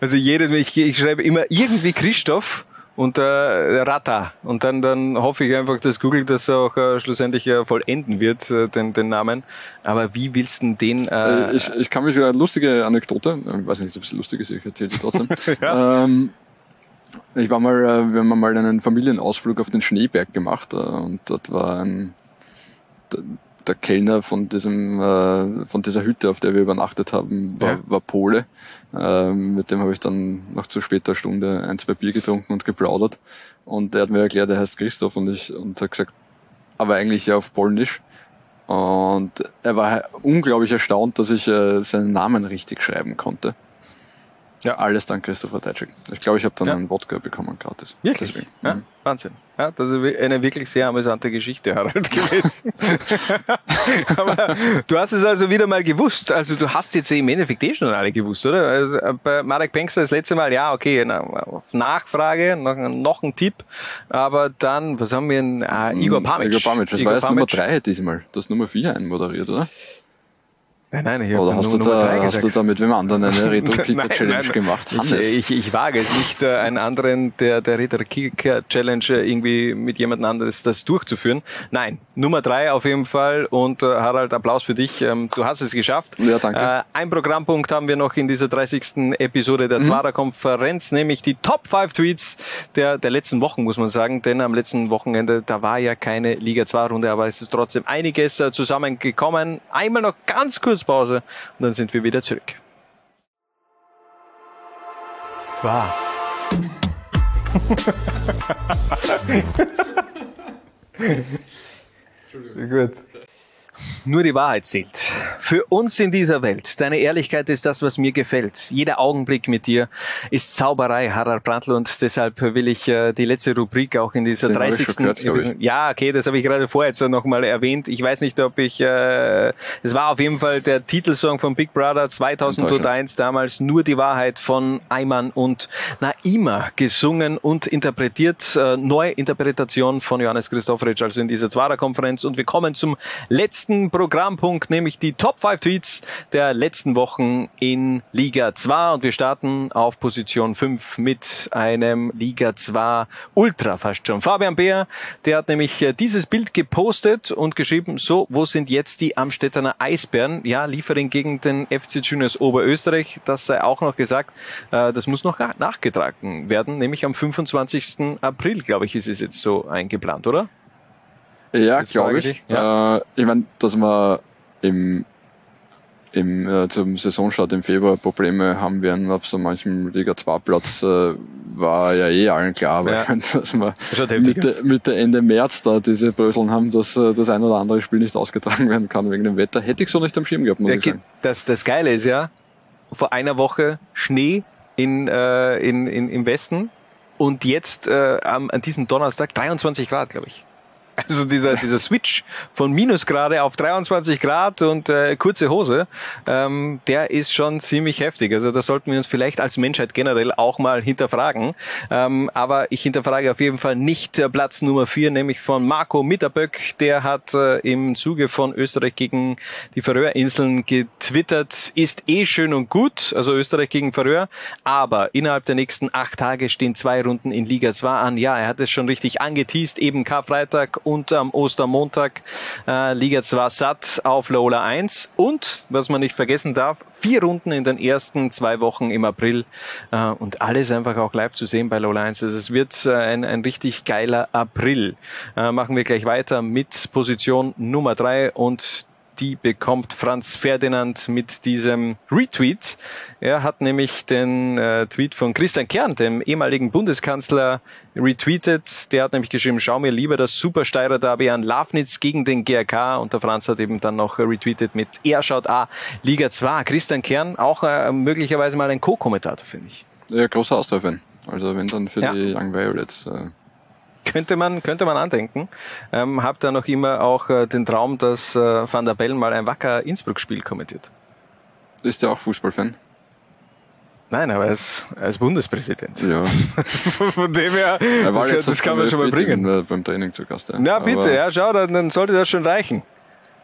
Speaker 6: also jedes, ich, ich schreibe immer irgendwie Christoph und äh, Rata. Und dann, dann hoffe ich einfach, dass Google das auch äh, schlussendlich äh, vollenden wird, äh, den, den Namen. Aber wie willst du denn den... Äh,
Speaker 7: Äh, ich, ich kann mich eine lustige Anekdote, äh, weiß nicht, ob es lustig ist, ich erzähle sie trotzdem. ähm, ich war mal, äh, wir haben mal einen Familienausflug auf den Schneeberg gemacht äh, und dort war ein, der, der Kellner von diesem, äh, von dieser Hütte, auf der wir übernachtet haben, war,
Speaker 6: Ja.
Speaker 7: war Pole. Ähm, mit dem habe ich dann noch zu später Stunde ein, zwei Bier getrunken und geplaudert. Und er hat mir erklärt, er heißt Christoph und ich und hat gesagt, aber eigentlich ja auf Polnisch. Und er war unglaublich erstaunt, dass ich seinen Namen richtig schreiben konnte.
Speaker 6: Ja.
Speaker 7: Alles dank Christopher Deitschik. Ich glaube, ich habe dann
Speaker 6: Ja.
Speaker 7: einen Wodka bekommen gratis.
Speaker 6: Wirklich?
Speaker 7: Deswegen.
Speaker 6: Ja,
Speaker 7: Mhm.
Speaker 6: Wahnsinn. Ja, das ist eine wirklich sehr amüsante Geschichte, Harald, gewesen. Aber du hast es also wieder mal gewusst. Also du hast jetzt im Endeffekt eh schon alle gewusst, oder? Also äh, bei Marek Penkster das letzte Mal, ja, okay, na, Nachfrage, noch, noch ein Tipp. Aber dann, was haben wir denn? Äh, Igor Pamitsch.
Speaker 7: Igor Pamitsch, das
Speaker 6: Igor
Speaker 7: war jetzt Nummer drei diesmal. Du hast Nummer vier einmoderiert, oder?
Speaker 6: Nein, nein, ich
Speaker 7: Oder hast du,
Speaker 6: Nummer drei
Speaker 7: da, hast du da mit wem anderen eine Retro-Kicker-Challenge gemacht?
Speaker 6: Ich,
Speaker 7: Hannes.
Speaker 6: ich, ich wage es nicht, äh, einen anderen der, der Ritter Kicker Challenge äh, irgendwie mit jemand anderes das durchzuführen. Nein, Nummer drei auf jeden Fall und äh, Harald, Applaus für dich. Ähm, du hast es geschafft.
Speaker 7: Ja, danke.
Speaker 6: Äh, ein Programmpunkt haben wir noch in dieser 30. Episode der Zwarer Konferenz, nämlich die Top 5 Tweets der, der letzten Wochen, muss man sagen, denn am letzten Wochenende, da war ja keine Liga 2 Runde, aber es ist trotzdem einiges äh, zusammengekommen. Einmal noch ganz kurz Pause und dann sind wir wieder zurück. Zwar. Gut. Nur die Wahrheit zählt. Für uns in dieser Welt. Deine Ehrlichkeit ist das, was mir gefällt. Jeder Augenblick mit dir ist Zauberei, Harald Brandl. Und deshalb will ich äh, die letzte Rubrik auch in dieser
Speaker 7: Den hab ich
Speaker 6: 30.
Speaker 7: schon gehört,
Speaker 6: ja, okay, das habe ich gerade vorher jetzt nochmal erwähnt. Ich weiß nicht, ob ich, äh, es war auf jeden Fall der Titelsong von Big Brother 2001, damals nur die Wahrheit von Ayman und Naima gesungen und interpretiert. Äh, Neuinterpretation von Johannes Christofferitsch, also in dieser Zwarer-Konferenz. Und wir kommen zum letzten Programmpunkt, nämlich die Top 5 Tweets der letzten Wochen in Liga 2. Und wir starten auf Position 5 mit einem Liga 2 Ultra fast schon. Fabian Beer, der hat nämlich äh, dieses Bild gepostet und geschrieben, so, wo sind jetzt die Amstettener Eisbären? Ja, Liefering gegen den FC Juniors Oberösterreich. Das sei auch noch gesagt. Äh, Das muss noch nachgetragen werden, nämlich am 25. April, glaube ich, ist es jetzt so eingeplant, oder?
Speaker 7: Ja, glaube ich.
Speaker 6: ja.
Speaker 7: Äh, ich meine, dass wir im, im, äh, zum Saisonstart im Februar Probleme haben werden auf so manchem Liga 2 Platz, äh, war ja eh allen klar, aber
Speaker 6: Ja.
Speaker 7: dass wir Mitte, Mitte, Ende März da diese Bröseln haben, dass äh, das ein oder andere Spiel nicht ausgetragen werden kann wegen dem Wetter. Hätte ich so nicht am Schirm gehabt, muss
Speaker 6: Ja,
Speaker 7: ich sagen.
Speaker 6: das, das Geile ist ja, vor einer Woche Schnee in, äh, in, in, im Westen und jetzt äh, am, an diesem Donnerstag 23 Grad, glaube ich. Also dieser, dieser Switch von Minusgrade auf 23 Grad und äh, kurze Hose, ähm, der ist schon ziemlich heftig. Also da sollten wir uns vielleicht als Menschheit generell auch mal hinterfragen. Ähm, aber ich hinterfrage auf jeden Fall nicht äh, Platz Nummer vier, nämlich von Marco Mitterböck. Der hat äh, im Zuge von Österreich gegen die Färöerinseln getwittert, ist eh schön und gut, also Österreich gegen Färöer, aber innerhalb der nächsten acht Tage stehen zwei Runden in Liga 2 an. Ja, er hat es schon richtig angeteased, eben Karfreitag und am Ostermontag äh, Liga 2 satt auf Lola 1 und, was man nicht vergessen darf, vier Runden in den ersten zwei Wochen im April äh, und alles einfach auch live zu sehen bei Lola 1. Also es wird äh, ein, ein richtig geiler April. Äh, machen wir gleich weiter mit Position Nummer drei und die bekommt Franz Ferdinand mit diesem Retweet. Er hat nämlich den äh, Tweet von Christian Kern, dem ehemaligen Bundeskanzler, retweetet. Der hat nämlich geschrieben, schau mir lieber das Supersteirer Derby an Lafnitz gegen den GRK und der Franz hat eben dann noch retweetet mit Er schaut A, Liga 2. Christian Kern, auch äh, möglicherweise mal ein Co-Kommentator, finde ich.
Speaker 7: Ja, großer Austausch-Fan. Also wenn dann für
Speaker 6: Ja.
Speaker 7: die Young Violets. Äh,
Speaker 6: Könnte man, könnte man andenken. Ähm, hab da noch immer auch äh, den Traum, dass äh, Van der Bellen mal ein Wacker Innsbruck-Spiel kommentiert.
Speaker 7: ist der auch Fußballfan?
Speaker 6: Nein, aber als, als Bundespräsident.
Speaker 7: Ja.
Speaker 6: Von dem her,
Speaker 7: Er
Speaker 6: das,
Speaker 7: jetzt
Speaker 6: das kann man schon mal bringen.
Speaker 7: Äh, beim Training zu Gast. Ja.
Speaker 6: Na bitte,
Speaker 7: Aber-
Speaker 6: ja, schau, dann, dann sollte das schon reichen.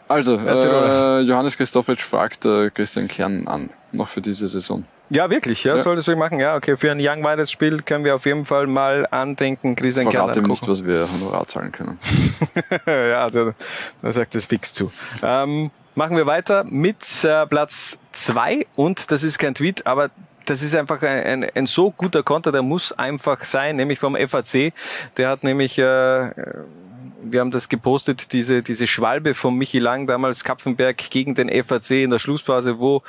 Speaker 7: Also, äh, Johannes Christoffitsch fragt äh, Christian Kern an, noch für diese Saison.
Speaker 6: Ja, wirklich, ja,
Speaker 7: Ja.
Speaker 6: solltest du machen. Ja, okay, für ein Young Widers Spiel können wir auf jeden Fall mal andenken, Christian
Speaker 7: Verrate ihm nicht, was wir Honorar zahlen können.
Speaker 6: ja, da, da sagt es fix zu. Ähm, machen wir weiter mit äh, Platz zwei und das ist kein Tweet, aber das ist einfach ein, ein, ein so guter Konter, der muss einfach sein, nämlich vom FAC. Der hat nämlich, äh, wir haben das gepostet, diese, diese Schwalbe von Michi Lang, damals Kapfenberg gegen den FAC in der Schlussphase, wo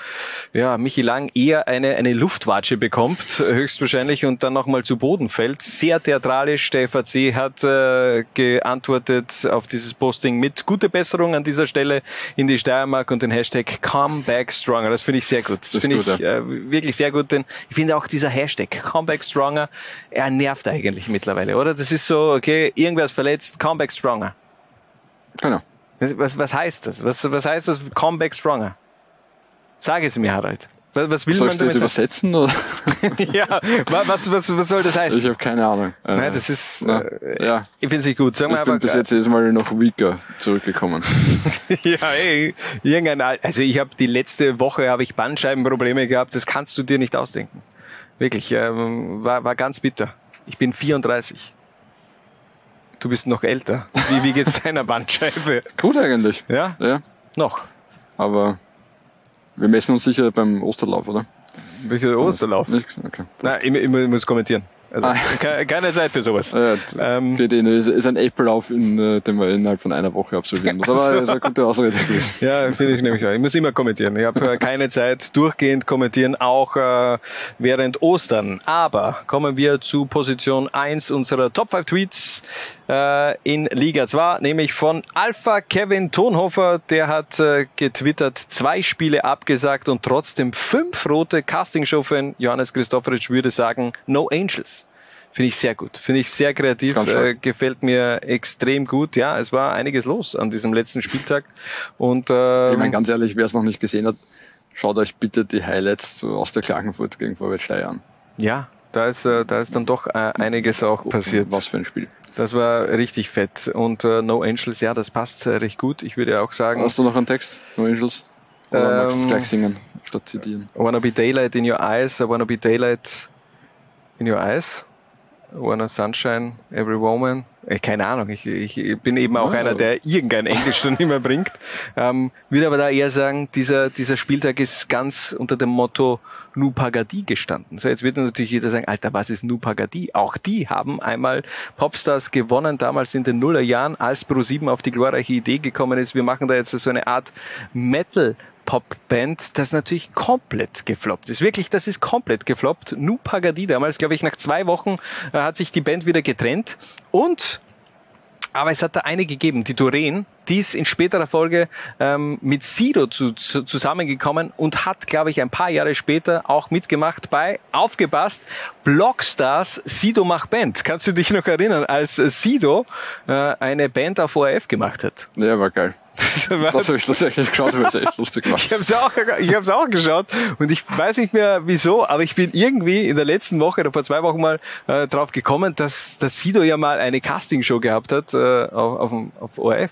Speaker 6: ja, Michi Lang eher eine, eine Luftwatsche bekommt, höchstwahrscheinlich, und dann nochmal zu Boden fällt. Sehr theatralisch. Der FAC hat äh, geantwortet auf dieses Posting mit gute Besserung an dieser Stelle in die Steiermark und den Hashtag Comeback Stronger. Das finde ich sehr gut. Das,
Speaker 7: Das
Speaker 6: finde ich äh, wirklich sehr gut, denn ich finde auch dieser Hashtag Comeback Stronger, er nervt eigentlich mittlerweile, oder? Das ist so, okay, irgendwer ist verletzt, Comeback Stronger.
Speaker 7: Genau.
Speaker 6: Was, was, heißt das? Was, was heißt das Comeback Stronger? Sag es mir, Harald. Was, was will
Speaker 7: Soll
Speaker 6: man
Speaker 7: ich das übersetzen? Oder?
Speaker 6: ja, wa- was, was, was soll das heißen?
Speaker 7: Ich habe keine Ahnung. Äh,
Speaker 6: Nein, das ist,
Speaker 7: na,
Speaker 6: äh,
Speaker 7: ja.
Speaker 6: Ich finde es nicht gut. Sagen wir
Speaker 7: Ich bin
Speaker 6: einfach,
Speaker 7: bis jetzt jedes Mal noch weaker zurückgekommen.
Speaker 6: ja, ey, irgendein, Al- also ich habe die letzte Woche habe ich Bandscheibenprobleme gehabt. Das kannst du dir nicht ausdenken. Wirklich, ähm, war, war ganz bitter. Ich bin 34. Du bist noch älter. Wie, wie geht's deiner Bandscheibe?
Speaker 7: Gut eigentlich.
Speaker 6: Ja?
Speaker 7: Ja.
Speaker 6: Noch.
Speaker 7: Aber wir messen uns sicher beim Osterlauf, oder?
Speaker 6: Welcher Osterlauf?
Speaker 7: Nicht? Okay.
Speaker 6: Nein, ich, ich, ich muss kommentieren. Also,
Speaker 7: Ah.
Speaker 6: ke- keine Zeit für sowas.
Speaker 7: Ja,
Speaker 6: Ähm,
Speaker 7: geht eh ist, ist ein Apple-Lauf, äh, den man innerhalb von einer Woche absolvieren muss. Aber ist eine gute Ausrede gewesen.
Speaker 6: Ja, finde ich nämlich auch. Ich muss immer kommentieren. Ich habe äh, keine Zeit durchgehend kommentieren, auch äh, während Ostern. Aber kommen wir zu Position 1 unserer Top 5 Tweets äh, in Liga 2, nämlich von Alpha Kevin Tonhofer. Der hat äh, getwittert, zwei Spiele abgesagt und trotzdem fünf rote Castingshow-Fan. Johannes Christopheritsch würde sagen, no Angels. Finde ich sehr gut. Finde ich sehr kreativ. Äh, gefällt mir extrem gut. Ja, es war einiges los an diesem letzten Spieltag. Und ähm,
Speaker 7: Ich meine, ganz ehrlich, wer es noch nicht gesehen hat, schaut euch bitte die Highlights zu aus der Klagenfurt gegen Vorwärts Steyr an.
Speaker 6: ja, da ist, äh, da ist dann doch äh, einiges auch passiert.
Speaker 7: Was für ein Spiel.
Speaker 6: Das war richtig fett. Und äh, No Angels, ja, das passt äh, recht gut. Ich würde auch sagen,
Speaker 7: Hast du noch einen Text? No Angels? Oder
Speaker 6: Ähm,
Speaker 7: magst du gleich singen, statt zitieren?
Speaker 6: I wanna be daylight in your eyes, I wanna be daylight in your eyes. Wanna sunshine every woman. Äh, keine Ahnung, ich, ich, bin eben auch
Speaker 7: Ja.
Speaker 6: einer, der irgendein Englisch schon immer bringt. Ähm, würde aber da eher sagen, dieser, dieser Spieltag ist ganz unter dem Motto Nu Pagadi gestanden. So, jetzt wird natürlich jeder sagen, Alter, was ist Nu Pagadi? Auch die haben einmal Popstars gewonnen, damals in den Nullerjahren, als Pro7 auf die glorreiche Idee gekommen ist, wir machen da jetzt so eine Art Metal Popband, das natürlich komplett gefloppt ist. Wirklich, das ist komplett gefloppt. Nu Pagadi damals, glaube ich, nach zwei Wochen äh, hat sich die Band wieder getrennt und aber es hat da eine gegeben, die Doreen, die ist in späterer Folge ähm, mit Sido zu, zu, zusammengekommen und hat, glaube ich, ein paar Jahre später auch mitgemacht bei, aufgepasst, Blockstars Sido macht Band. Kannst du dich noch erinnern, als Sido äh, eine Band auf ORF gemacht hat?
Speaker 7: Ja, war geil.
Speaker 6: Das
Speaker 7: Das habe ich tatsächlich geschaut, weil es echt lustig war.
Speaker 6: ich habe es auch, ich hab's auch geschaut und ich weiß nicht mehr wieso, aber ich bin irgendwie in der letzten Woche oder vor zwei Wochen mal äh, drauf gekommen, dass, dass Sido ja mal eine Castingshow gehabt hat äh, auf, auf, auf ORF.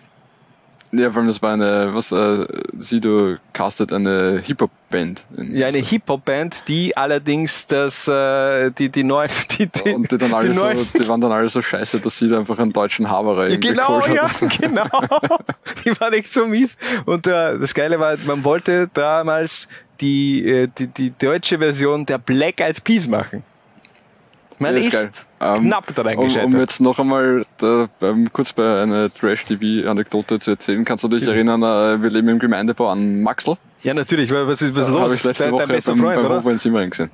Speaker 7: Ja, vor allem das war eine, was, äh, Sido castet eine Hip-Hop-Band.
Speaker 6: Ja, eine Hip-Hop-Band, die allerdings das, äh, die, die neue, die, die,
Speaker 7: Und die dann alle
Speaker 6: die
Speaker 7: so, die waren dann alle so scheiße, dass Sido einfach einen deutschen Haberer irgendwie
Speaker 6: Genau, ja, genau. Die waren echt so mies. Und äh, das Geile war, man wollte damals die, äh, die, die deutsche Version der Black Eyed Peas machen. Man
Speaker 7: Ja,
Speaker 6: ist,
Speaker 7: geil. Ähm,
Speaker 6: knapp daran
Speaker 7: um,
Speaker 6: gescheitert.
Speaker 7: um jetzt noch einmal da, beim, kurz bei einer Trash-TV-Anekdote zu erzählen, kannst du dich erinnern, äh, wir leben im Gemeindebau an Maxl.
Speaker 6: Ja, natürlich, weil was ist was
Speaker 7: Äh,
Speaker 6: los?
Speaker 7: Habe ich letzte
Speaker 6: Dein-
Speaker 7: Woche beim,
Speaker 6: Freund,
Speaker 7: beim? Hofer in Simmering gesehen.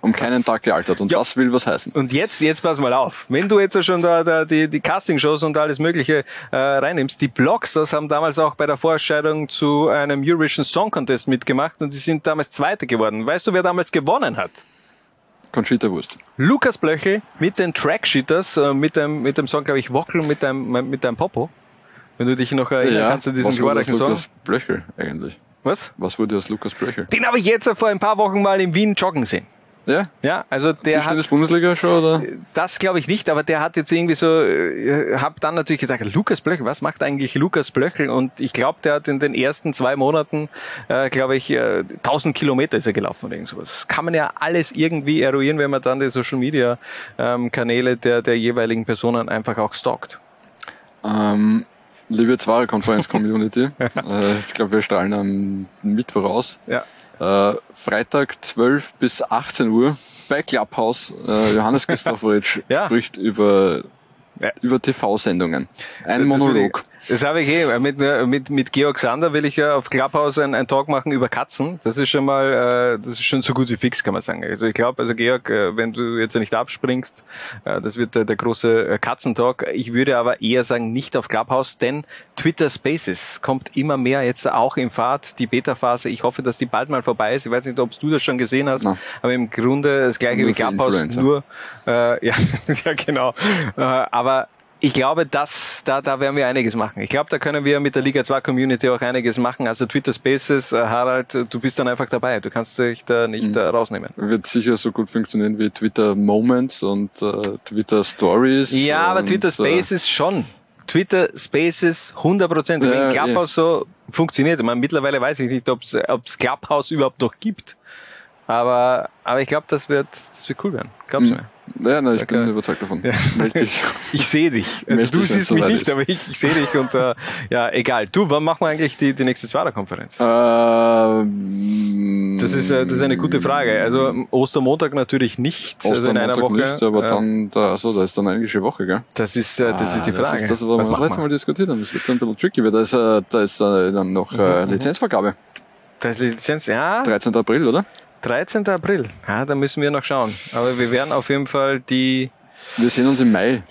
Speaker 7: Um keinen Tag gealtert. Und das will was heißen.
Speaker 6: Und jetzt, jetzt pass mal auf. Wenn du jetzt schon da, da die, die Castingshows und alles Mögliche äh, reinnimmst, die Blogs, das haben damals auch bei der Vorentscheidung zu einem Eurovision Song Contest mitgemacht und sie sind damals Zweite geworden. Weißt du, wer damals gewonnen hat?
Speaker 7: Conchita Wurst.
Speaker 6: Lukas Blöchel mit den Trackshitters, äh, mit dem, mit dem Song, glaube ich, Wockel mit deinem, mit deinem Popo. Wenn du dich noch erinnern kannst an diesen glorreichen Song.
Speaker 7: Lukas Blöchel eigentlich?
Speaker 6: Was?
Speaker 7: Was wurde aus Lukas Blöchel?
Speaker 6: Den habe ich jetzt vor ein paar Wochen mal in Wien joggen sehen.
Speaker 7: Ja?
Speaker 6: Ja, also der hat,
Speaker 7: Tischtennis-Bundesliga schon, oder?
Speaker 6: das glaube ich nicht, aber der hat jetzt irgendwie so, äh, hab dann natürlich gedacht, Lukas Blöchel, was macht eigentlich Lukas Blöchel? Und ich glaube, der hat in den ersten zwei Monaten, äh, glaube ich, äh, 1000 Kilometer ist er gelaufen oder irgend sowas. Kann man ja alles irgendwie eruieren, wenn man dann die Social Media ähm, Kanäle der, der jeweiligen Personen einfach auch stalkt.
Speaker 7: Ähm, liebe Zwarer-Konferenz-Community, äh, ich glaube, wir strahlen am Mittwoch aus.
Speaker 6: Ja.
Speaker 7: Äh, Freitag 12 bis 18 Uhr bei Clubhouse. Äh, Johannes Christopheritsch
Speaker 6: Ja.
Speaker 7: spricht über, über TV-Sendungen. Ein Monolog.
Speaker 6: Das habe ich eh. Mit, mit, mit Georg Sander will ich ja auf Clubhouse einen, einen Talk machen über Katzen. Das ist schon mal, äh, das ist schon so gut wie fix, kann man sagen. Also ich glaube, also Georg, äh, wenn du jetzt nicht abspringst, äh, das wird der, der große äh, Katzentalk. Ich würde aber eher sagen, nicht auf Clubhouse, denn Twitter Spaces kommt immer mehr jetzt auch in Fahrt. Die Beta-Phase, ich hoffe, dass die bald mal vorbei ist. Ich weiß nicht, ob du das schon gesehen hast,
Speaker 7: Na.
Speaker 6: aber im Grunde das gleiche
Speaker 7: Nur
Speaker 6: wie Clubhouse, nur äh, ja, ja genau. Äh, aber ich glaube, das, da, da werden wir einiges machen. Ich glaube, da können wir mit der Liga 2 Community auch einiges machen. Also Twitter Spaces, äh, Harald, du bist dann einfach dabei. Du kannst dich da nicht
Speaker 7: Mhm.
Speaker 6: äh, rausnehmen.
Speaker 7: Wird sicher so gut funktionieren wie Twitter Moments und äh, Twitter Stories.
Speaker 6: Ja, aber Twitter
Speaker 7: äh,
Speaker 6: Spaces schon. Twitter Spaces 100 Prozent. Wenn
Speaker 7: Ja,
Speaker 6: Clubhouse so funktioniert, ich meine, mittlerweile weiß ich nicht, ob es Clubhouse überhaupt noch gibt. Aber, aber ich glaube, das wird, das wird cool werden. Glaubst du
Speaker 7: Mhm.
Speaker 6: mir?
Speaker 7: Ja, nein, ich bin
Speaker 6: Okay.
Speaker 7: überzeugt davon.
Speaker 6: Ja.
Speaker 7: Dich.
Speaker 6: Ich sehe dich. Also du siehst mich
Speaker 7: soweit
Speaker 6: nicht,
Speaker 7: ist.
Speaker 6: aber ich, ich sehe dich und äh, ja, egal. Du, wann machen wir eigentlich die, die nächste Zwarer-Konferenz?
Speaker 7: Ähm,
Speaker 6: Das ist, äh, das ist eine gute Frage. Also Ostermontag natürlich nicht. also in einer
Speaker 7: Ostermontag
Speaker 6: Woche.
Speaker 7: nicht, aber
Speaker 6: Äh,
Speaker 7: dann, da, also, da ist dann eine englische Woche, gell?
Speaker 6: Das ist, äh, das ist die
Speaker 7: Ah,
Speaker 6: Frage.
Speaker 7: Das ist das, was
Speaker 6: Was
Speaker 7: wir das
Speaker 6: macht
Speaker 7: letzte
Speaker 6: man?
Speaker 7: Mal diskutiert haben. Das wird dann ein bisschen tricky, weil da ist, äh, da ist äh, dann noch äh,
Speaker 6: Mhm.
Speaker 7: Lizenzvergabe.
Speaker 6: Das ist Lizenz, ja.
Speaker 7: 13. April, oder?
Speaker 6: 13. April. Ja, da müssen wir noch schauen. Aber wir werden auf jeden Fall die,
Speaker 7: Wir sehen uns im Mai,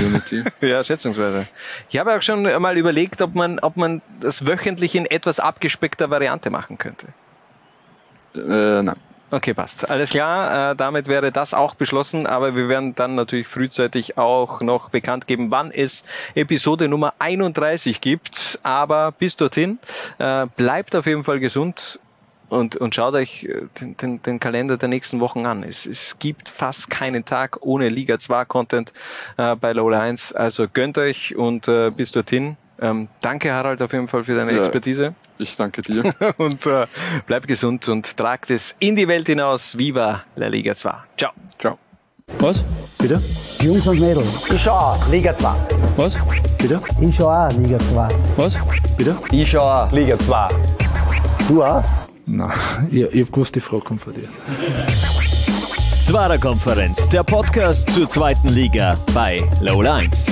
Speaker 6: ja, schätzungsweise. Ich habe auch schon mal überlegt, ob man, ob man das wöchentlich in etwas abgespeckter Variante machen könnte.
Speaker 7: äh, nein.
Speaker 6: Okay, passt. Alles klar, äh, damit wäre das auch beschlossen, aber wir werden dann natürlich frühzeitig auch noch bekannt geben, wann es Episode Nummer 31 gibt. Aber bis dorthin, äh, bleibt auf jeden Fall gesund und, und schaut euch äh, den, den, den Kalender der nächsten Wochen an. Es, es gibt fast keinen Tag ohne Liga 2 Content äh, bei Lola 1. Also gönnt euch und äh, bis dorthin. Ähm, danke Harald auf jeden Fall für deine
Speaker 7: Ja.
Speaker 6: Expertise
Speaker 7: Ich danke dir.
Speaker 6: und äh, bleibt gesund und tragt es in die Welt hinaus. Viva la Liga 2. Ciao.
Speaker 7: Ciao.
Speaker 14: Was?
Speaker 2: Bitte?
Speaker 3: Jungs und Mädels, ich schau auch Liga 2.
Speaker 14: Was?
Speaker 2: Bitte?
Speaker 3: Ich schau auch Liga 2.
Speaker 14: Was?
Speaker 2: Bitte?
Speaker 9: Ich schau auch Liga 2.
Speaker 3: Du auch?
Speaker 15: Nein, ich, ich hab gewusst, die Frage kommt von dir.
Speaker 16: Zwarer Konferenz, der Podcast zur zweiten Liga bei Low Lines.